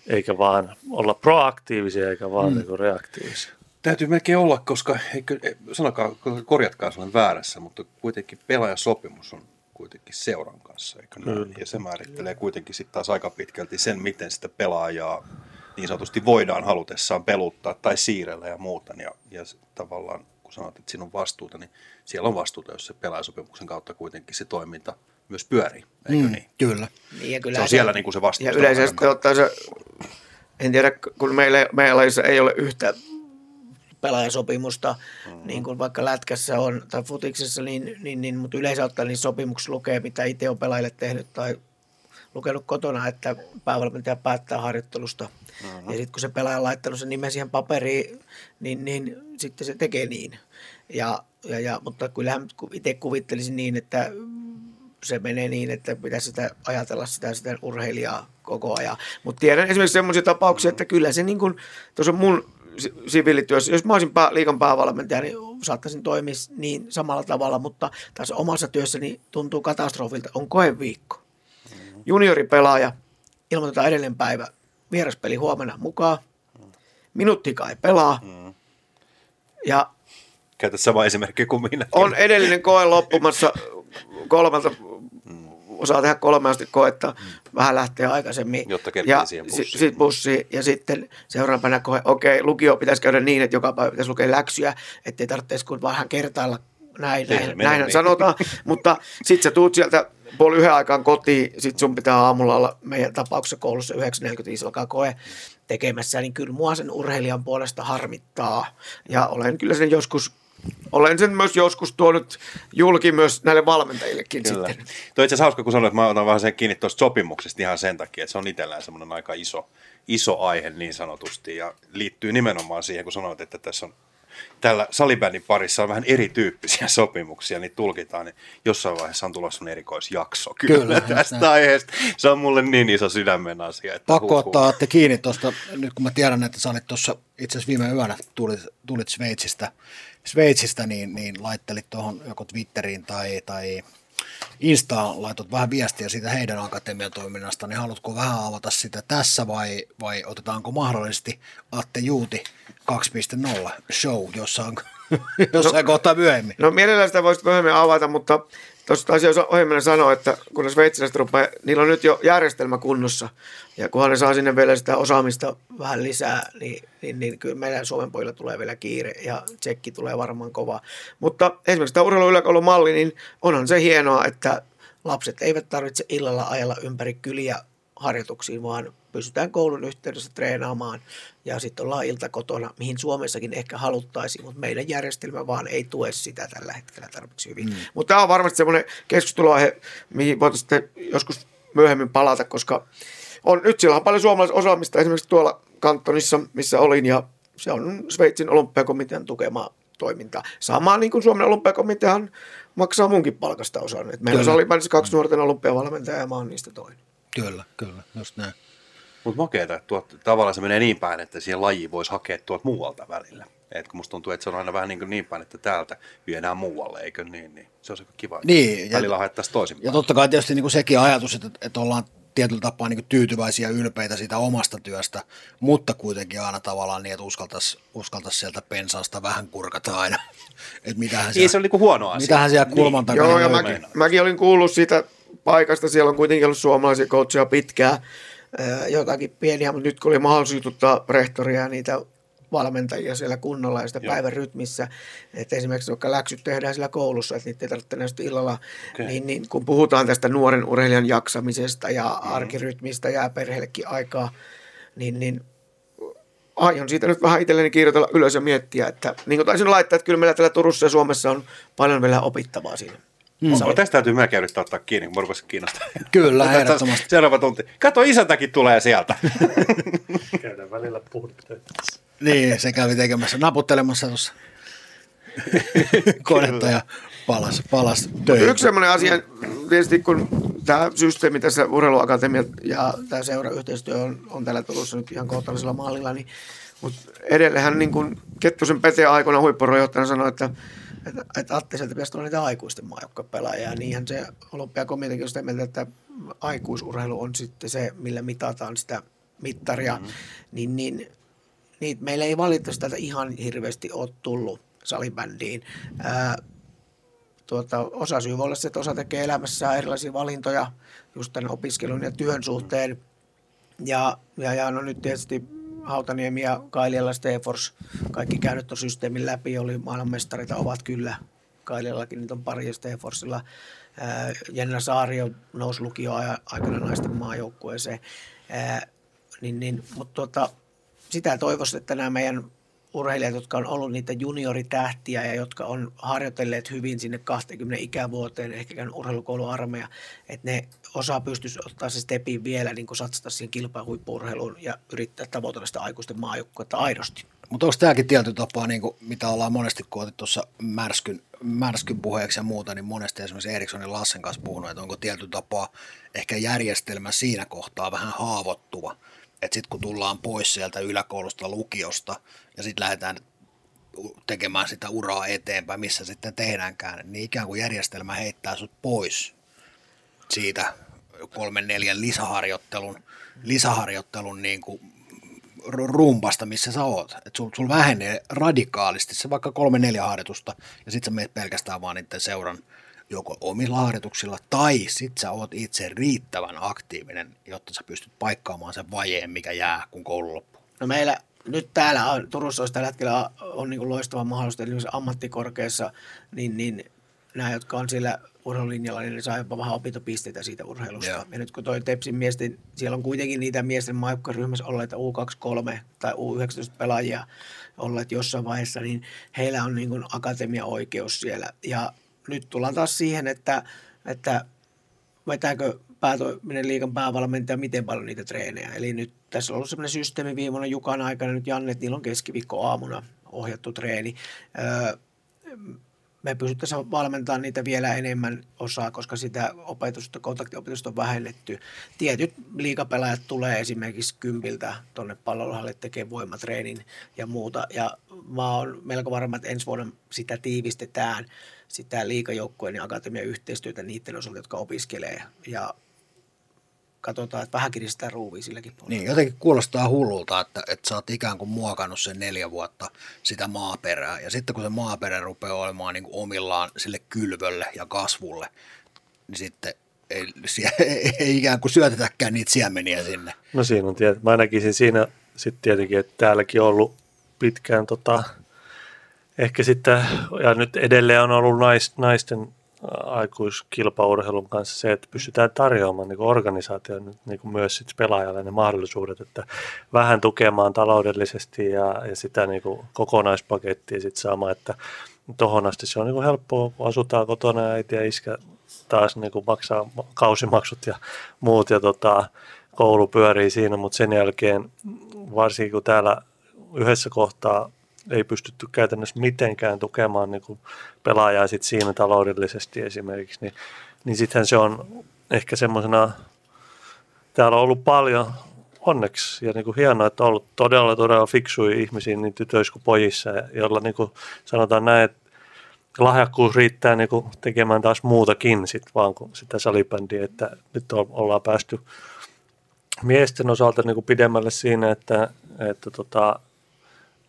eikä vaan olla proaktiivisia eikä vaan mm. niin kuin reaktiivisia. Täytyy melkein olla, koska eikö, sanokaa, korjatkaa olen väärässä, mutta kuitenkin pelaajasopimus on kuitenkin seuran kanssa, eikö näin? Ja se määrittelee kuitenkin sitten taas aika pitkälti sen, miten sitä pelaajaa niin sanotusti voidaan halutessaan peluttaa tai siirrellä ja muuta. Ja, ja tavallaan, kun sanot, että siinä on vastuuta, niin siellä on vastuuta, jos se pelaajasopimuksen kautta kuitenkin se toiminta – myös pyörii, eikö mm, niin? Kyllä. Niin, ja kyllä se on siellä niin kuin se vastuus. Ja yleisesti ottaa se, en tiedä, kun meillä, meillä ei ole yhtä pelaajasopimusta, mm-hmm. niin kuin vaikka lätkässä on tai futiksessa, niin, niin, niin mutta yleensä ottaen niin sopimuksessa lukee, mitä itse on pelaajille tehnyt tai lukenut kotona, että päävalmentaja päättää harjoittelusta. Mm-hmm. Ja sitten kun se pelaaja on laittanut sen nimen siihen paperiin, niin, niin sitten se tekee niin. Ja, ja, ja, mutta kyllähän itse kuvittelisin niin, että se menee niin, että pitäisi sitä ajatella sitä, sitä urheilijaa koko ajan. Mutta tiedän esimerkiksi sellaisia tapauksia, että kyllä se niin kuin, tuossa mun siviilityössä, jos mä olisin pää, liikan päävalmentaja, niin saattaisin toimia niin samalla tavalla, mutta tässä omassa työssäni tuntuu katastrofilta. On koeviikko. Junioripelaaja, ilmoitetaan edellinen päivä, vieraspeli huomenna mukaan. Minuuttikaan ei pelaa. Ja Käytä sama esimerkki kuin minä. On edellinen koe loppumassa kolmelta osaa tehdä kolme asti koetta, mm. vähän lähteä aikaisemmin. Jotta ja siihen bussiin. Sitten bussi, ja sitten seuraavana koe, okei, lukio pitäisi käydä niin, että joka päivä pitäisi lukea läksyjä, ettei tarvitsisi kuin vähän kertailla näin, näin, näin niin. sanotaan. Mutta sitten sä tuut sieltä puoli yhden aikaan kotiin, sit sun pitää aamulla olla meidän tapauksessa koulussa 9.45 alkaa koe tekemässä, niin kyllä mua sen urheilijan puolesta harmittaa. Ja olen kyllä sen joskus, olen sen myös joskus tuonut julki myös näille valmentajillekin Kyllä. sitten. Tuo itse asiassa hauska, kun sanoit, että mä otan vähän sen kiinni tuosta sopimuksesta ihan sen takia, että se on itsellään semmoinen aika iso, iso aihe niin sanotusti ja liittyy nimenomaan siihen, kun sanoit, että tässä on tällä salibändin parissa on vähän erityyppisiä sopimuksia, niin tulkitaan, niin jossain vaiheessa on tulossa sellainen erikoisjakso kyllä, Kyllä, tästä näin. aiheesta. Se on mulle niin iso sydämen asia. Että Pakko huh, huh. ottaa te kiinni tuosta, nyt kun mä tiedän, että sä olit tuossa itse asiassa viime yönä tulit, tulit Sveitsistä, Sveitsistä niin, niin laittelit tuohon joko Twitteriin tai, tai Instaan laitot vähän viestiä siitä heidän akatemian toiminnasta, niin haluatko vähän avata sitä tässä vai, vai otetaanko mahdollisesti Atte Juuti 2.0 show jossain, jossain kohtaa myöhemmin? No mielellään sitä voisi myöhemmin avata, mutta tuossa taisi ohjelmana sanoa, että kun sveitsiläiset rupeaa, niillä on nyt jo järjestelmä kunnossa. Ja kunhan ne saa sinne vielä sitä osaamista vähän lisää, niin, niin, niin kyllä meidän Suomen pojilla tulee vielä kiire ja tsekki tulee varmaan kova. Mutta esimerkiksi tämä urheiluyläkoulun malli, niin onhan se hienoa, että lapset eivät tarvitse illalla ajalla ympäri kyliä harjoituksiin, vaan pystytään koulun yhteydessä treenaamaan ja sitten ollaan ilta kotona, mihin Suomessakin ehkä haluttaisiin, mutta meidän järjestelmä vaan ei tue sitä tällä hetkellä tarpeeksi hyvin. Mm. Mutta tämä on varmasti semmoinen keskusteluaihe, mihin voitaisiin joskus myöhemmin palata, koska on, nyt siellä on paljon suomalaisosaamista esimerkiksi tuolla kantonissa, missä olin ja se on Sveitsin olympiakomitean tukema toiminta. Sama niin kuin Suomen olympiakomiteahan maksaa munkin palkasta osan. Et meillä Salibändissä kaksi nuorten olympiavalmentajaa ja mä oon niistä toinen. Kyllä, kyllä, just näin. Mutta makeeta, että tuot, tavallaan se menee niin päin, että siihen lajiin voisi hakea tuolta muualta välillä. Et kun musta tuntuu, että se on aina vähän niin, kuin niin päin, että täältä viedään muualle, eikö niin? niin se on aika kiva. että Niin, ja- Välillä haettaisiin toisinpäin. Ja totta kai tietysti niin kuin sekin ajatus, että, että ollaan tietyllä tapaa niin kuin tyytyväisiä ja ylpeitä siitä omasta työstä, mutta kuitenkin aina tavallaan niin, että uskaltaisi uskaltais sieltä pensaasta vähän kurkata aina. Että mitähän Niin, siellä, se on niinku huono asia. mitähän siellä kulman Niin. takana Joo, ja mäkin, mäkin olin kuullut siitä paikasta. Siellä on kuitenkin ollut suomalaisia coachia pitkään, ää, jotakin pieniä, mutta nyt kun oli mahdollisuus jututtaa rehtoria ja niitä valmentajia siellä kunnolla ja sitä Joo. päivän rytmissä, että esimerkiksi vaikka läksyt tehdään siellä koulussa, että niitä ei tarvitse sitten illalla, Okei. niin, niin kun puhutaan tästä nuoren urheilijan jaksamisesta ja arkirytmistä ja perheellekin aikaa, niin, niin aion siitä nyt vähän itselleni kirjoitella ylös ja miettiä, että niin kuin taisin laittaa, että kyllä meillä täällä Turussa ja Suomessa on paljon vielä opittavaa siinä. Mm. Tästä täytyy melkein yrittää ottaa kiinni, kun rupesin kiinnostaa. Kyllä, ehdottomasti. Seuraava tunti. Kato, isäntäkin tulee sieltä. Käydään välillä puhuttelemassa. Niin, se kävi tekemässä, naputtelemassa tuossa konetta ja palas, palas töihin. Yksi sellainen asia, tietysti kun tämä systeemi tässä urheiluakatemia ja tämä seurayhteistyö on, on täällä Turussa nyt ihan kohtallisella mallilla, niin, mutta edelleenhän niin kuin Kettusen Pete aikoina huippurojoittajana sanoi, että, että, että Atte sieltä pitäisi tulla niitä aikuisten maajoukkuepelaajia. Ja niinhän se olympiakomiteakin on sitä mieltä, että aikuisurheilu on sitten se, millä mitataan sitä mittaria, mm-hmm. niin, niin niitä meillä ei valitettavasti täältä ihan hirveästi ole tullut salibändiin. Ää, tuota, osa syy voi olla se, että osa tekee elämässään erilaisia valintoja just tämän opiskelun ja työn suhteen. Ja, ja, ja no nyt tietysti Hautaniemi ja Kailiala Stefors, kaikki käynyt tuon systeemin läpi, oli maailmanmestareita, ovat kyllä. Kailialakin niitä on pari ja Steforsilla. Jenna Saario nousi lukio aikana naisten maajoukkueeseen. Niin, niin, mutta tuota, sitä toivoisin, että nämä meidän urheilijat, jotka on ollut niitä junioritähtiä ja jotka on harjoitelleet hyvin sinne 20 ikävuoteen, ehkä käynyt urheilukouluarmeija, että ne osaa pystyisi ottaa se stepin vielä, niin kuin satsata siihen kilpahuippuurheiluun ja yrittää tavoitella sitä aikuisten maajoukkuetta aidosti. Mutta onko tämäkin tietty tapaa, niin kuin, mitä ollaan monesti kun tuossa märskyn, märskyn puheeksi ja muuta, niin monesti esimerkiksi Erikssonin Lassen kanssa puhunut, että onko tietty tapaa ehkä järjestelmä siinä kohtaa vähän haavoittuva. Että sitten kun tullaan pois sieltä yläkoulusta, lukiosta ja sitten lähdetään tekemään sitä uraa eteenpäin, missä sitten tehdäänkään, niin ikään kuin järjestelmä heittää sut pois siitä kolmen neljän lisäharjoittelun, lisäharjoittelun niin kuin rumpasta, missä sä oot. Että sul, sul vähenee radikaalisti se vaikka kolme neljä harjoitusta ja sitten sä menet pelkästään vaan niiden seuran joko omilla harjoituksilla tai sit sä oot itse riittävän aktiivinen, jotta sä pystyt paikkaamaan sen vajeen, mikä jää, kun koulu loppuu. No meillä nyt täällä on, Turussa olisi tällä hetkellä on, niin loistava mahdollisuus, eli ammattikorkeassa, niin, niin nämä, jotka on siellä urheilulinjalla, niin ne saa jopa vähän opintopisteitä siitä urheilusta. Joo. Ja nyt kun toi Tepsin miesten, siellä on kuitenkin niitä miesten maajoukkueryhmässä olleita U23 tai U19 pelaajia olleet jossain vaiheessa, niin heillä on niin akatemia-oikeus siellä. Ja nyt tullaan taas siihen, että, että vetääkö päätoiminen liikan päävalmentaja miten paljon niitä treenejä. Eli nyt tässä on ollut sellainen systeemi viime vuonna Jukan aikana, nyt Janne, niillä on keskiviikko aamuna ohjattu treeni. Öö, me pystyttäisiin valmentamaan niitä vielä enemmän osaa, koska sitä opetusta, kontaktiopetusta on vähennetty. Tietyt liikapelaajat tulee esimerkiksi kympiltä tuonne pallollahalle tekemään voimatreenin ja muuta. Ja mä oon melko varma, että ensi vuonna sitä tiivistetään, sitä liikajoukkueen ja akatemian yhteistyötä niiden osalta, jotka opiskelee. Ja katsotaan, että vähän kiristää ruuvia silläkin puolella. Niin, jotenkin kuulostaa hullulta, että, että sä oot ikään kuin muokannut sen neljä vuotta sitä maaperää. Ja sitten kun se maaperä rupeaa olemaan niin kuin omillaan sille kylvölle ja kasvulle, niin sitten ei, sie- ei ikään kuin syötetäkään niitä siemeniä sinne. No siinä on tietysti. Mä näkisin siinä sitten tietenkin, että täälläkin on ollut pitkään tota, ehkä sitten, ja nyt edelleen on ollut nais, naisten aikuiskilpaurheilun kanssa se, että pystytään tarjoamaan niin organisaation niin myös sit pelaajalle ne mahdollisuudet, että vähän tukemaan taloudellisesti ja, ja sitä niin kuin kokonaispakettia sitten saamaan, että tuohon asti se on niin helppoa, kun asutaan kotona ja äiti ja iskä taas niin kuin maksaa kausimaksut ja muut ja tota, koulu pyörii siinä, mutta sen jälkeen varsinkin kun täällä yhdessä kohtaa ei pystytty käytännössä mitenkään tukemaan niin kuin pelaajaa sit siinä taloudellisesti esimerkiksi, niin, niin sittenhän se on ehkä semmoisena, täällä on ollut paljon onneksi ja niin kuin hienoa, että on ollut todella todella fiksuja ihmisiä niin tytöissä kuin pojissa, joilla niin kuin sanotaan näin, että lahjakkuus riittää niin kuin tekemään taas muutakin sit vaan kuin sitä salibändiä, että nyt ollaan päästy miesten osalta niin kuin pidemmälle siinä, että, että tota,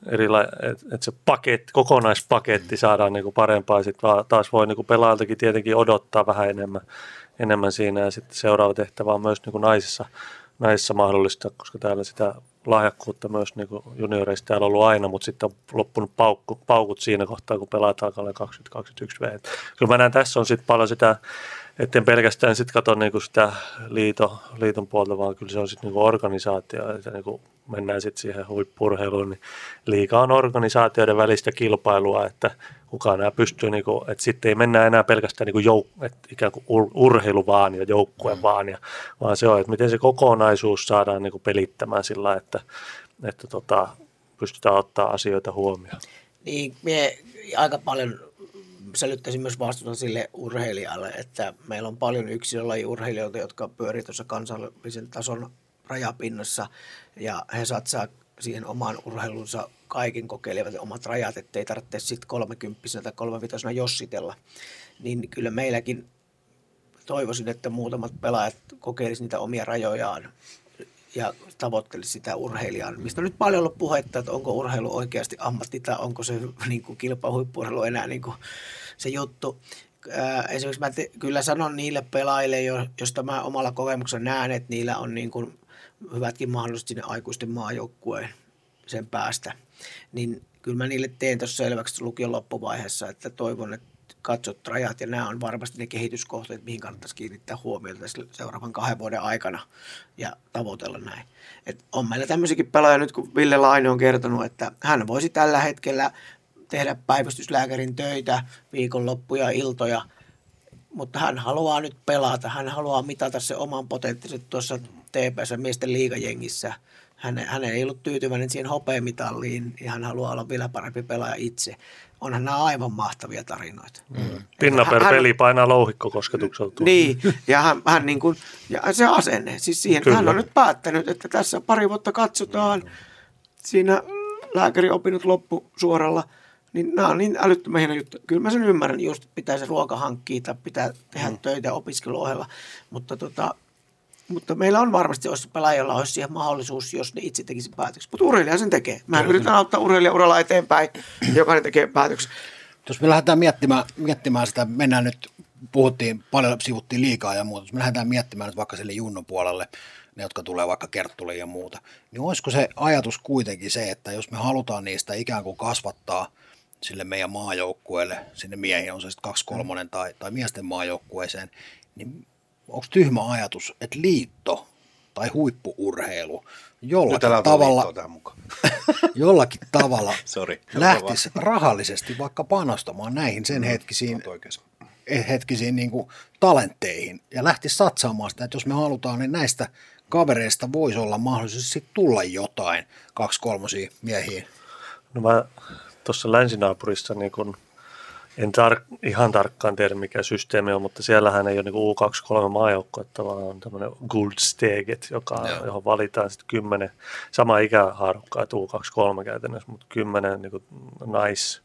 erila- että et se paketti, kokonaispaketti saadaan niin kuin parempaa. Sitten taas voi niin kuin pelaajaltakin tietenkin odottaa vähän enemmän, enemmän siinä ja sitten seuraava tehtävä on myös niin kuin naisissa, naisissa mahdollista, koska täällä sitä lahjakkuutta myös niin kuin junioreista täällä on ollut aina, mutta sitten on loppunut paukku, paukut siinä kohtaa, kun pelaat alkaa 2021 v. Kyllä mä näen, tässä on sitten paljon sitä, etten pelkästään sitten katso niinku sitä liito, liiton puolta, vaan kyllä se on sitten niinku organisaatio, että niinku mennään sitten siihen huippurheiluun, niin liikaa on organisaatioiden välistä kilpailua, että kukaan enää pystyy, niinku, että sitten ei mennä enää pelkästään niinku jouk- että ikään kuin ur- urheilu vaan ja joukkue mm. vaan, ja, vaan se on, että miten se kokonaisuus saadaan niinku pelittämään sillä, että, että tota, pystytään ottaa asioita huomioon. Niin, mie aika paljon sälyttäisin myös vastuuta sille urheilijalle, että meillä on paljon yksilölajiurheilijoita, jotka pyörii tuossa kansallisen tason rajapinnassa ja he satsaa siihen omaan urheilunsa kaiken kokeilevat omat rajat, ettei tarvitse sitten kolmekymppisenä tai kolmevitosena jossitella. Niin kyllä meilläkin toivoisin, että muutamat pelaajat kokeilisivat niitä omia rajojaan ja tavoittelisi sitä urheilijaa, mistä on nyt paljon ollut puhetta, että onko urheilu oikeasti ammatti tai onko se niin kuin kilpahuippuurheilu enää niin kuin se juttu. Ää, esimerkiksi mä te, kyllä sanon niille pelaajille, jo, josta mä omalla kokemuksella näen, että niillä on niin kuin hyvätkin mahdollisuudet sinne aikuisten maajoukkueen sen päästä, niin kyllä mä niille teen tuossa selväksi lukion loppuvaiheessa, että toivon, että katsot rajat ja nämä on varmasti ne kehityskohteet, mihin kannattaisi kiinnittää huomiota seuraavan kahden vuoden aikana ja tavoitella näin. Et on meillä tämmöisiäkin pelaajia nyt, kun Ville Laine on kertonut, että hän voisi tällä hetkellä tehdä päivystyslääkärin töitä viikonloppuja, iltoja, mutta hän haluaa nyt pelata, hän haluaa mitata se oman potentiaalisen tuossa TPS miesten liigajengissä. Hän, hän ei ollut tyytyväinen siihen hopeamitalliin ja hän haluaa olla vielä parempi pelaaja itse. Onhan nämä aivan mahtavia tarinoita. Mm. Pinna per hän, peli painaa louhikkokosketukselta. Niin, ja hän, hän niin kuin, ja se asenne, siis siihen, Kyllä. hän on nyt päättänyt, että tässä pari vuotta katsotaan, siinä lääkäriopinnot loppu suoralla, niin nämä on niin älyttömän hieno juttu. Kyllä mä sen ymmärrän, just pitää se ruoka hankkia tai pitää tehdä mm. töitä opiskeluohella, mutta tota, mutta meillä on varmasti, jos pelaajalla olisi siihen mahdollisuus, jos ne itse tekisi päätöksen. Mutta urheilija sen tekee. Mä yritän auttaa urheilijauralla eteenpäin, jokainen tekee päätöksen. Jos me lähdetään miettimään, miettimään sitä, mennään nyt, puhuttiin paljon, sivuttiin liikaa ja muuta, jos me lähdetään miettimään nyt vaikka sille junnon puolelle, ne, jotka tulee vaikka kerttulle ja muuta, niin olisiko se ajatus kuitenkin se, että jos me halutaan niistä ikään kuin kasvattaa sille meidän maajoukkueelle, sinne miehiin on se sitten kaksi kolmonen tai, tai miesten maajoukkueeseen, niin onko tyhmä ajatus, että liitto tai huippuurheilu jollakin tavalla, tähän mukaan. jollakin tavalla Sori. lähtisi rahallisesti vaikka panostamaan näihin sen hetkisiin, Olet oikeassa. hetkisiin niin kuin talentteihin ja lähtisi satsaamaan sitä, että jos me halutaan, niin näistä kavereista voisi olla mahdollisuus sit tulla jotain kaksi kolmosia miehiä. No mä tuossa länsinaapurissa niin kun, en tar- ihan tarkkaan tiedä mikä systeemi on, mutta siellähän ei ole niin U23 maajoukkuetta, vaan on tämmöinen Guldsteget, joka, Joo. johon valitaan sitten kymmenen, sama ikähaarukka, että U23 käytännössä, mutta kymmenen niin nais,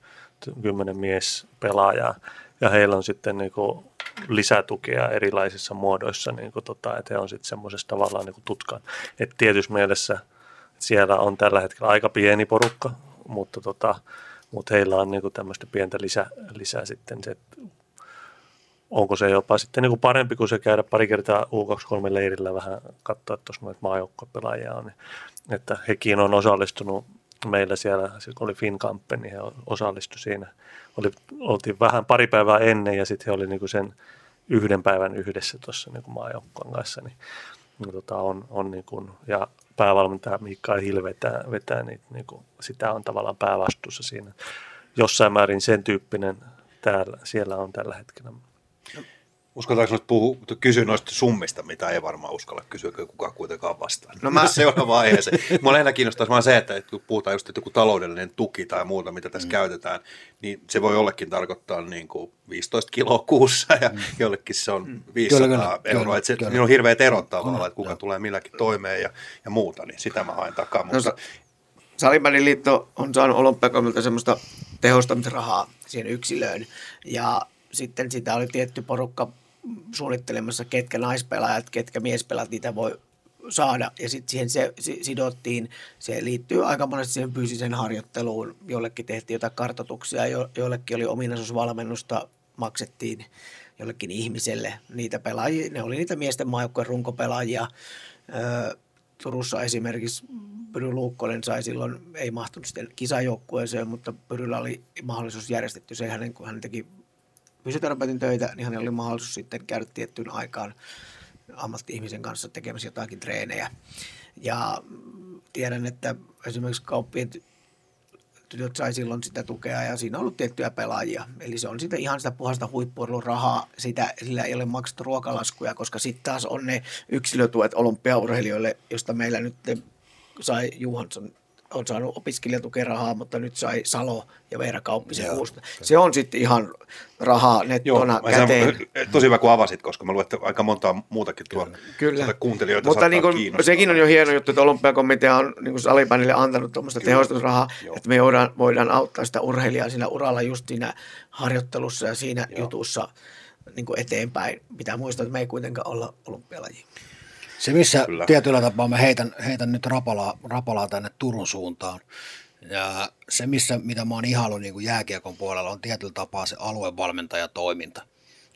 kymmenen mies pelaajaa. Ja heillä on sitten niin kuin lisätukea erilaisissa muodoissa, niin kuin tota, että he on sitten semmoisessa tavallaan niin kuin tutkan. Että tietyssä mielessä siellä on tällä hetkellä aika pieni porukka, mutta, tota, mutta heillä on niin tämmöistä pientä lisä, lisää sitten se, että onko se jopa sitten niin kuin parempi kuin se käydä pari kertaa U23-leirillä vähän katsoa, että tuossa noita maajoukkuepelaajia on, niin, että hekin on osallistunut meillä siellä, kun oli Finkampen, niin he osallistu siinä. Oli, oltiin vähän pari päivää ennen ja sitten he oli niin sen yhden päivän yhdessä tuossa niin kuin maajoukkueen kanssa, niin, niin tota on, on niin kuin, ja päävalmentaja Mikael Hill vetää, vetää niitä, niin kuin, sitä on tavallaan päävastuussa siinä. Jossain määrin sen tyyppinen täällä, siellä on tällä hetkellä. Uskaltaako nyt puhua, kysyä noista summista, mitä ei varmaan uskalla kysyä, kun kukaan kuitenkaan vastaa. No mä- Seuraava aiheeseen. Mua lähinnä kiinnostaisi vaan se, että kun puhutaan just, että joku taloudellinen tuki tai muuta, mitä tässä mm. käytetään, niin se voi jollekin tarkoittaa niin kuin 15 kiloa kuussa ja mm. jollekin se on 500 Kyllä, kyllä, kyllä, euroa. kyllä, että se, kyllä. niin on hirveät erot tavallaan, että kuka tulee milläkin toimeen ja, ja muuta, niin sitä mä haen takaa. Mutta, sa- Salibändin liitto on saanut olympiakomilta semmoista tehostamisrahaa siihen yksilöön ja sitten sitä oli tietty porukka suunnittelemassa, ketkä naispelaajat, ketkä miespelaajat niitä voi saada. Ja sitten siihen se si- sidottiin, se liittyy aika monesti siihen fyysiseen harjoitteluun. Jollekin tehtiin jotain kartoituksia, jo- joillekin oli ominaisuusvalmennusta, maksettiin jollekin ihmiselle niitä pelaajia. Ne oli niitä miesten maajoukkojen runkopelaajia. Turussa esimerkiksi Pyry Luukkonen sai silloin, ei mahtunut sitten kisajoukkueeseen, mutta Pyryllä oli mahdollisuus järjestetty se, hänen, kun hän teki fysioterapeutin töitä, niin hänellä oli mahdollisuus sitten käydä tiettyyn aikaan ammatti-ihmisen kanssa tekemässä jotakin treenejä. Ja tiedän, että esimerkiksi kauppien ty- tytöt sai silloin sitä tukea ja siinä on ollut tiettyjä pelaajia. Eli se on sitä ihan sitä puhasta rahaa, sitä, sillä ei ole maksettu ruokalaskuja, koska sitten taas on ne yksilötuet olympiaurheilijoille, josta meillä nyt sai Juhansson on saanut opiskelijatukerahaa, mutta nyt sai Salo ja Veera Kauppisen Joo. uusta. Se on sitten ihan rahaa nettona mä käteen. sanon, tosi hyvä, kun avasit, koska mä luulen, että aika montaa muutakin tuo Kyllä. kuuntelijoita Mutta niin kuin, sekin on jo hieno juttu, että olympiakomitea on niin kuin salibändille antanut tuommoista tehostusrahaa, Joo. että me voidaan, voidaan auttaa sitä urheilijaa siinä uralla just siinä harjoittelussa ja siinä Joo. jutussa niin kuin eteenpäin. Pitää muistaa, että me ei kuitenkaan olla olympialaji. Se, missä Kyllä. tietyllä tapaa mä heitän, heitän nyt rapalaa, rapalaa tänne Turun suuntaan. Ja se, missä, mitä mä oon ihaillut niin kuin jääkiekon puolella, on tietyllä tapaa se aluevalmentajatoiminta.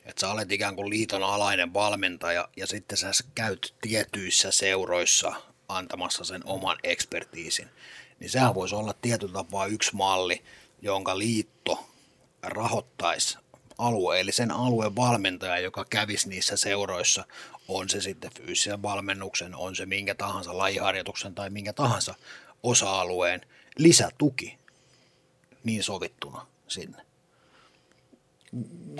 Että sä olet ikään kuin liiton alainen valmentaja ja sitten sä käyt tietyissä seuroissa antamassa sen oman ekspertiisin. Niin sehän voisi olla tietyllä tapaa yksi malli, jonka liitto rahoittaisi alueellisen alueen valmentaja, joka kävisi niissä seuroissa, on se sitten fyysisen valmennuksen, on se minkä tahansa lajiharjoituksen tai minkä tahansa osa-alueen lisätuki niin sovittuna sinne.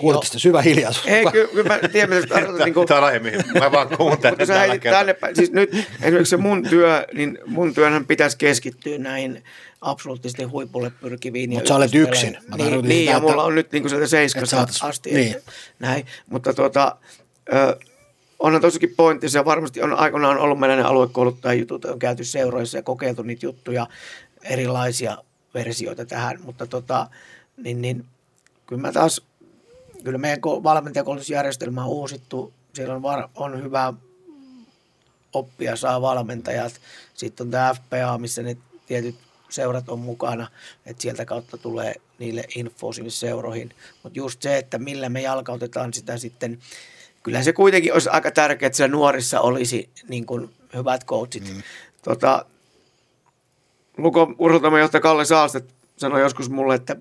Kuulitte sitä syvä hiljaisuus? Ei, kyllä, kyllä mä tiedän, mitä sä tarkoitat. niin kuin, Tämä on aihe, mihin mä vaan kuuntelen Mutta sä tällä heitit kertaa. tänne päin. Siis nyt esimerkiksi se mun työ, niin mun työnhän pitäisi keskittyä näihin absoluuttisesti huipulle pyrkiviin. ja Mut sä olet yksin. Mä Niin, tarkoitin niin sitä, ja että- mulla on nyt niin kuin sieltä seiskasta asti. niin. Että, näin. Mutta tuota, ö, onhan tosikin pointti, se varmasti on aikoinaan ollut meillä ne aluekouluttajajutut, on käyty seuroissa ja kokeiltu niitä juttuja, erilaisia versioita tähän, mutta tota, niin, niin kyllä mä taas, kyllä meidän ko- valmentajakoulutusjärjestelmä on uusittu, siellä on, var, on hyvä oppia saa valmentajat. Sitten on tämä FPA, missä ne tietyt seurat on mukana, että sieltä kautta tulee niille info sinne seuroihin. Mutta just se, että millä me jalkautetaan sitä sitten, kyllä se kuitenkin olisi aika tärkeää, että siellä nuorissa olisi niin kuin hyvät coachit. Mm. Tota, Lukon urheilutoimenjohtaja Kalle Saalstedt sanoi joskus mulle, että,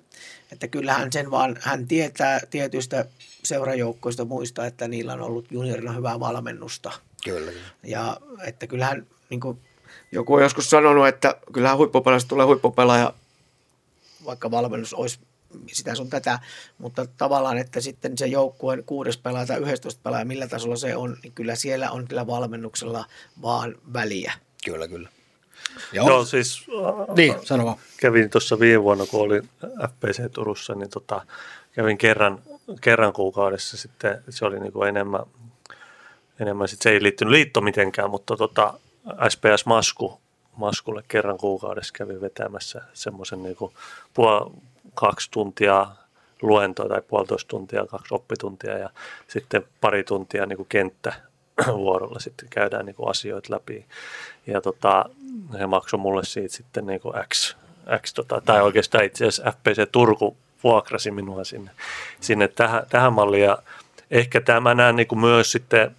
että kyllähän sen vaan, hän tietää tietyistä seurajoukkoista muista, että niillä on ollut juniorina hyvää valmennusta. Kyllä. Ja että kyllähän, niin kuin joku on joskus sanonut, että kyllähän huippupelaajasta tulee huippupelaaja, vaikka valmennus olisi sitä sun tätä, mutta tavallaan, että sitten se joukkueen kuudes pelaaja tai 11 pelaaja, millä tasolla se on, niin kyllä siellä on kyllä valmennuksella vaan väliä. Kyllä, kyllä. Joo, no, siis niin, sano vaan. kävin tuossa viime vuonna, kun olin FPC Turussa, niin tota, kävin kerran, kerran kuukaudessa sitten, se oli niin kuin enemmän, enemmän sit se ei liittynyt liitto mitenkään, mutta tota, SPS Masku, Maskulle kerran kuukaudessa kävin vetämässä semmoisen niin puol, kaksi tuntia luentoa tai puolitoista tuntia, kaksi oppituntia ja sitten pari tuntia niin kuin kenttävuorolla sitten käydään niin kuin asioita läpi. Ja tota, he maksoi mulle siitä sitten niin kuin X, X tota, tai oikeastaan itse asiassa FPC Turku vuokrasi minua sinne, sinne tähän, tähän malliin. Ja ehkä tämä näen niin kuin myös sitten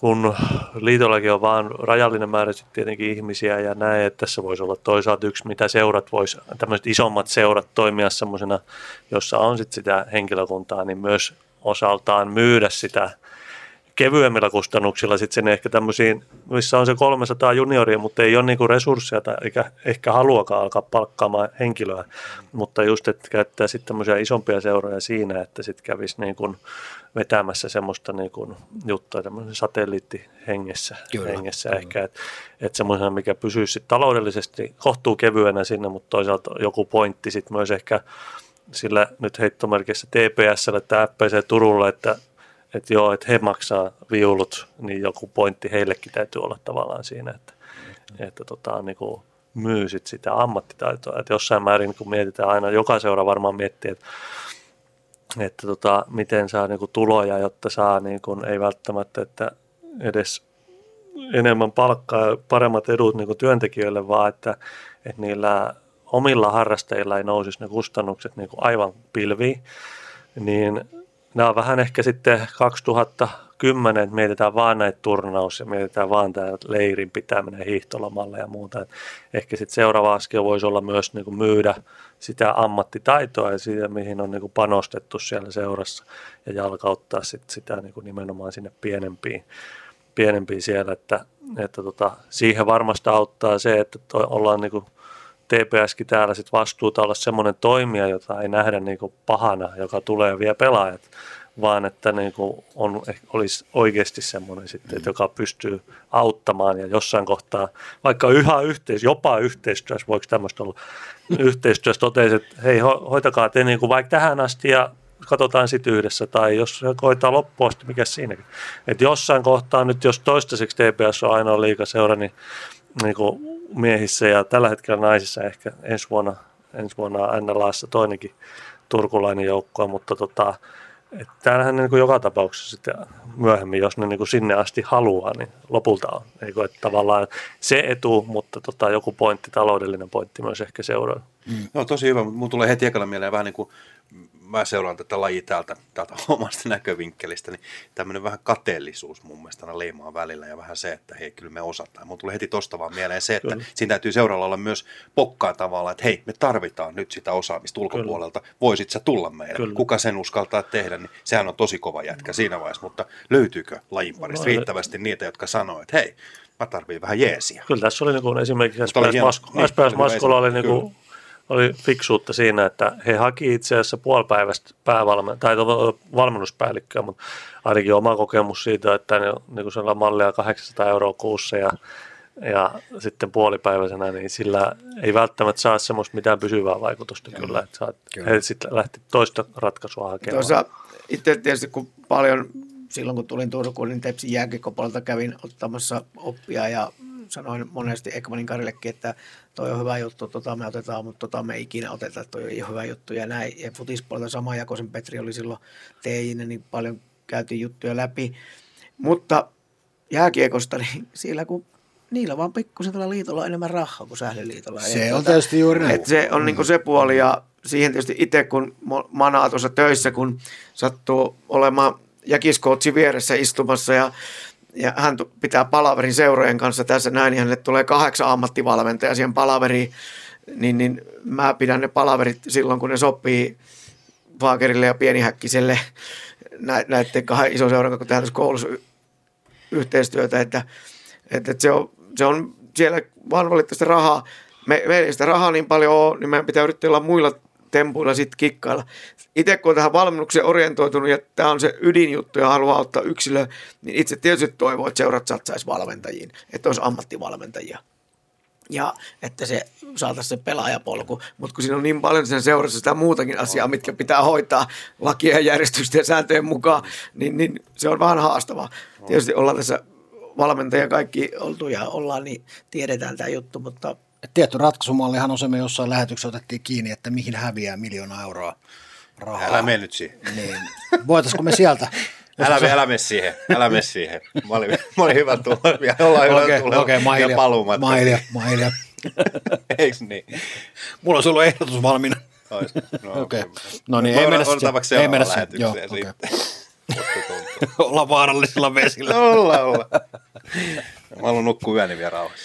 kun liitollakin on vain rajallinen määrä tietenkin ihmisiä ja näin, että tässä voisi olla toisaalta yksi, mitä seurat voisi, tämmöiset isommat seurat toimia semmoisena, jossa on sitten sitä henkilökuntaa, niin myös osaltaan myydä sitä kevyemmillä kustannuksilla sitten sen ehkä tämmöisiin, missä on se 300 junioria, mutta ei ole niinku resursseja tai eikä ehkä haluakaan alkaa palkkaamaan henkilöä, mutta just, että käyttää sitten tämmöisiä isompia seuroja siinä, että sitten kävisi niin kuin vetämässä semmoista niin kuin juttua tämmöisen satelliittihengessä Kyllä. hengessä mm. ehkä, että että semmoisena, mikä pysyy sitten taloudellisesti kohtuu kevyenä sinne, mutta toisaalta joku pointti sitten myös ehkä sillä nyt heittomerkissä TPSlle tai FPC Turulle, että että joo, että he maksaa viulut, niin joku pointti heillekin täytyy olla tavallaan siinä, että, että tota, niin kuin myy sit sitä ammattitaitoa. Että jossain määrin, kun mietitään aina, joka seura varmaan miettii, että, että tota, miten saa niin kuin tuloja, jotta saa niin kuin, ei välttämättä, että edes enemmän palkkaa ja paremmat edut niin kuin työntekijöille, vaan että, että niillä omilla harrastajilla ei nousisi ne kustannukset niin kuin aivan pilviin, niin nämä on vähän ehkä sitten 2010, että mietitään vaan näitä turnaus ja mietitään vaan tämä leirin pitäminen hiihtolomalla ja muuta. Et ehkä sitten seuraava askel voisi olla myös niin kuin myydä sitä ammattitaitoa ja siitä, mihin on niin kuin panostettu siellä seurassa ja jalkauttaa sit sitä niin kuin nimenomaan sinne pienempiin, pienempiin siellä, että, että tota, siihen varmasti auttaa se, että ollaan niin kuin TPSkin täällä sit vastuuta olla semmoinen toimija, jota ei nähdä niin kuin pahana, joka tulee vielä pelaajat, vaan että niin kuin on, olisi oikeasti semmoinen sitten, että joka pystyy auttamaan ja jossain kohtaa, vaikka yhä yhteis, jopa yhteistyössä, voiko tämmöistä olla, yhteistyössä totesi, että hei hoitakaa te niin kuin vaikka tähän asti ja katsotaan sitten yhdessä, tai jos koetaan loppuun asti, mikä siinäkin. Että jossain kohtaa nyt, jos toistaiseksi TPS on ainoa liikaseura, niin, niin kuin miehissä ja tällä hetkellä naisissa ehkä ensi vuonna, ensi vuonna NLAssa toinenkin turkulainen joukko, mutta tota, täällähän niin kuin joka tapauksessa sitten myöhemmin, jos ne niin kuin sinne asti haluaa, niin lopulta on. Niin kuin, että tavallaan se etu, mutta tota, joku pointti, taloudellinen pointti myös ehkä seuraa. Mm. No tosi hyvä, mutta tulee heti ekana mieleen vähän niin kuin mä seuraan tätä lajia täältä, täältä omasta näkövinkkelistä, niin tämmöinen vähän kateellisuus mun mielestä aina leimaa välillä ja vähän se, että hei, kyllä me osataan. Mun tulee heti tosta vaan mieleen se, että kyllä. siinä täytyy seuralla olla myös pokkaa tavalla, että hei, me tarvitaan nyt sitä osaamista ulkopuolelta. Kyllä. Voisit sä tulla meille? Kyllä. Kuka sen uskaltaa tehdä, niin sehän on tosi kova jätkä siinä vaiheessa, mutta löytyykö lajin parista no, riittävästi niitä, jotka sanoo, että hei, mä tarviin vähän jeesiä. Kyllä tässä oli niin kuin esimerkiksi SPS, Masko, niin, Maskola oli niin kuin oli fiksuutta siinä, että he haki itse asiassa puolipäiväistä päävalmen, tai valmennuspäällikköä, mutta ainakin oma kokemus siitä, että ne, niin kuin mallia 800 euroa kuussa ja, ja sitten puolipäiväisenä, niin sillä ei välttämättä saa semmoista mitään pysyvää vaikutusta kyllä, kyllä että saat, kyllä. he sitten lähti toista ratkaisua hakemaan. Tuossa itse tietysti kun paljon silloin kun tulin Turkuun, niin Tepsin jääkikopolta kävin ottamassa oppia ja sanoin monesti Ekmanin Karillekin, että toi on hyvä juttu, tota me otetaan, mutta tota me ei ikinä oteta, että toi on hyvä juttu ja näin. Ja futispuolelta sama Jakosen Petri oli silloin TIN, niin paljon käytiin juttuja läpi. Mutta jääkiekosta, niin siellä kun niillä vaan pikkusen tällä liitolla on enemmän rahaa kuin sählyliitolla. Se on tuota, tietysti juuri näin. Se on mm. niin se puoli ja siihen tietysti itse kun manaa tuossa töissä, kun sattuu olemaan jäkiskootsi vieressä istumassa ja ja hän pitää palaverin seurojen kanssa tässä näin, niin hänelle tulee kahdeksan ammattivalmentajaa siihen palaveriin niin, niin mä pidän ne palaverit silloin, kun ne sopii Vaakerille ja Pienihäkkiselle nä, näiden kahden ison seuran, kun tehdään koulussa yhteistyötä, että, että, että se, on, se on siellä vaan valitettavasti rahaa. Me, me ei sitä rahaa niin paljon ole, niin meidän pitää yrittää olla muilla tempuilla sitten kikkailla. Itse kun on tähän valmennukseen orientoitunut ja tämä on se ydinjuttu ja haluaa ottaa yksilö, niin itse tietysti toivoo, että seurat satsaisi valmentajiin, että olisi ammattivalmentajia. Ja että se saataisiin se pelaajapolku, mutta kun siinä on niin paljon sen seurassa sitä muutakin asiaa, mitkä pitää hoitaa lakien ja järjestysten ja sääntöjen mukaan, niin, niin se on vähän haastavaa. Tietysti ollaan tässä valmentajia kaikki oltu ja ollaan, niin tiedetään tämä juttu, mutta tietty ratkaisumallihan on se, me jossain lähetyksessä otettiin kiinni, että mihin häviää miljoona euroa rahaa. Älä mene nyt siihen. Niin. Voitaisiko me sieltä? Älä, älä mene siihen, älä mene siihen. Mä olin, mä olin hyvä tulla, ollaan hyvä Okei, tulla okei, mä ja paluumatta. Mä hiljaa. Eiks niin? Mulla olisi ollut ehdotus valmiina. Ois. No, Okei. No niin, ei mennä siihen. Ei mennä. Joo, sitten. Musta tuntuu. Olla vaarallisilla vesillä. Olla, olla. Mä haluan nukkua yöni vielä rauhassa.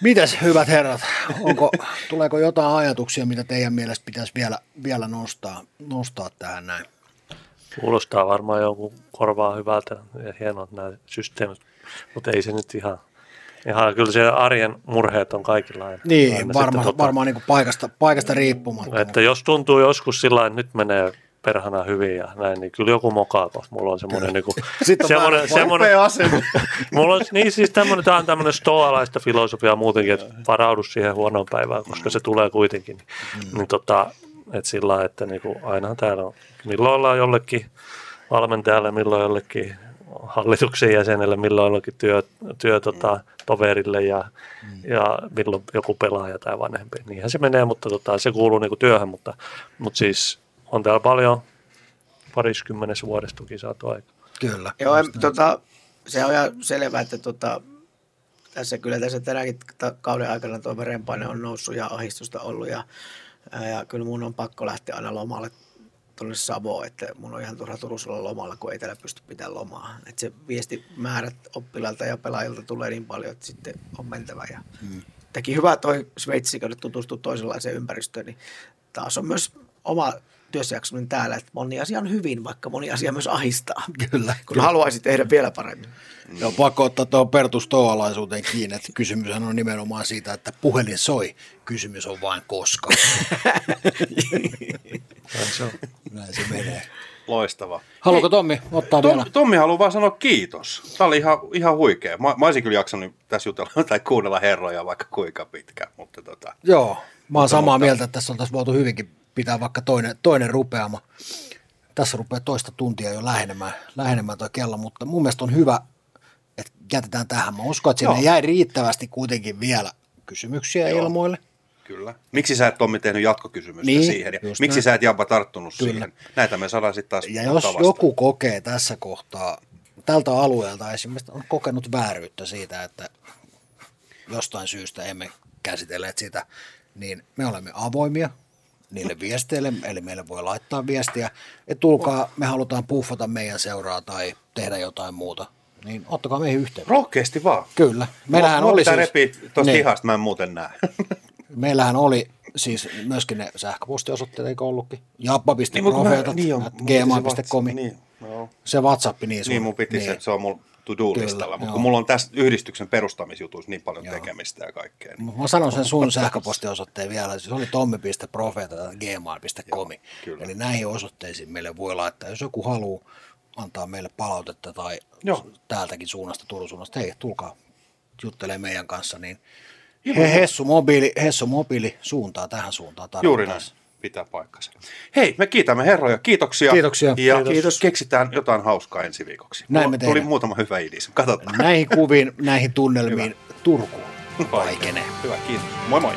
Mitäs hyvät herrat, onko, tuleeko jotain ajatuksia, mitä teidän mielestä pitäisi vielä, vielä nostaa, nostaa tähän näin? Kuulostaa varmaan jonkun korvaa hyvältä ja hienot nämä systeemit, mutta ei se nyt ihan, ihan kyllä se arjen murheet on kaikilla aina. Niin, aina varma, tota- varmaan niin kuin paikasta, paikasta riippumatta. Että jos tuntuu joskus sillä että nyt menee perhana hyvin ja näin, niin kyllä joku mokaa, koska mulla on semmoinen, niin kuin, Sitten on semmoinen, semmoinen, asenne. mulla on niin siis tämmöinen, tämä on tämmöinen stoalaista filosofiaa muutenkin, että varaudu siihen huonoon päivään, koska se tulee kuitenkin. Mm. Niin tota, että sillä lailla, että niin kuin ainahan täällä on, milloin ollaan jollekin valmentajalle, milloin jollekin hallituksen jäsenelle, milloin jollekin työ, työ tota, toverille ja, Mm. ja milloin joku pelaaja tai vanhempi. Niinhän se menee, mutta tota, se kuuluu niinku työhön, mutta, mutta siis on täällä paljon pariskymmenessä vuodestukin saatu aika. Kyllä. Joo, en, tota, se on ihan selvää, että tota, tässä kyllä tässä tänäkin kauden aikana tuo verenpaine on noussut ja ahistusta ollut ja, ja kyllä mun on pakko lähteä aina lomalle tuonne Savoon, että mun on ihan turha Turussa olla lomalla, kun ei täällä pysty pitämään lomaa. Että se viestimäärät oppilailta ja pelaajilta tulee niin paljon, että sitten on mentävä. Ja mm. Teki hyvä toi Sveitsi, kun tutustuu toisenlaiseen ympäristöön, niin taas on myös oma työssäjaksaminen täällä, että moni asia on hyvin, vaikka moni asia myös ahistaa. Kyllä, Kun kyllä. haluaisi tehdä vielä paremmin. Joo, pakko ottaa tuohon Pertus Toalaisuuteen kiinni, että kysymyshän on nimenomaan siitä, että puhelin soi. Kysymys on vain koska. Näin se on. Näin se menee. Loistava. Haluatko Tommi ottaa vielä? Tom, Tommi haluaa vaan sanoa kiitos. Tämä oli ihan, ihan huikea. Mä, mä olisin kyllä jaksanut tässä jutella tai kuunnella herroja vaikka kuinka pitkään, mutta tota, Joo, mä oon samaa mutta- mieltä, että tässä oltaisiin voitu hyvinkin pitää vaikka toinen, toinen rupeama. Tässä rupeaa toista tuntia jo lähenemään, lähenemään tuo kello, mutta mun mielestä on hyvä, että jätetään tähän. Mä uskon, että sinne Joo. jäi riittävästi kuitenkin vielä kysymyksiä Joo. ilmoille. kyllä. Miksi sä et Tommi tehnyt jatkokysymystä Niin, siihen? Ja miksi näin. sä et Jabba tarttunut Kyllä. siihen? Näitä me saadaan sitten taas Ja jos vastaan. joku kokee tässä kohtaa, tältä alueelta esimerkiksi on kokenut vääryyttä siitä, että jostain syystä emme käsitelleet sitä, niin me olemme avoimia niille viesteille, eli meille voi laittaa viestiä, että tulkaa, me halutaan puffata meidän seuraa tai tehdä jotain muuta, niin ottakaa meihin yhteyttä. Rohkeasti vaan. Kyllä. Meillähän Mua oli siis, repiä tuosta niin, hihasta, mä en muuten näe. meillähän oli siis myöskin ne sähköpostiosoitteet, eikö ollutkin? Niin, Jabba.profeetat, niin mulla se gmail.com, Niin, joo. se WhatsApp, niin, sun, niin mun piti se, se on mun to-do-listalla, mutta kun mulla on tässä yhdistyksen perustamisjutuissa niin paljon Joo. tekemistä ja kaikkea. Niin. Mä sanon sen sun sähköpostiosoitteen vielä. Se oli tommi.profeeta.gmail.com. Eli näihin osoitteisiin meille voi laittaa, jos joku haluaa antaa meille palautetta tai Joo. täältäkin suunnasta, Turun suunnasta, hei, tulkaa juttelee meidän kanssa, niin he, Hessu, mobiili, Hessu mobiili suuntaa tähän suuntaan Juuri näin. Pitää paikkansa. Hei, me kiitämme herroja. Kiitoksia. Kiitoksia. Ja Kiitos. Kiitos. keksitään jotain hauskaa ensi viikoksi. Näin me Tuli muutama hyvä idis. Katsotaan. Näihin kuviin, näihin tunnelmiin Turkuun Hyvä. vaikenee. Hyvä, kiitos. Moi moi.